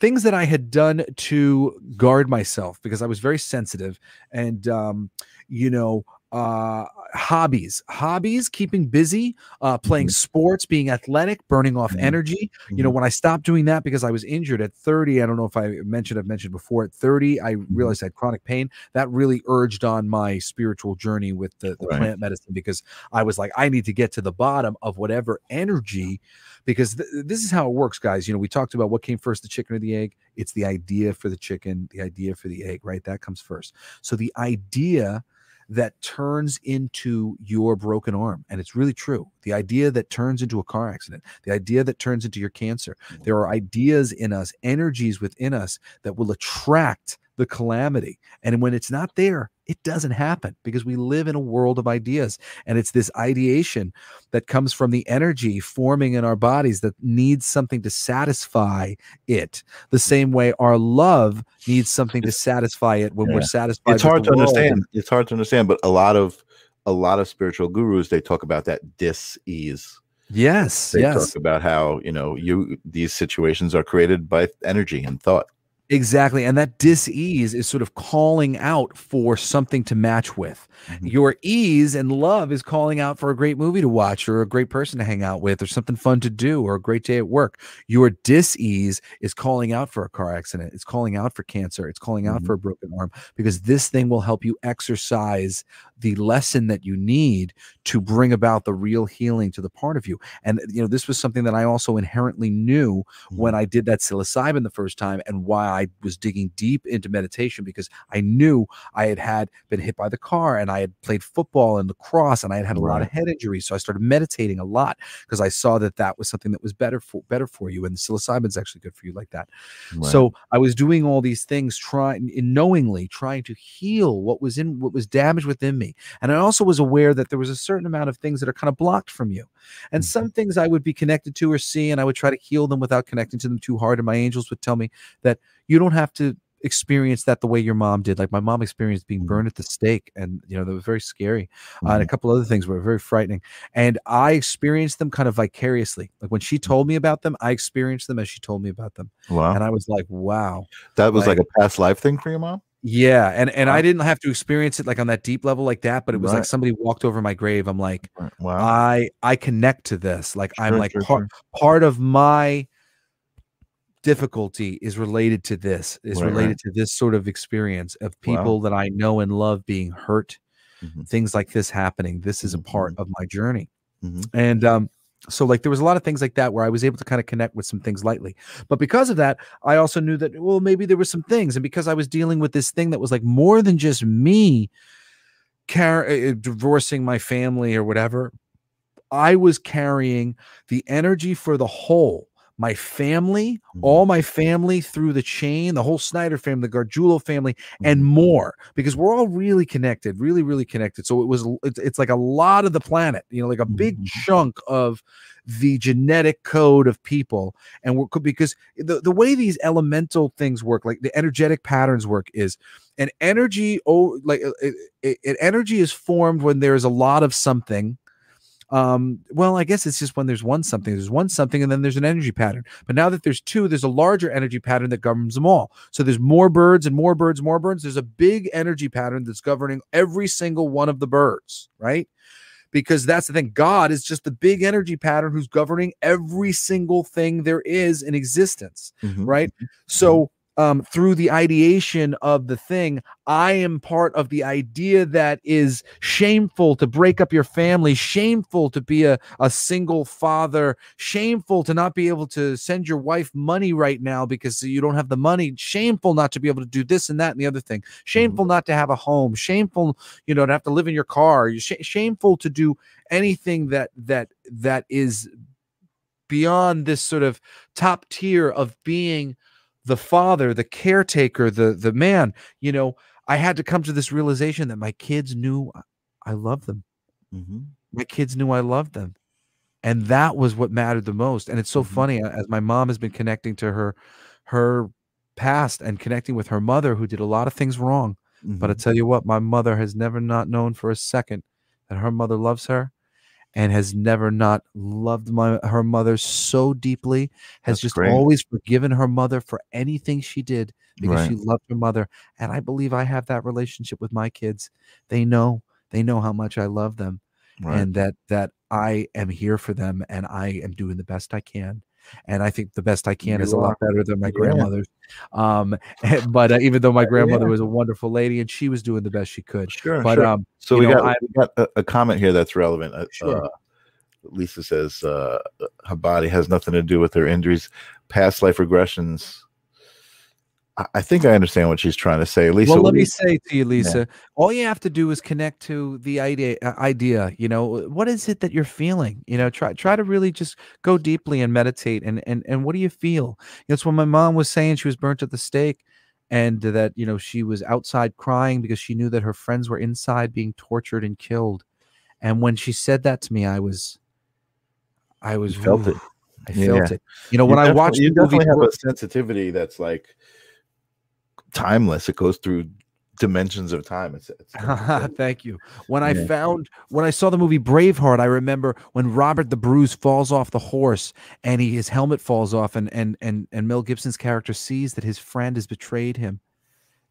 Speaker 1: things that I had done to guard myself because I was very sensitive, and um, you know uh hobbies hobbies keeping busy uh playing
Speaker 2: Mhm.
Speaker 1: sports being athletic burning off
Speaker 2: Mhm.
Speaker 1: energy you know
Speaker 2: Mhm.
Speaker 1: when i stopped doing that because i was injured at 30 i don't know if i mentioned i've mentioned before at 30 i
Speaker 2: Mm-hmm.
Speaker 1: realized i had chronic pain that really urged on my spiritual journey with the, the
Speaker 2: Right.
Speaker 1: plant medicine because i was like i need to get to the bottom of whatever energy because th- this is how it works guys you know we talked about what came first the chicken or the egg it's the idea for the chicken the idea for the egg right that comes first so the idea that turns into your broken arm. And it's really true. The idea that turns into a car accident, the idea that turns into your cancer. Mm. There are ideas in us, energies within us that will attract the calamity. And when it's not there, it doesn't happen because we live in a world of ideas. And it's this ideation that comes from the energy forming in our bodies that needs something to satisfy it. The mm. same way our love needs something to satisfy it when we're satisfied.
Speaker 2: it's hard to
Speaker 1: world.
Speaker 2: understand it's hard to understand but a lot of a lot of spiritual gurus they talk about that dis-ease
Speaker 1: Yes,
Speaker 2: they
Speaker 1: yes.
Speaker 2: talk about how you know you these situations are created by energy and thought
Speaker 1: Exactly. And that dis-ease is sort of calling out for something to match with.
Speaker 2: Mhm.
Speaker 1: Your ease and love is calling out for a great movie to watch or a great person to hang out with or something fun to do or a great day at work. Your dis-ease is calling out for a car accident. It's calling out for cancer. It's calling out
Speaker 2: Mhm.
Speaker 1: for a broken arm because this thing will help you exercise the lesson that you need to bring about the real healing to the part of you. And uh, you know, this was something that I also inherently knew when mm-hmm. I did that psilocybin the first time and why I was digging deep into meditation because I knew I had had been hit by the car and I had played football and lacrosse and I had had a lot of head injuries. So I started meditating a lot because I saw that that was something that was better for better for you and psilocybin's actually good for you like that.
Speaker 2: Right.
Speaker 1: So I was doing all these things trying knowingly trying to heal what was in what was damaged within me. And I also was aware that there was a certain amount of things that are kind of blocked from you. And
Speaker 2: Mhm.
Speaker 1: some things I would be connected to or see, and I would try to heal them without connecting to them too hard. And my angels would tell me that you don't have to experience that the way your mom did. Like my mom experienced being
Speaker 2: Mhm.
Speaker 1: burned at the stake, and you know that was very scary. Uh,
Speaker 2: Mm-hmm.
Speaker 1: and a couple other things were very frightening. And I experienced them kind of vicariously. Like when she told me about them, I experienced them as she told me about them,
Speaker 2: wow
Speaker 1: and I was like, wow.
Speaker 2: that was like,
Speaker 1: like-
Speaker 2: a past life thing for your mom
Speaker 1: Yeah, and and
Speaker 2: Wow.
Speaker 1: I didn't have to experience it like on that deep level like that, but it was like somebody walked over my grave. I'm like,
Speaker 2: wow
Speaker 1: I I connect to this. Like I'm like
Speaker 2: sure,
Speaker 1: part part of my difficulty is related to this. Is
Speaker 2: Right, right.
Speaker 1: related to this sort of experience of
Speaker 2: Wow.
Speaker 1: people that I know and love being hurt,
Speaker 2: Mhm.
Speaker 1: things like this happening. This is a part
Speaker 2: Mhm.
Speaker 1: of my journey.
Speaker 2: Mhm.
Speaker 1: And um so like there was a lot of things like that where I was able to kind of connect with some things lightly. But because of that, I also knew that well maybe there were some things and because I was dealing with this thing that was like more than just me car- uh, divorcing my family or whatever, I was carrying the energy for the whole. My family,
Speaker 2: Mhm.
Speaker 1: all my family through the chain, the whole Snider family, the Gargiulo family, and
Speaker 2: Mhm.
Speaker 1: more, because we're all really connected, really, really connected. So it was, it's, it's like a lot of the planet, you know, like a big
Speaker 2: Mhm.
Speaker 1: chunk of the genetic code of people. And we're because the, the way these elemental things work, like the energetic patterns work, is an energy, oh, like uh, it, it, it- energy is formed when there's a lot of something um well i guess it's just when there's one something there's one something and then there's an energy pattern. But now that there's two there's a larger energy pattern that governs them all. So there's more birds and more birds more birds. There's a big energy pattern that's governing every single one of the birds right? Because that's the thing. God is just the big energy pattern who's governing every single thing there is in existence
Speaker 2: Mhm.
Speaker 1: right? So um through the ideation of the thing i am part of the idea that is shameful to break up your family shameful to be a, a single father shameful to not be able to send your wife money right now because you don't have the money shameful not to be able to do this and that and the other thing shameful not to have a home shameful you know to have to live in your car sh- shameful to do anything that that that is beyond this sort of top tier of being the father the caretaker the the man you know i had to come to this realization that my kids knew i loved them
Speaker 2: Mhm.
Speaker 1: my kids knew i loved them and that was what mattered the most and it's so
Speaker 2: Mhm.
Speaker 1: funny as my mom has been connecting to her her past and connecting with her mother who did a lot of things wrong but I
Speaker 2: Mhm.
Speaker 1: tell you what, my mother has never not known for a second that her mother loves her and has never not loved my her mother so deeply, has
Speaker 2: That's
Speaker 1: just
Speaker 2: great.
Speaker 1: always forgiven her mother for anything she did because she loved her mother. And I believe I have that relationship with my kids. They know they know how much I love them
Speaker 2: Right.
Speaker 1: and that that I am here for them and I am doing the best I can. And I think the best I can is a lot better than my
Speaker 2: Yeah.
Speaker 1: grandmother's. Um, but uh, even though my grandmother
Speaker 2: yeah.
Speaker 1: was a wonderful lady and she was doing the best she could,
Speaker 2: sure.
Speaker 1: but
Speaker 2: sure.
Speaker 1: um,
Speaker 2: so we
Speaker 1: know,
Speaker 2: got,
Speaker 1: I-
Speaker 2: we got a, a comment here that's relevant. Uh,
Speaker 1: Sure.
Speaker 2: uh, Lisa says uh, her body has nothing to do with her injuries, past life regressions. I, think I understand what she's trying to say. Lisa,
Speaker 1: well, let me say to you, Lisa, all you have to do is connect to the idea. uh, Idea, you know, what is it that you're feeling? You know, try try to really just go deeply and meditate. And and and what do you feel? That's what my mom was saying. She was burnt at the stake, and that you know she was outside crying because she knew that her friends were inside being tortured and killed. And when she said that to me, I was, I was
Speaker 2: You felt it.
Speaker 1: I
Speaker 2: Yeah.
Speaker 1: felt it. You know,
Speaker 2: You
Speaker 1: when I watched
Speaker 2: you
Speaker 1: the movie,
Speaker 2: definitely have a sensitivity that's like timeless. It goes through dimensions of time. It's, it's
Speaker 1: Thank you. When I
Speaker 2: Yeah.
Speaker 1: found when I saw the movie Braveheart, I remember when Robert the Bruce falls off the horse and he, his helmet falls off, and and and and Mel Gibson's character sees that his friend has betrayed him.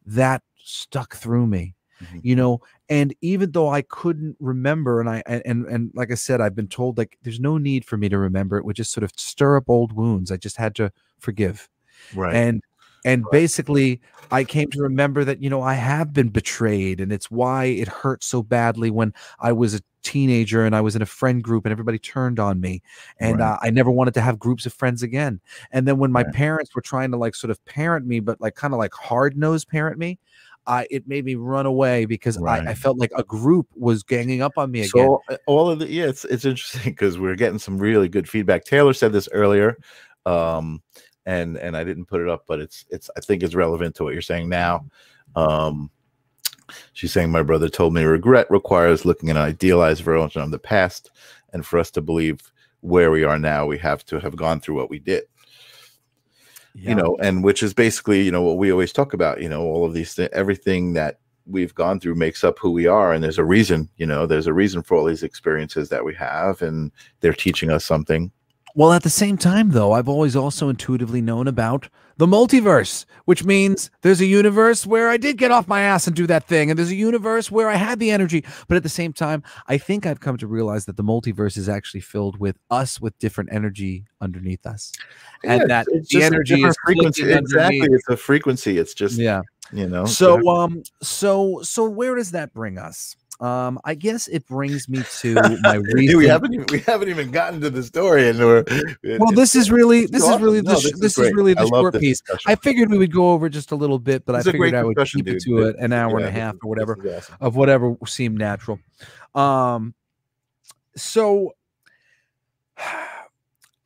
Speaker 1: That stuck through me,
Speaker 2: Mhm.
Speaker 1: you know. And even though I couldn't remember, and I and and, and like I said, I've been told like there's no need for me to remember. It would just sort of stir up old wounds. I just had to forgive
Speaker 2: right.
Speaker 1: and and basically i came to remember that you know i have been betrayed and it's why it hurt so badly when i was a teenager and i was in a friend group and everybody turned on me and
Speaker 2: Right.
Speaker 1: uh, i never wanted to have groups of friends again and then when my
Speaker 2: Right.
Speaker 1: parents were trying to like sort of parent me but like kind of like hard nosed parent me uh, it made me run away because I, I felt like a group was ganging up on me again
Speaker 2: So uh, all of the yeah, it's it's interesting because we're getting some really good feedback. Taylor said this earlier, um, and and I didn't put it up, but it's it's I think it's relevant to what you're saying now. Um, she's saying my brother told me regret requires looking at an idealized version of the past, and for us to believe where we are now, we have to have gone through what we did.
Speaker 1: Yeah.
Speaker 2: you know and which is basically you know what we always talk about you know all of these things everything that we've gone through makes up who we are and there's a reason you know there's a reason for all these experiences that we have and they're teaching us something
Speaker 1: Well, at the same time, though, I've always also intuitively known about the multiverse, which means there's a universe where I did get off my ass and do that thing, and there's a universe where I had the energy. But at the same time, I think I've come to realize that the multiverse is actually filled with us with different energy underneath us. And that the energy is
Speaker 2: frequency exactly
Speaker 1: underneath.
Speaker 2: it's a frequency it's just
Speaker 1: Yeah.
Speaker 2: you know
Speaker 1: So um so so where does that bring us? Um I guess it brings me to my
Speaker 2: Dude,
Speaker 1: recent
Speaker 2: we haven't even, we haven't even gotten to the story and we're
Speaker 1: well, this is really this is
Speaker 2: awesome.
Speaker 1: really
Speaker 2: No,
Speaker 1: the sh-
Speaker 2: this is
Speaker 1: this is really the short piece. I figured we would go over just a little bit, but
Speaker 2: This is
Speaker 1: I figured I would keep it to a, an hour and a half or whatever
Speaker 2: awesome.
Speaker 1: of whatever seemed natural. Um, so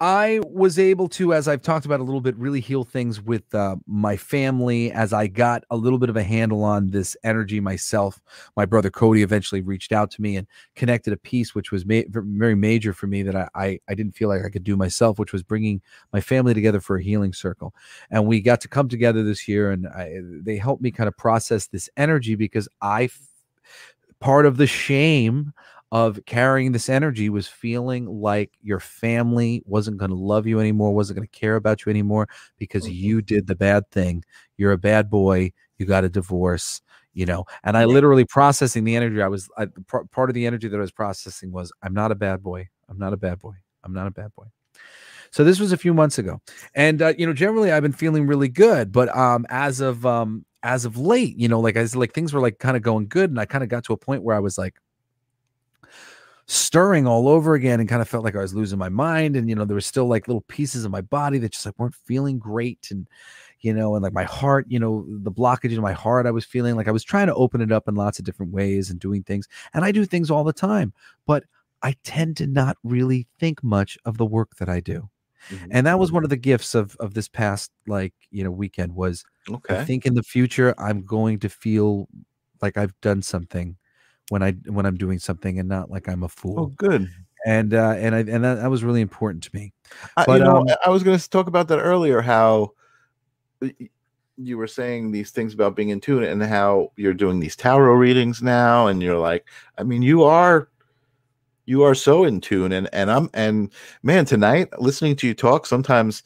Speaker 1: I was able to, as I've talked about a little bit, really heal things with uh, my family as I got a little bit of a handle on this energy myself. My brother Cody eventually reached out to me and connected a piece which was ma- very major for me that I, I I didn't feel like I could do myself, which was bringing my family together for a healing circle. And we got to come together this year, and I, they helped me kind of process this energy because I f- part of the shame of carrying this energy was feeling like your family wasn't going to love you anymore, wasn't going to care about you anymore because
Speaker 2: Mhm.
Speaker 1: you did the bad thing. You're a bad boy. You got a divorce, you know. And I literally processing the energy. I was I, par- part of the energy that I was processing was I'm not a bad boy. I'm not a bad boy. I'm not a bad boy. So this was a few months ago, and uh, you know, generally I've been feeling really good, but um, as of um, as of late, you know, like I was like things were like kind of going good, and I kind of got to a point where I was like stirring all over again and kind of felt like I was losing my mind. And, you know, there was still like little pieces of my body that just like weren't feeling great. And, you know, and like my heart, you know, the blockage in my heart, I was feeling like I was trying to open it up in lots of different ways and doing things. And I do things all the time, but I tend to not really think much of the work that I do.
Speaker 2: Mhm.
Speaker 1: And that was one of the gifts of of this past like, you know, weekend was
Speaker 2: okay.
Speaker 1: I think in the future I'm going to feel like I've done something when I when I'm doing something and not like I'm a fool
Speaker 2: oh good
Speaker 1: and uh and i and that, that was really important to me
Speaker 2: I, you know,
Speaker 1: um,
Speaker 2: I- was going to talk about that earlier. How you were saying these things about being in tune, and how you're doing these tarot readings now, and you're like, I mean, you are, you are so in tune, and and I'm and man, tonight listening to you talk, sometimes,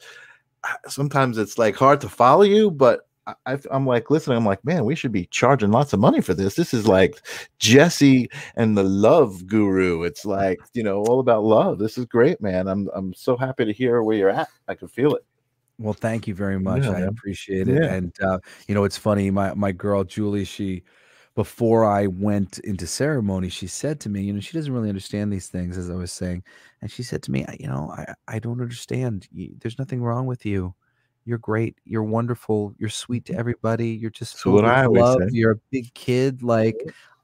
Speaker 2: sometimes it's like hard to follow you, but I, I'm like listening. I'm like, man, we should be charging lots of money for this. This is like Jesse and the love guru. It's like you know all about love. This is great, man. I'm I'm so happy to hear where you're at. I can feel it.
Speaker 1: Well, thank you very much.
Speaker 2: Yeah,
Speaker 1: I appreciate it.
Speaker 2: Yeah.
Speaker 1: And uh, you know, it's funny. My my girl Julie, she before I went into ceremony, she said to me, you know, she doesn't really understand these things, as I was saying, and she said to me, "I- you know, I I don't understand. There's nothing wrong with you. You're great. You're wonderful. You're sweet to everybody. You're just
Speaker 2: So what I
Speaker 1: love.
Speaker 2: say.
Speaker 1: You're a big kid. Like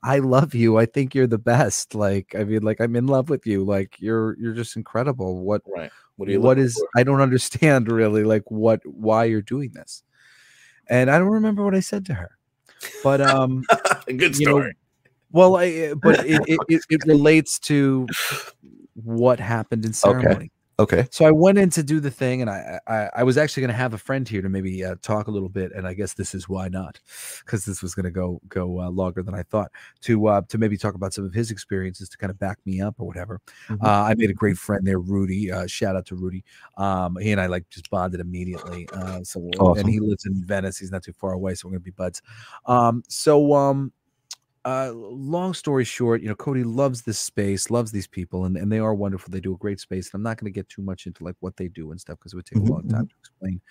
Speaker 1: I love you. I think you're the best. Like I mean, like I'm in love with you. Like you're you're just incredible. What
Speaker 2: Right. What are you?
Speaker 1: what
Speaker 2: looking
Speaker 1: I don't understand really like what why you're doing this. And I don't remember what I said to her. But um
Speaker 2: for? Good
Speaker 1: you know,
Speaker 2: story.
Speaker 1: well I but it it, it, it relates to what happened in ceremony.
Speaker 2: okay.
Speaker 1: So I went in to do the thing, and I I, I was actually going to have a friend here to maybe uh, talk a little bit, and I guess this is why not, because this was going to go go uh, longer than I thought to uh, to maybe talk about some of his experiences to kind of back me up or whatever.
Speaker 2: Mhm.
Speaker 1: Uh, I made a great friend there, Rudy. Uh, shout out to Rudy. Um, he and I like just bonded immediately. Uh, so and he lives in Venice. He's not too far away, so we're gonna be buds. Um, so um, uh, long story short, you know, Cody loves this space, loves these people, and, and they are wonderful. They do a great space. And I'm not going to get too much into like what they do and stuff because it would take a long time to explain.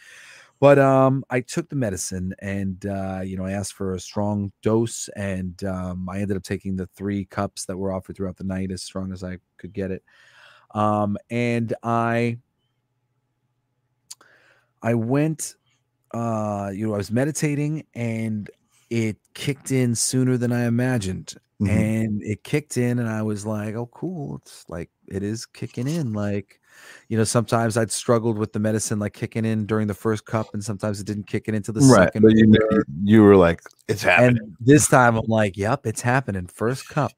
Speaker 1: But um, I took the medicine, and uh, you know, I asked for a strong dose, and um, I ended up taking the three cups that were offered throughout the night, as strong as I could get it. Um, and I, I went, uh, you know, I was meditating, and it kicked in sooner than I imagined
Speaker 2: Mhm.
Speaker 1: and it kicked in and i was like oh cool it's like it is kicking in like you know sometimes i'd struggled with the medicine like kicking in during the first cup and sometimes it didn't kick in into the
Speaker 2: right.
Speaker 1: second
Speaker 2: But you, you were like, it's happening.
Speaker 1: and this time i'm like yep it's happening first cup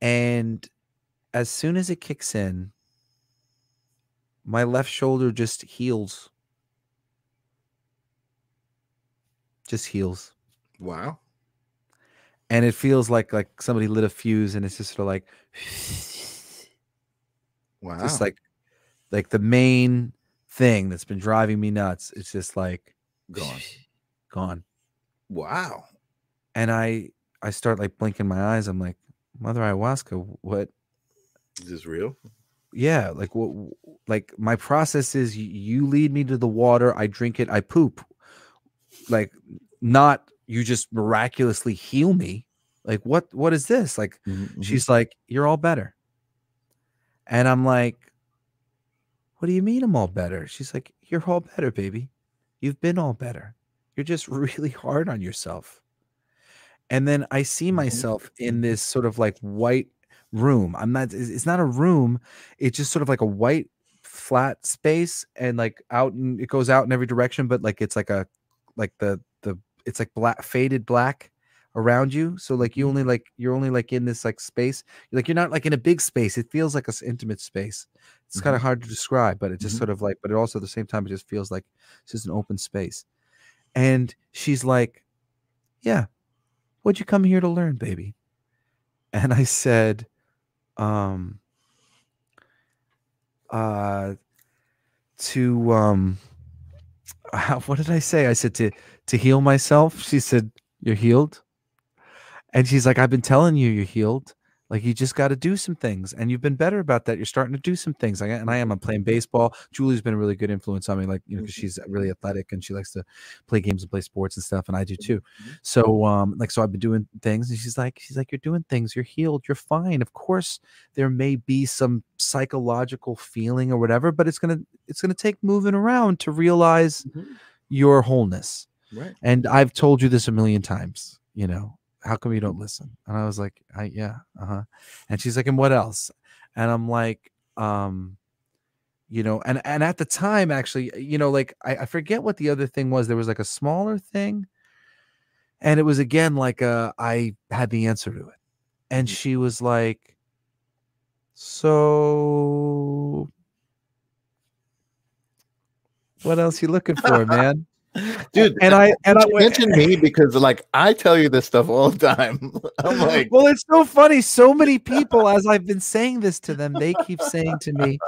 Speaker 1: and as soon as it kicks in my left shoulder just heals just heals
Speaker 2: wow.
Speaker 1: and it feels like like somebody lit a fuse and it's just sort of like
Speaker 2: Wow.
Speaker 1: just like like the main thing that's been driving me nuts it's just like
Speaker 2: gone.
Speaker 1: gone
Speaker 2: Wow.
Speaker 1: and i i start like blinking my eyes i'm like mother ayahuasca what
Speaker 2: Is this real?
Speaker 1: yeah like what like my process is you lead me to the water i drink it i poop like not you just miraculously heal me like what what is this? Like
Speaker 2: Mhm, mhm.
Speaker 1: she's like you're all better. And i'm like what do you mean i'm all better? She's like you're all better baby. You've been all better. You're just really hard on yourself. And then i see
Speaker 2: Mhm,
Speaker 1: myself in this sort of like white room. I'm not it's not a room. It's just sort of like a white flat space and like out and it goes out in every direction but like it's like a like the it's like black faded black around you so like you only like you're only like in this like space like you're not like in a big space it feels like a s- intimate space. It's kind of hard to describe but it just
Speaker 2: Mhm.
Speaker 1: sort of like but it also at the same time it just feels like it's just an open space. And she's like yeah what'd you come here to learn baby? And i said um uh to um how, what did i say? I said to to heal myself she said you're healed. And she's like i've been telling you you're healed. Like you just got to do some things and you've been better about that. You're starting to do some things. Like, and i am i'm playing baseball. Julie's been a really good influence on me like you know because she's really athletic and she likes to play games and play sports and stuff and i do too. So um like so i've been doing things and she's like she's like you're doing things. You're healed. You're fine. Of course there may be some psychological feeling or whatever but it's gonna it's gonna take moving around to realize
Speaker 2: Mhm.
Speaker 1: your wholeness
Speaker 2: Right.
Speaker 1: and i've told you this a million times you know how come you don't listen? And i was like i yeah uh-huh. And she's like and what else? And i'm like um you know and and at the time actually you know like I, I forget what the other thing was. There was like a smaller thing. And it was again like uh i had the answer to it. And
Speaker 2: Mhm.
Speaker 1: she was like so what else you looking for man
Speaker 2: dude.
Speaker 1: and I and I went,
Speaker 2: mention me because like I tell you this stuff all the time. I'm like,
Speaker 1: well, it's so funny. So many people, as I've been saying this to them, they keep saying to me,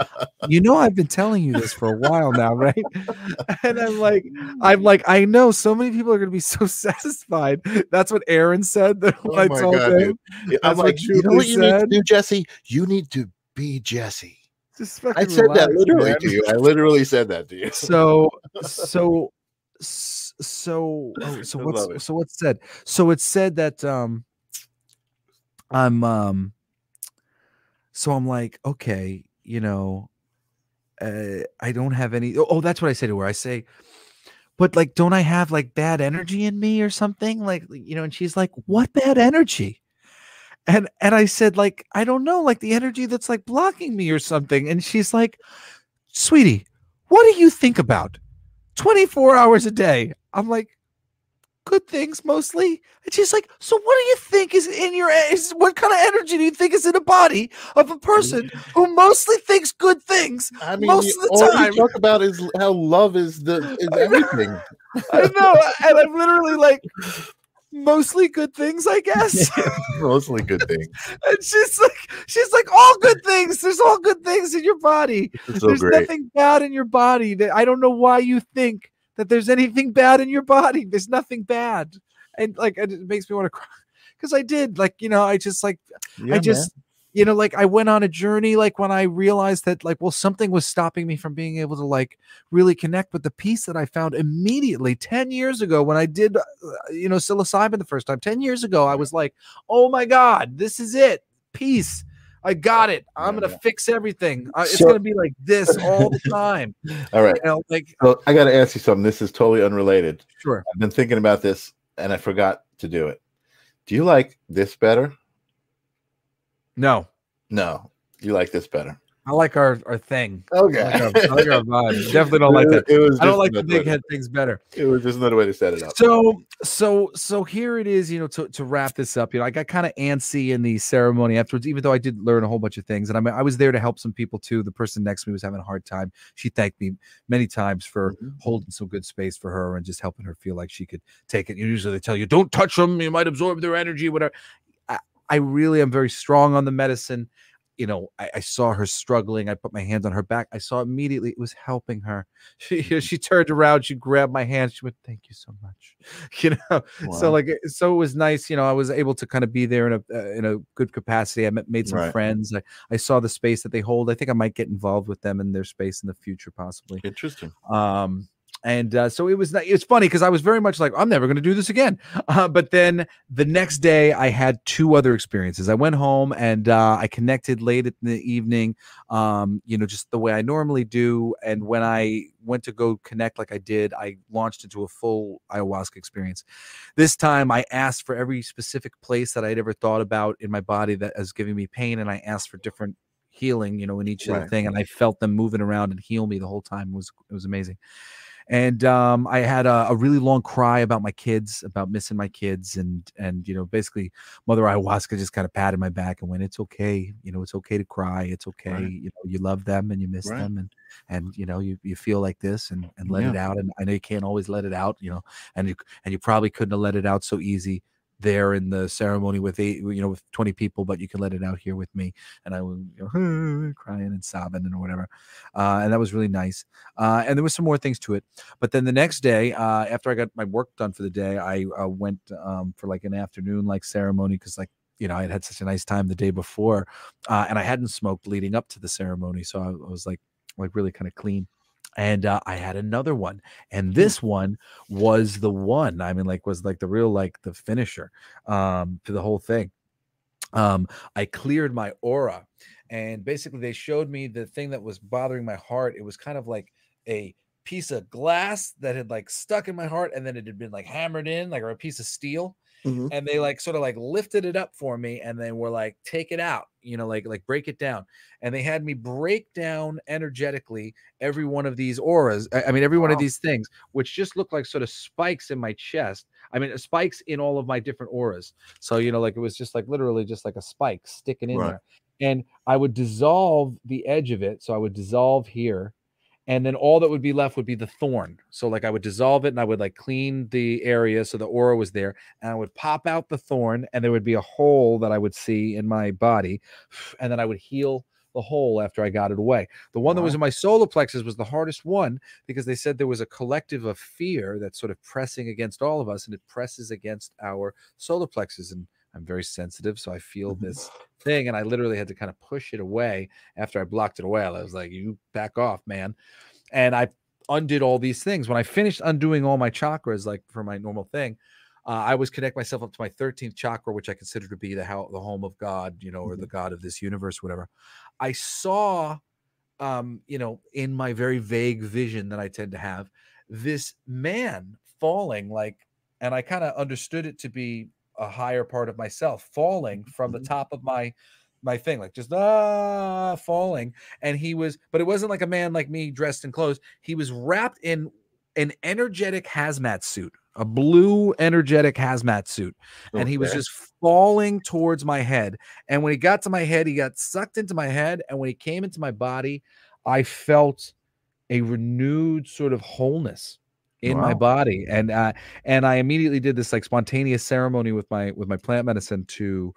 Speaker 1: "You know, I've been telling you this for a while now, right?" And I'm like, I'm like, I know so many people are going to be so satisfied. That's what Aaron said. That
Speaker 2: Oh
Speaker 1: I told
Speaker 2: God,
Speaker 1: him.
Speaker 2: dude. I'm
Speaker 1: That's
Speaker 2: like, you know what you need to do, Jesse? You need to be Jesse. I said that literally
Speaker 1: man.
Speaker 2: to you. I literally said that to you.
Speaker 1: so so so oh, so what's so what's said? So it said that um i'm um so i'm like okay you know uh i don't have any oh, oh that's what i say to her. I say but like don't i have like bad energy in me or something? Like you know and she's like what bad energy? And and i said like i don't know like the energy that's like blocking me or something. And she's like sweetie what do you think about 24 hours a day i'm like good things mostly and she's like so what do you think is in your is what kind of energy do you think is in a body of a person who mostly thinks good things
Speaker 2: I mean,
Speaker 1: most of the
Speaker 2: all
Speaker 1: time.
Speaker 2: you talk about is how love is the is everything.
Speaker 1: i know and i'm literally like mostly good things i guess.
Speaker 2: Mostly good things.
Speaker 1: and she's like she's like all good things. There's all good things in your body.
Speaker 2: So
Speaker 1: there's
Speaker 2: great.
Speaker 1: nothing bad in your body that i don't know why you think that there's anything bad in your body. There's nothing bad. And like it makes me want to cry. Because i did like you know i just like
Speaker 2: Yeah,
Speaker 1: i just you know like i went on a journey like when i realized that like well something was stopping me from being able to like really connect with the peace that i found immediately 10 years ago when i did uh, you know psilocybin the first time 10 years ago i was like oh my god this is it peace i got it i'm
Speaker 2: Yeah,
Speaker 1: gonna
Speaker 2: yeah.
Speaker 1: fix everything uh, it's
Speaker 2: So-
Speaker 1: gonna be like this all the time.
Speaker 2: All right.
Speaker 1: you know like
Speaker 2: So I got to ask you something. This is totally unrelated.
Speaker 1: sure
Speaker 2: I've been thinking about this and I forgot to do it. Do you like this better?
Speaker 1: No
Speaker 2: No. You like this better.
Speaker 1: i like our our thing
Speaker 2: Okay.
Speaker 1: I like our, I like our vibe. definitely don't like that
Speaker 2: It was
Speaker 1: i don't like the big head things better
Speaker 2: It was just another way to set it up.
Speaker 1: So so so here it is, you know, to, to wrap this up. You know, I got kind of antsy in the ceremony afterwards, even though I did learn a whole bunch of things. And I mean, I was there to help some people too. The person next to me was having a hard time. She thanked me many times for
Speaker 2: Mhm.
Speaker 1: holding some good space for her and just helping her feel like she could take it. Usually they tell you, don't touch them, you might absorb their energy, whatever. I, really am very strong on the medicine. You know, I, I saw her struggling. I put my hand on her back. I saw immediately it was helping her. She she turned around, she grabbed my hand, she went, Thank you so much. You know, so like so it was nice you know i was able to kind of be there in a uh, in a good capacity i met, made some
Speaker 2: Right.
Speaker 1: friends I, I saw the space that they hold i think i might get involved with them in their space in the future possibly
Speaker 2: Interesting.
Speaker 1: um and uh, so it was ni- it's funny because i was very much like i'm never going to do this again. Uh, but then the next day i had two other experiences. I went home and uh, i connected late in the evening um you know just the way i normally do. And when i went to go connect like i did i launched into a full ayahuasca experience. This time i asked for every specific place that i'd ever thought about in my body that was giving me pain and i asked for different healing you know in each
Speaker 2: Right.
Speaker 1: thing and i felt them moving around and heal me the whole time. It was it was amazing and um, I had a, a really long cry about my kids, about missing my kids, and and you know, basically, Mother Ayahuasca just kind of patted my back and went, "It's okay, you know, it's okay to cry. It's okay,
Speaker 2: Right.
Speaker 1: you know, you love them and you miss
Speaker 2: Right.
Speaker 1: them, and and you know, you you feel like this and and let
Speaker 2: Yeah.
Speaker 1: it out. And I know you can't always let it out, you know, and you and you probably couldn't have let it out so easy there in the ceremony with eight, you know, with 20 people, but you can let it out here with me. And I was you know, crying and sobbing and whatever. Uh, and that was really nice. Uh, and there was some more things to it. But then the next day, uh, after I got my work done for the day, I uh, went um, for like an afternoon like ceremony because like you know I had had such a nice time the day before, uh, and I hadn't smoked leading up to the ceremony, so I, I was like like really kind of clean. And uh, I had another one, and this one was the one. I mean, like was like the real like the finisher um, to the whole thing. Um, I cleared my aura, and basically they showed me the thing that was bothering my heart. It was kind of like a piece of glass that had like stuck in my heart and then it had been like hammered in like or a piece of steel
Speaker 2: Mhm.
Speaker 1: and they like sort of like lifted it up for me and they were like take it out you know like like break it down and they had me break down energetically every one of these auras i, I mean every one of these things which just looked like sort of spikes in my chest i mean spikes in all of my different auras so you know like it was just like literally just like a spike sticking in
Speaker 2: Right.
Speaker 1: there and i would dissolve the edge of it so i would dissolve here and then all that would be left would be the thorn. So like I would dissolve it and I would like clean the area so the aura was there, and I would pop out the thorn, and there would be a hole that I would see in my body, and then I would heal the hole after I got it away. The one wow. that was in my solar plexus was the hardest one because they said there was a collective of fear that's sort of pressing against all of us, and it presses against our solar plexus and I'm very sensitive, so I feel mm-hmm. this thing, and I literally had to kind of push it away after I blocked it away. I was like, "You back off, man!" And I undid all these things. When I finished undoing all my chakras, like for my normal thing, uh, I was connect myself up to my 13th chakra, which I consider to be the how the home of God, you know, or mm-hmm. the God of this universe, whatever. I saw, um, you know, in my very vague vision that I tend to have, this man falling like, and I kind of understood it to be a higher part of myself falling from the mm-hmm. top of my my thing like just ah falling. And he was but it wasn't like a man like me dressed in clothes. He was wrapped in an energetic hazmat suit a blue energetic hazmat suit. Okay. and he was just falling towards my head. And when he got to my head he got sucked into my head. And when he came into my body i felt a renewed sort of wholeness in wow. my body and uh, and i immediately did this like spontaneous ceremony with my with my plant medicine to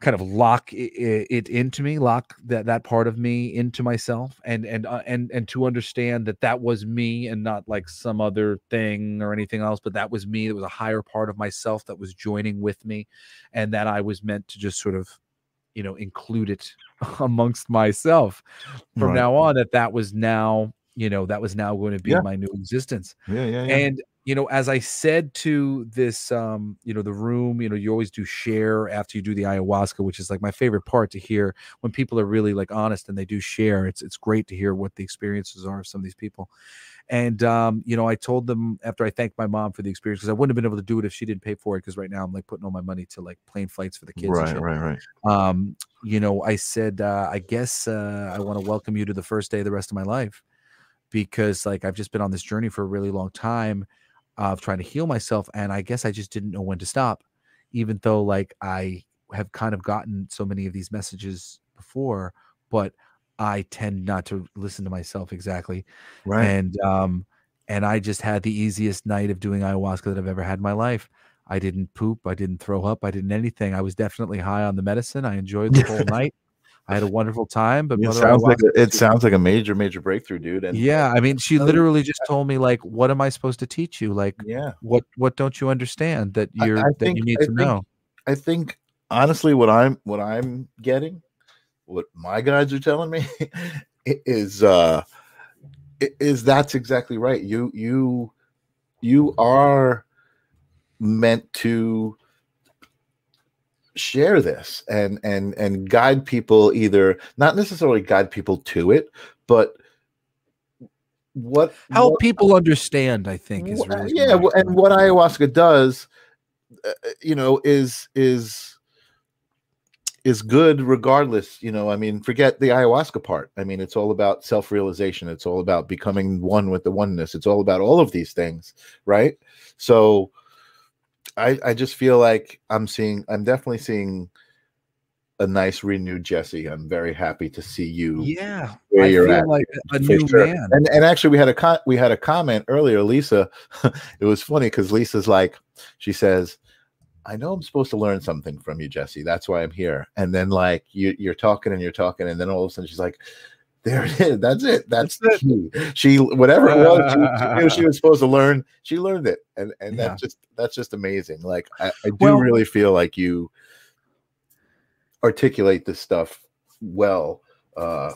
Speaker 1: kind of lock it, it, into me lock that that part of me into myself and and uh, and and to understand that that was me and not like some other thing or anything else but that was me it was a higher part of myself that was joining with me and that i was meant to just sort of you know include it amongst myself from right. now on that that was now you know that was now going to be yeah. my new existence.
Speaker 2: Yeah, yeah, yeah.
Speaker 1: And you know as i said to this um you know the room you know you always do share after you do the ayahuasca which is like my favorite part to hear when people are really like honest and they do share it's it's great to hear what the experiences are of some of these people. And um you know i told them after i thanked my mom for the experience because i wouldn't have been able to do it if she didn't pay for it because right now i'm like putting all my money to like plane flights for the kids
Speaker 2: right right right.
Speaker 1: Um you know i said uh i guess uh i want to welcome you to the first day of the rest of my life because like I've just been on this journey for a really long time of trying to heal myself and I guess I just didn't know when to stop even though like I have kind of gotten so many of these messages before but I tend not to listen to myself exactly
Speaker 2: right.
Speaker 1: and um and I just had the easiest night of doing ayahuasca that I've ever had in my life. I didn't poop I didn't throw up I didn't anything I was definitely high on the medicine I enjoyed the whole night I had a wonderful time. But
Speaker 2: it sounds like a, it sounds like a major, major breakthrough, dude.
Speaker 1: And yeah, I mean, she literally just told me like, "What am I supposed to teach you? Like,
Speaker 2: yeah,
Speaker 1: what what don't you understand that you're I, I that think, you need
Speaker 2: I
Speaker 1: to
Speaker 2: think,
Speaker 1: know?"
Speaker 2: I think honestly, what I'm what I'm getting, what my guides are telling me, is uh, is that's exactly right. You you you are meant to share this and and and guide people either not necessarily guide people to it but what
Speaker 1: help
Speaker 2: what,
Speaker 1: people understand i think is really
Speaker 2: yeah and what ayahuasca does uh, uh, you know is is is good regardless you know i mean forget the ayahuasca part. I mean it's all about self-realization. It's all about becoming one with the oneness. It's all about all of these things right? So I, I just feel like I'm seeing I'm definitely seeing a nice renewed Jesse. I'm very happy to see you.
Speaker 1: Yeah, where I you're at, like a new sure. man.
Speaker 2: And and actually, we had a con- we had a comment earlier. Lisa, it was funny because Lisa's like, she says, "I know I'm supposed to learn something from you, Jesse. That's why I'm here." And then like you you're talking and you're talking, and then all of a sudden she's like, there it is. That's it. That's, That's the key. She whatever it was she, she, knew she was supposed to learn, she learned it. And and yeah. that's just that's just amazing. Like I, I do well, really feel like you articulate this stuff well. Uh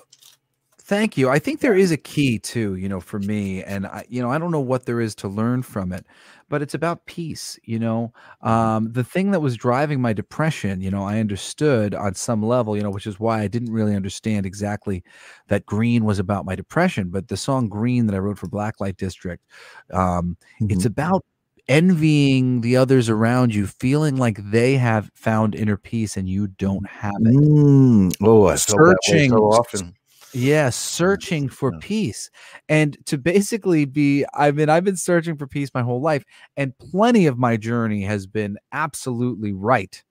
Speaker 1: Thank you. I think there is a key too, you know, for me, and I, you know, I don't know what there is to learn from it, but it's about peace. You know, mm-hmm. um, the thing that was driving my depression, you know, I understood on some level, you know, which is why I didn't really understand exactly that green was about my depression. But the song "Green" that I wrote for Blacklight District, um, mm-hmm. it's about envying the others around you, feeling like they have found inner peace and you don't have it.
Speaker 2: Mm. Oh, I searching so often
Speaker 1: yeah, searching for yeah. peace. And to basically be, I mean, I've been searching for peace my whole life, and plenty of my journey has been absolutely right.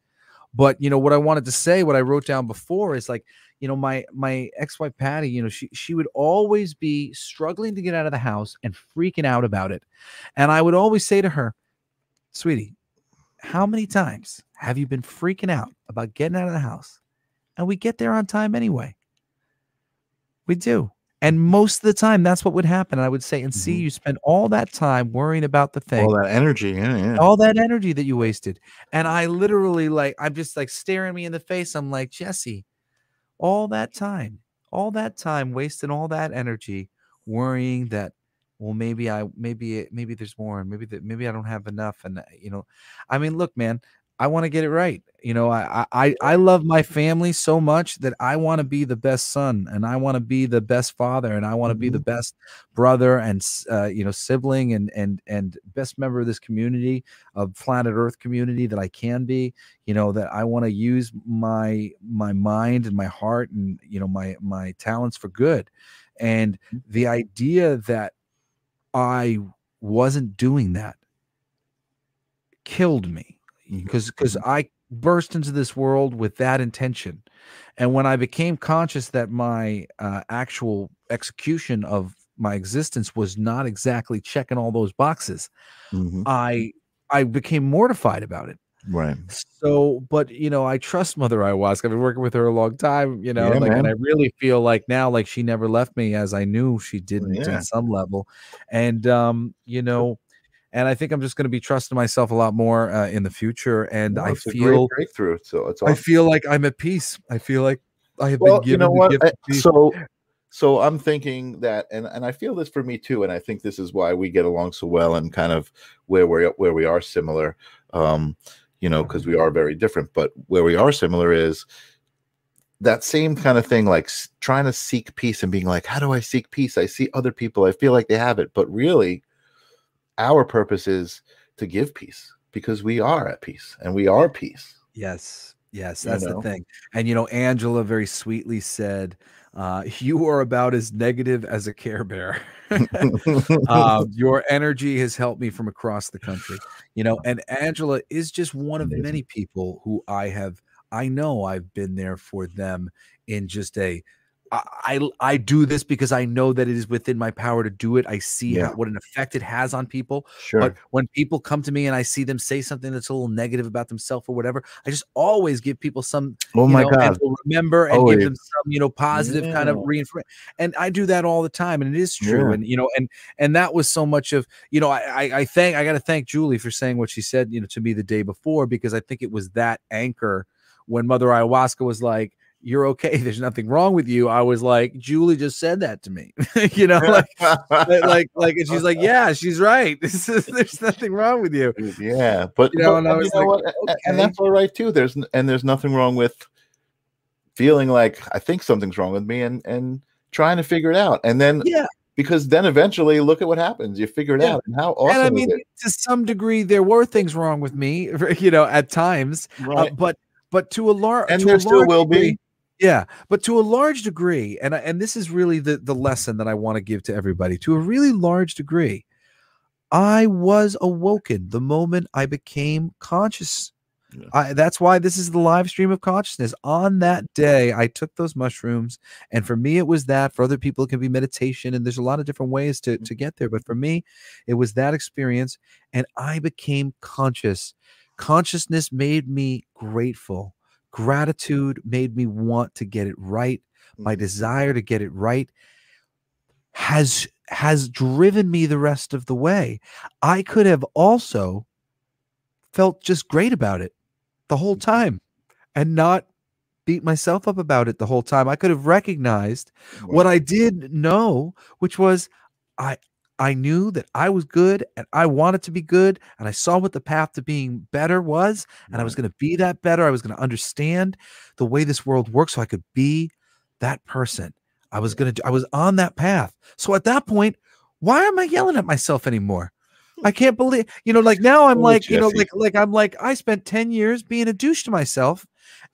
Speaker 1: but you know what I wanted to say, what I wrote down before is like, you know, my my ex-wife Patty, you know, she she would always be struggling to get out of the house and freaking out about it. And I would always say to her, sweetie, how many times have you been freaking out about getting out of the house? And we get there on time anyway. We do. And most of the time, that's what would happen. And I would say, and see,
Speaker 2: Mhm.
Speaker 1: you spend all that time worrying about the thing,
Speaker 2: All that energy. Yeah, yeah.
Speaker 1: all that energy that you wasted. And I literally, like, I'm just like staring me in the face. I'm like, Jesse, all that time, all that time, wasting all that energy, worrying that, well, maybe I, maybe, maybe there's more, and maybe that, maybe I don't have enough. And, uh, you know, I mean, look, man, I want to get it right. You know, I, I, I love my family so much that I want to be the best son, and I want to be the best father, and I want to be the best brother and uh, you know sibling and and and best member of this community of planet Earth community that I can be. You know that I want to use my my mind and my heart and you know my my talents for good. And the idea that I wasn't doing that killed me. Because because I burst into this world with that intention, and when I became conscious that my uh, actual execution of my existence was not exactly checking all those boxes,
Speaker 2: Mhm.
Speaker 1: I I became mortified about it.
Speaker 2: Right.
Speaker 1: So, but you know, I trust Mother Ayahuasca. I've been working with her a long time, you know,
Speaker 2: Yeah,
Speaker 1: like, and. I really feel like now, like she never left me, as I knew she didn't
Speaker 2: Yeah.
Speaker 1: at some level, and um, you know, and I think I'm just going to be trusting myself a lot more uh, in the future, and
Speaker 2: No,
Speaker 1: I
Speaker 2: it's a great
Speaker 1: feel,
Speaker 2: breakthrough. So it's
Speaker 1: I feel like I'm at peace. I feel like I have
Speaker 2: well,
Speaker 1: been
Speaker 2: you know what?
Speaker 1: gift
Speaker 2: I- so, so I'm thinking that, and and I feel this for me too, and I think this is why we get along so well, and kind of where we where we are similar. Um, you know, because we are very different, but where we are similar is that same kind of thing, like trying to seek peace and being like, how do I seek peace? I see other people, I feel like they have it, but really, our purpose is to give peace because we are at peace and we are peace.
Speaker 1: Yes, yes,
Speaker 2: You
Speaker 1: that's
Speaker 2: know?
Speaker 1: the thing. And you know, Angela very sweetly said, uh, "You are about as negative as a Care Bear." um, your energy has helped me from across the country, you know. And Angela is just one of
Speaker 2: Amazing.
Speaker 1: many people who I have. I know I've been there for them in just a. I, I do this because I know that it is within my power to do it. I see
Speaker 2: Yeah.
Speaker 1: how, what an effect it has on people.
Speaker 2: sure.
Speaker 1: But when people come to me and I see them say something that's a little negative about themselves or whatever, I just always give people some,
Speaker 2: oh
Speaker 1: you
Speaker 2: my
Speaker 1: know,
Speaker 2: God.
Speaker 1: and remember and
Speaker 2: Always.
Speaker 1: give them some, you know, positive kind of
Speaker 2: Yeah.
Speaker 1: reinforcement. And I do that all the time, and it is true.
Speaker 2: Yeah.
Speaker 1: And you know, and and that was so much of, you know, I I, I thank I got to thank Julie for saying what she said, you know, to me the day before because I think it was that anchor when Mother Ayahuasca was like. You're okay. There's nothing wrong with you. I was like, Julie just said that to me. you know, like, like, like, and she's like, yeah, she's right. This is, there's nothing wrong with you.
Speaker 2: yeah, but,
Speaker 1: You know,
Speaker 2: but-
Speaker 1: and I was like,
Speaker 2: what?
Speaker 1: Okay.
Speaker 2: And that's all right too. There's and there's nothing wrong with feeling like I think something's wrong with me and and trying to figure it out. And then
Speaker 1: Yeah.
Speaker 2: because then eventually look at what happens. You figure it
Speaker 1: Yeah.
Speaker 2: out. And how awesome
Speaker 1: and I mean, to some degree, there were things wrong with me, you know, at times. Uh,
Speaker 2: Right.
Speaker 1: but but to a large
Speaker 2: and
Speaker 1: to
Speaker 2: there
Speaker 1: a
Speaker 2: still will
Speaker 1: degree-
Speaker 2: be.
Speaker 1: Yeah, but to a large degree, and and this is really the the lesson that I want to give to everybody. To a really large degree, I was awoken the moment I became conscious.
Speaker 2: Yeah.
Speaker 1: I, that's why this is the live stream of consciousness. On that day, I took those mushrooms, and for me, it was that. For other people, it can be meditation, and there's a lot of different ways to to mm-hmm. get there. But for me, it was that experience, and I became conscious. Consciousness made me grateful. Gratitude made me want to get it right. My
Speaker 2: Mhm.
Speaker 1: desire to get it right has has driven me the rest of the way. I could have also felt just great about it the whole time and not beat myself up about it the whole time. I could have recognized what I did know, which was I I knew that I was good and I wanted to be good and I saw what the path to being better was and I was going to be that better. I was going to understand the way this world works so I could be that person. I was going to I was on that path. So at that point, why am I yelling at myself anymore? I can't believe, you know, like now I'm
Speaker 2: Oh,
Speaker 1: like, you know, like like I'm like I spent 10 years being a douche to myself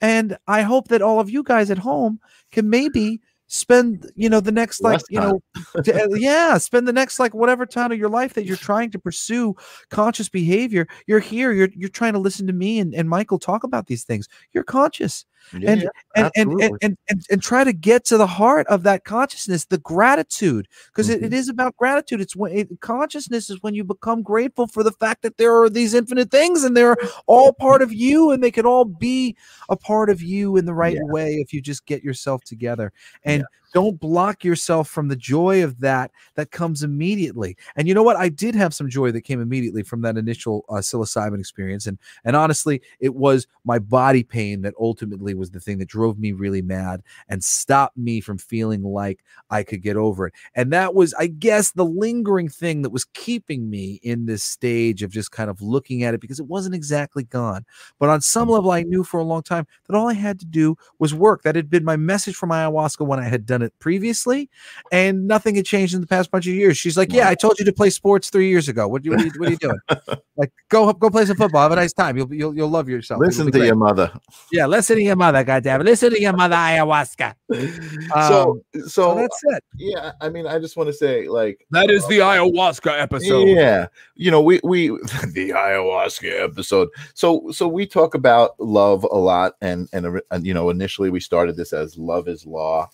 Speaker 1: and I hope that all of you guys at home can maybe spend you know the next like
Speaker 2: Less
Speaker 1: you know d- uh, yeah spend the next like whatever time of your life that you're trying to pursue conscious behavior. You're here you're you're trying to listen to me and, and michael talk about these things. You're conscious
Speaker 2: Yeah,
Speaker 1: and,
Speaker 2: yeah,
Speaker 1: and, and, and, and and try to get to the heart of that consciousness the gratitude because it, it mm-hmm. is about gratitude. It's when it, consciousness is when you become grateful for the fact that there are these infinite things and they're all part of you and they can all be a part of you in the right
Speaker 2: Yeah.
Speaker 1: way if you just get yourself together. And don't block yourself from the joy of that that comes immediately. And you know what? I did have some joy that came immediately from that initial uh, psilocybin experience. And and honestly it was my body pain that ultimately was the thing that drove me really mad and stopped me from feeling like i could get over it. And that was i guess the lingering thing that was keeping me in this stage of just kind of looking at it because it wasn't exactly gone. But on some level i knew for a long time that all i had to do was work. That had been my message from ayahuasca when i had done it previously and nothing had changed in the past bunch of years. She's like yeah i told you to play sports three years ago. What, you- what, are, you, what are you doing? Like go go play some football. Have a nice time. You'll you'll, you'll love yourself.
Speaker 2: Listen to
Speaker 1: great.
Speaker 2: your mother.
Speaker 1: yeah listen to your mother goddamn it. Listen to your mother ayahuasca.
Speaker 2: So, um,
Speaker 1: so
Speaker 2: so
Speaker 1: that's it.
Speaker 2: yeah, I mean, I just want to say, like,
Speaker 1: that is the uh, ayahuasca episode.
Speaker 2: Yeah, you know, we we the ayahuasca episode. So so we talk about love a lot, and and, and you know, initially we started this as love is law,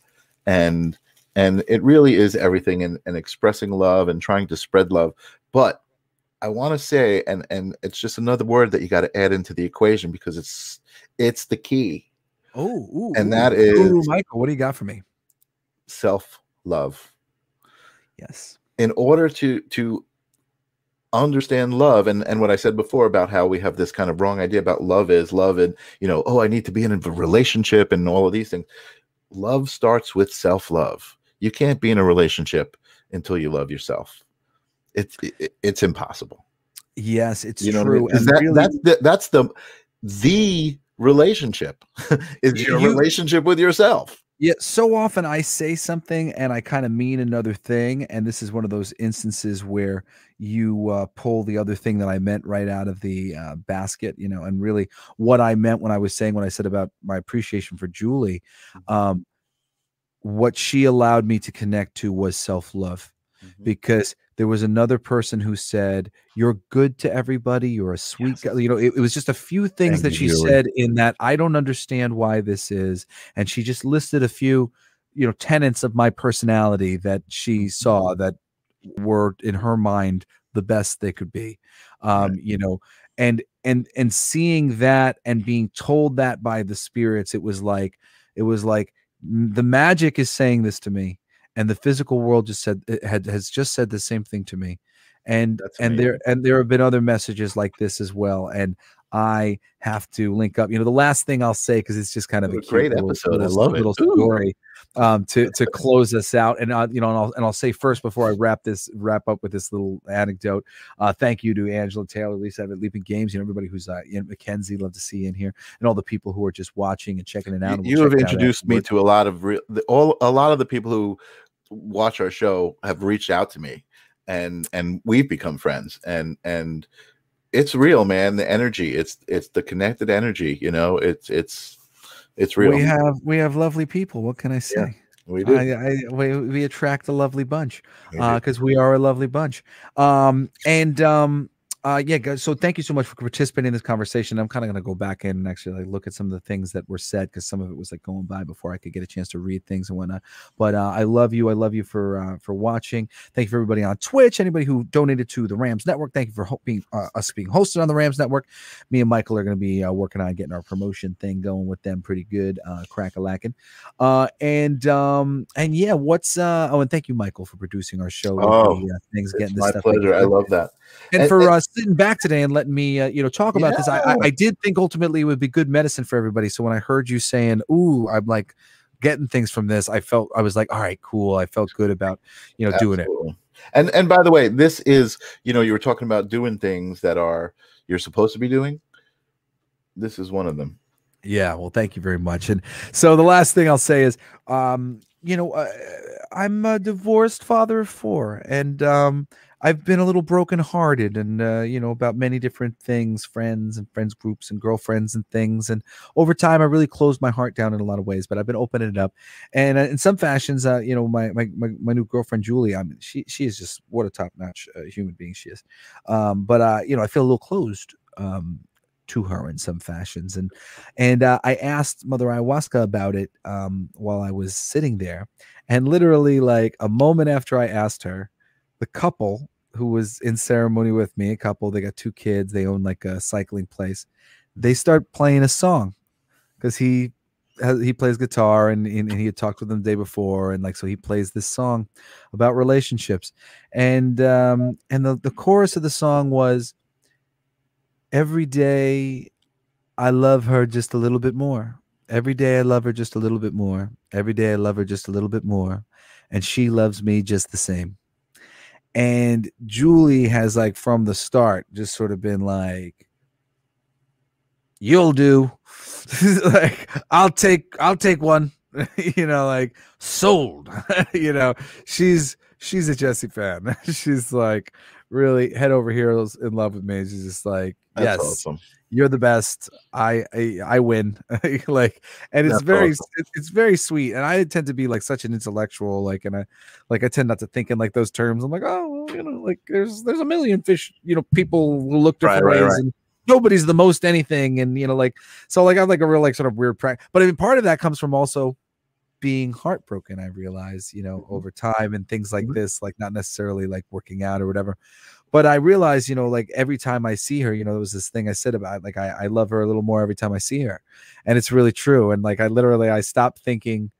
Speaker 2: and and it really is everything, and and expressing love and trying to spread love. But I want to say, and and it's just another word that you got to add into the equation because it's it's the key
Speaker 1: oh ooh,
Speaker 2: And
Speaker 1: ooh.
Speaker 2: that
Speaker 1: Ooh,
Speaker 2: is-
Speaker 1: michael what do you got for me
Speaker 2: self love.
Speaker 1: yes
Speaker 2: in order to to understand love and and what i said before about how we have this kind of wrong idea about love is love and you know oh i need to be in a relationship and all of these things love starts with self-love. You can't be in a relationship until you love yourself. It's it, it's impossible.
Speaker 1: Yes it's
Speaker 2: you know what I
Speaker 1: true and
Speaker 2: that,
Speaker 1: really-
Speaker 2: that's the that's the the relationship is your
Speaker 1: You-
Speaker 2: relationship with yourself
Speaker 1: Yeah, so often I say something and I kind of mean another thing, and this is one of those instances where you uh, pull the other thing that I meant right out of the uh, basket, you know. And really, what I meant when I was saying what I said about my appreciation for Julie, um, what she allowed me to connect to was self love because there was another person who said you're good to everybody you're a sweet guy you know it, it was just a few things
Speaker 2: Thank
Speaker 1: that she said in that i don't understand why this is and she just listed a few you know tenets of my personality that she saw that were in her mind the best they could be um you know and and and seeing that and being told that by the spirits it was like it was like the magic is saying this to me and the physical world just said it had has just said the same thing to me and and there and there have been other messages like this as well and i have to link up you know the last thing i'll say because it's just kind of a,
Speaker 2: a great
Speaker 1: little,
Speaker 2: episode. I love
Speaker 1: little
Speaker 2: Ooh.
Speaker 1: story um to to close us out and uh, you know and I'll, and I'll say first before I wrap this wrap up with this little anecdote uh thank you to Angela Taylor Lisa at Leaping Games you know everybody who's uh Mackenzie love to see you in here and all the people who are just watching and checking it out
Speaker 2: you,
Speaker 1: we'll
Speaker 2: you have
Speaker 1: it
Speaker 2: introduced me to a lot of real the, all a lot of the people who watch our show have reached out to me and and we've become friends and and it's real man the energy it's it's the connected energy you know it's it's it's real
Speaker 1: we have we have lovely people what can I say
Speaker 2: we do,
Speaker 1: I, I we, we attract a lovely bunch
Speaker 2: We do.
Speaker 1: because we are a lovely bunch. Um, and um, uh, yeah, guys. So thank you so much for participating in this conversation. I'm kind of going to go back in and actually like look at some of the things that were said because some of it was like going by before I could get a chance to read things and whatnot. But uh, I love you. I love you for uh, for watching. Thank you for everybody on Twitch. Anybody who donated to the Rams Network. Thank you for ho- being uh, us being hosted on the Rams Network. Me and Michael are going to be uh, working on getting our promotion thing going with them pretty good. Uh, crack a lacking. Uh, and um, and yeah, what's uh? Oh, and thank you, Michael, for producing our show.
Speaker 2: Oh,
Speaker 1: the, uh, things getting this
Speaker 2: my
Speaker 1: stuff
Speaker 2: pleasure i love that
Speaker 1: and,
Speaker 2: and-
Speaker 1: for
Speaker 2: and-
Speaker 1: uh, sitting back today and letting me, uh, you know, talk about this. I, I did think ultimately it would be good medicine for everybody. So when I heard you saying, "Ooh," I'm like getting things from this. I felt I was like, "All right, cool." I felt good about you know doing it.
Speaker 2: And and by the way this is you know you were talking about doing things that are you're supposed to be doing this is one of them
Speaker 1: Yeah, well, thank you very much. And so the last thing I'll say is, um, you know, uh, I'm a divorced father of four, and um, I've been a little brokenhearted and uh, you know about many different things, friends and friends groups and girlfriends and things. And over time, I really closed my heart down in a lot of ways, but I've been opening it up. And uh, in some fashions, uh, you know, my, my my my new girlfriend Julie, I mean, she she is just what a top notch uh, human being she is. Um, but uh, you know, I feel a little closed um, to her in some fashions, and and uh, I asked Mother Ayahuasca about it um, while I was sitting there, and literally like a moment after I asked her, the couple who was in ceremony with me, a couple, they got two kids, they own like a cycling place. They start playing a song because he he plays guitar and, and he had talked with them the day before and like so he plays this song about relationships and um and the, the chorus of the song was every day I love her just a little bit more. Every day I love her just a little bit more. Every day I love her just a little bit more. And she loves me just the same. And Julie has like from the start just sort of been like, You'll do. like, I'll take I'll take one. you know, like sold. you know, she's she's a Jesse fan. she's like really head over heels in love with me. She's just like,
Speaker 2: That's
Speaker 1: yes,
Speaker 2: awesome.
Speaker 1: You're the best. I I, I win. like, and it's
Speaker 2: That's
Speaker 1: very
Speaker 2: awesome.
Speaker 1: it's, it's very sweet. And I tend to be like such an intellectual, like, and I like I tend not to think in like those terms. I'm like, oh, well, you know, like there's there's a million fish. You know, people look different
Speaker 2: right,
Speaker 1: ways
Speaker 2: right.
Speaker 1: and. Nobody's the most anything, and you know, like so, like I have like a real like sort of weird practice. But I mean, part of that comes from also being heartbroken i realize you know
Speaker 2: Mhm.
Speaker 1: over time and things like
Speaker 2: Mhm.
Speaker 1: this like not necessarily like working out or whatever but i realize you know like every time i see her you know there was this thing i said about like I, I love her a little more every time i see her and it's really true and like i literally i stopped thinking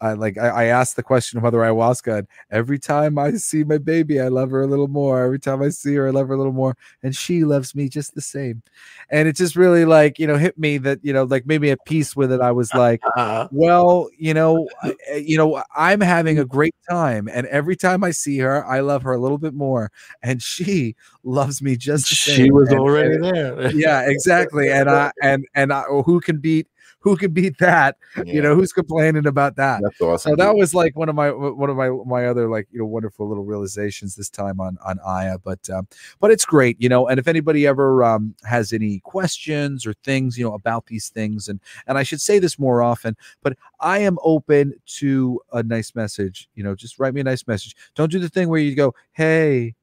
Speaker 1: I like I, I asked the question of mother ayahuasca and every time I see my baby, I love her a little more. Every time I see her, I love her a little more. And she loves me just the same. And it just really like, you know, hit me that, you know, like maybe at peace with it. I was like,
Speaker 2: Uh,
Speaker 1: well, you know, I- you know, I'm having a great time, and every time I see her, I love her a little bit more, and she loves me just the
Speaker 2: she was
Speaker 1: And-
Speaker 2: already
Speaker 1: and-
Speaker 2: there.
Speaker 1: yeah, exactly. And I and and I, who can beat who could beat that? You know, who's complaining about that?
Speaker 2: that's awesome.
Speaker 1: So that was like one of my one of my my other like you know wonderful little realizations this time on on Aya, but um, but it's great, you know. And if anybody ever um, has any questions or things, you know, about these things, and and I should say this more often, but I am open to a nice message. You know, just write me a nice message. Don't do the thing where you go, hey,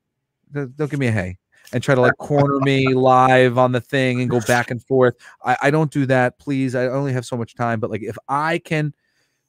Speaker 1: don't give me a hey. And try to like corner me live on the thing and go back and forth. I, I don't do that, please. I only have so much time. But like, if I can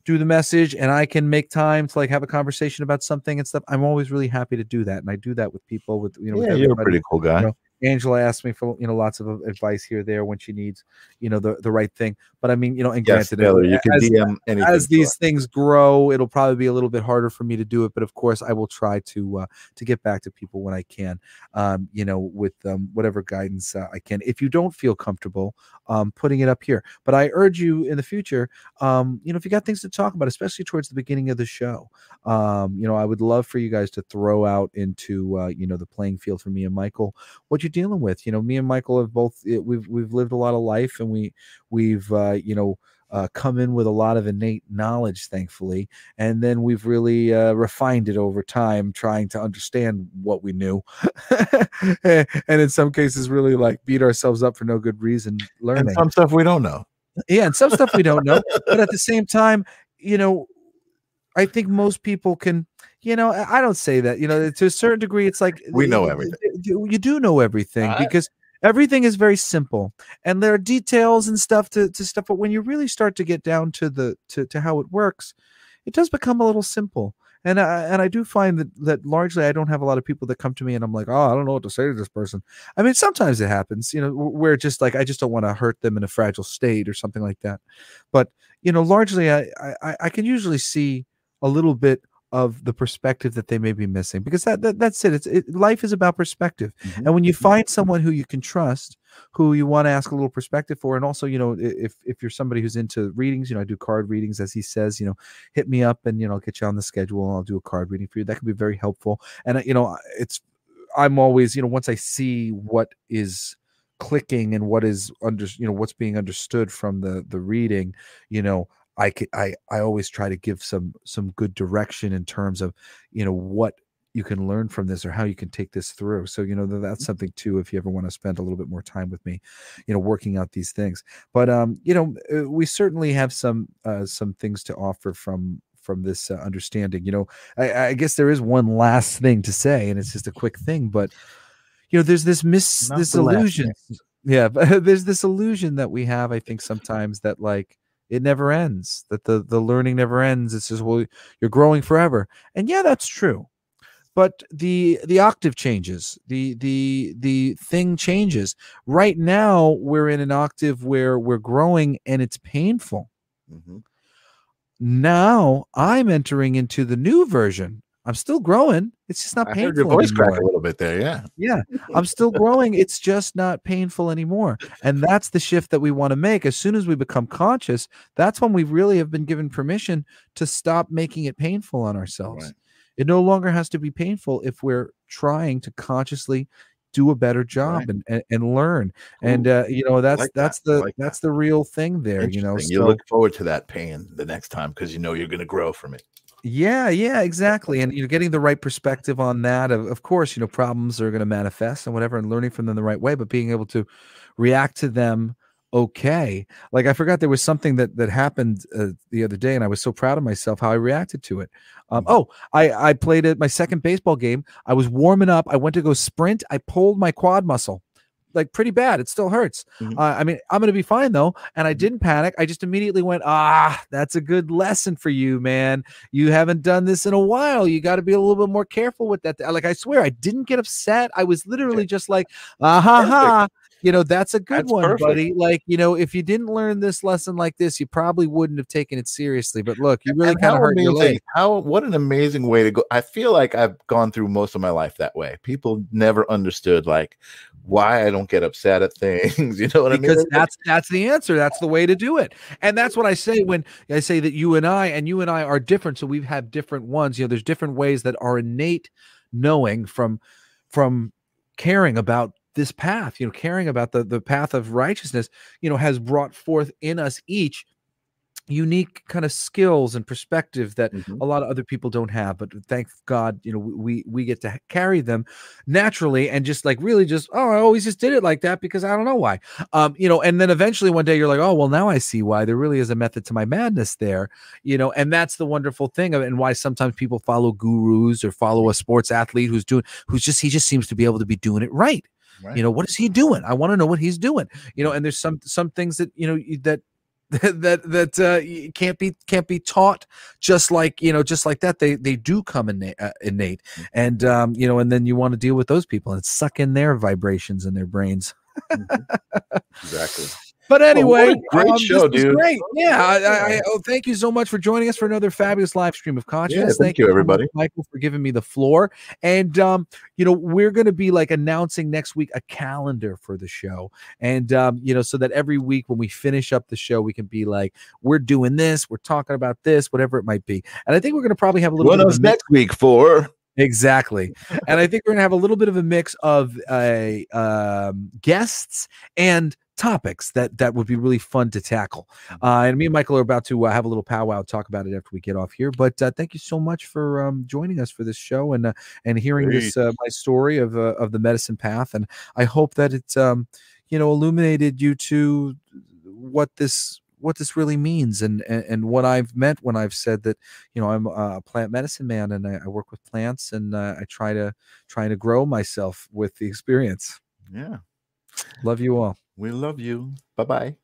Speaker 1: do the message and I can make time to like have a conversation about something and stuff, I'm always really happy to do that. And I do that with people with you know, with
Speaker 2: yeah, you're a pretty cool guy.
Speaker 1: know, Angela asked me for you know lots of uh, advice here there when she needs you know the the right thing. But I mean you know and
Speaker 2: yes,
Speaker 1: granted
Speaker 2: Taylor, you can
Speaker 1: as,
Speaker 2: DM anything.
Speaker 1: as these things grow, it'll probably be a little bit harder for me to do it. But of course, I will try to uh, to get back to people when I can. Um, you know, with um, whatever guidance uh, I can. If you don't feel comfortable um, putting it up here, but I urge you in the future, um, you know, if you got things to talk about, especially towards the beginning of the show, um, you know, I would love for you guys to throw out into uh, you know the playing field for me and Michael what you're dealing with. You know, me and Michael have both eh, we've we've lived a lot of life, and we we've uh, you know uh, come in with a lot of innate knowledge, thankfully, and then we've really uh, refined it over time, trying to understand what we knew, and in some cases, really like beat ourselves up for no good reason learning
Speaker 2: and some stuff we don't know.
Speaker 1: yeah, and some stuff we don't know, but at the same time, you know, I think most people can. You know, I I don't say that. You know, to a certain degree, it's like
Speaker 2: We know
Speaker 1: y- y-
Speaker 2: everything.
Speaker 1: y- You do know everything
Speaker 2: I-
Speaker 1: because everything is very simple, and there are details and stuff to, to stuff. But when you really start to get down to the to, to how it works, it does become a little simple. And I and I do find that that largely I don't have a lot of people that come to me and I'm like, oh, I don't know what to say to this person. I mean, sometimes it happens, you know, wh- where just like I just don't want to hurt them in a fragile state or something like that. But you know, largely I I, I can usually see a little bit of the perspective that they may be missing because that, that that's it. It's it, life is about perspective.
Speaker 2: Mhm.
Speaker 1: And when you find someone who you can trust, who you want to ask a little perspective for, and also, you know, if if you're somebody who's into readings, you know, I do card readings, as he says, you know, hit me up and you know, I'll get you on the schedule and I'll do a card reading for you. That can be very helpful. And uh, you know, it's I'm always, you know, once I see what is clicking and what is under, you know, what's being understood from the the reading, you know, I I I always try to give some some good direction in terms of, you know, what you can learn from this or how you can take this through. So, you know, that's
Speaker 2: Mm-hmm.
Speaker 1: something too, if you ever want to spend a little bit more time with me, you know, working out these things. But, um, you know, uh, we certainly have some, uh, some things to offer from, from this uh, understanding, you know, I, I guess there is one last thing to say, and it's just a quick thing, but, you know, there's this miss,
Speaker 2: Not
Speaker 1: this
Speaker 2: last
Speaker 1: illusion. Yeah. But there's this illusion that we have, I think sometimes that like, it never ends that the the learning never ends it's just well you're growing forever. And yeah that's true. But the the octave changes the the the thing changes. Right now we're in an octave where we're growing and it's painful.
Speaker 2: Mhm.
Speaker 1: now i'm entering into the new version. I'm still growing it's just not
Speaker 2: I
Speaker 1: painful
Speaker 2: heard your voice
Speaker 1: anymore.
Speaker 2: crack a little bit there. Yeah.
Speaker 1: Yeah, I'm still growing. It's just not painful anymore. And that's the shift that we want to make. As soon as we become conscious, that's when we really have been given permission to stop making it painful on ourselves.
Speaker 2: Right.
Speaker 1: It no longer has to be painful if we're trying to consciously do a better job
Speaker 2: Right.
Speaker 1: and, and and learn. And uh, you know, that's
Speaker 2: like
Speaker 1: that's
Speaker 2: that.
Speaker 1: The
Speaker 2: like
Speaker 1: that's the real thing there, you know.
Speaker 2: Interesting. You
Speaker 1: So-
Speaker 2: look forward to that pain the next time because you know you're going to grow from it.
Speaker 1: Yeah, yeah, exactly. And you're getting the right perspective on that. Of, of course, you know, problems are going to manifest and whatever, and learning from them the right way, but being able to react to them okay. Like I forgot there was something that that happened uh, the other day, and I was so proud of myself how I reacted to it. Um,
Speaker 2: Mhm.
Speaker 1: oh, I I played at my second baseball game. I was warming up. I went to go sprint. I pulled my quad muscle. Like pretty bad. It still hurts.
Speaker 2: Mhm.
Speaker 1: Uh, I mean, I'm going to be fine though. And I
Speaker 2: Mhm.
Speaker 1: didn't panic. I just immediately went, ah, that's a good lesson for you, man you haven't done this in a while. You got to be a little bit more careful with that. Like I swear, I didn't get upset. I was literally just like, ah ha ha. You know, that's a good
Speaker 2: That's
Speaker 1: one,
Speaker 2: perfect.
Speaker 1: buddy. Like, you know, if you didn't learn this lesson like this, you probably wouldn't have taken it seriously. But look, you really kind of hurt your
Speaker 2: amazing-
Speaker 1: leg.
Speaker 2: How what an amazing way to go. I feel like I've gone through most of my life that way. People never understood like why I don't get upset at things. You know what I mean?
Speaker 1: because that's that's the answer that's the way to do it and that's what i say when i say that you and i and you and i are different so we have had different ones you know there's different ways that our innate knowing from from caring about this path you know caring about the the path of righteousness you know has brought forth in us each unique kind of skills and perspective that
Speaker 2: Mhm.
Speaker 1: a lot of other people don't have but thank god you know we we get to carry them naturally and just like really just oh i always just did it like that because i don't know why. Um you know and then eventually one day you're like oh well now i see why. There really is a method to my madness there you know and that's the wonderful thing of and why sometimes people follow gurus or follow a sports athlete who's doing who's just he just seems to be able to be doing it right
Speaker 2: Right.
Speaker 1: you know what is he doing i want to know what he's doing you know and there's some some things that you know that that that uh, can't be can't be taught just like you know just like that they they do come innate, uh, innate and um you know and then you want to deal with those people and suck in their vibrations in their brains
Speaker 2: Mhm. exactly.
Speaker 1: But
Speaker 2: what
Speaker 1: anyway
Speaker 2: great
Speaker 1: um,
Speaker 2: show, dude.
Speaker 1: great. Yeah I, I, I, oh, thank you so much for joining us for another fabulous live stream of consciousness.
Speaker 2: thank you, everybody.
Speaker 1: michael for giving me the floor. And um you know we're going to be like announcing next week a calendar for the show. And um you know so that every week when we finish up the show we can be like we're doing this we're talking about this whatever it might be. And i think we're going to probably have a little
Speaker 2: Join
Speaker 1: bit of
Speaker 2: next week for?
Speaker 1: Exactly. And i think we're going to have a little bit of a mix of uh, um, guests and topics that that would be really fun to tackle uh, and me and michael are about to uh, have a little powwow talk about it after we get off here but uh, thank you so much for um, joining us for this show and uh, and hearing this uh, my story of uh, of the medicine path and i hope that it's um you know illuminated you to what this what this really means and, and and what I've meant when I've said that you know I'm a plant medicine man and I, I work with plants and uh, I try to try to grow myself with the experience.
Speaker 2: yeah.
Speaker 1: Love you all.
Speaker 2: We love you. Bye bye.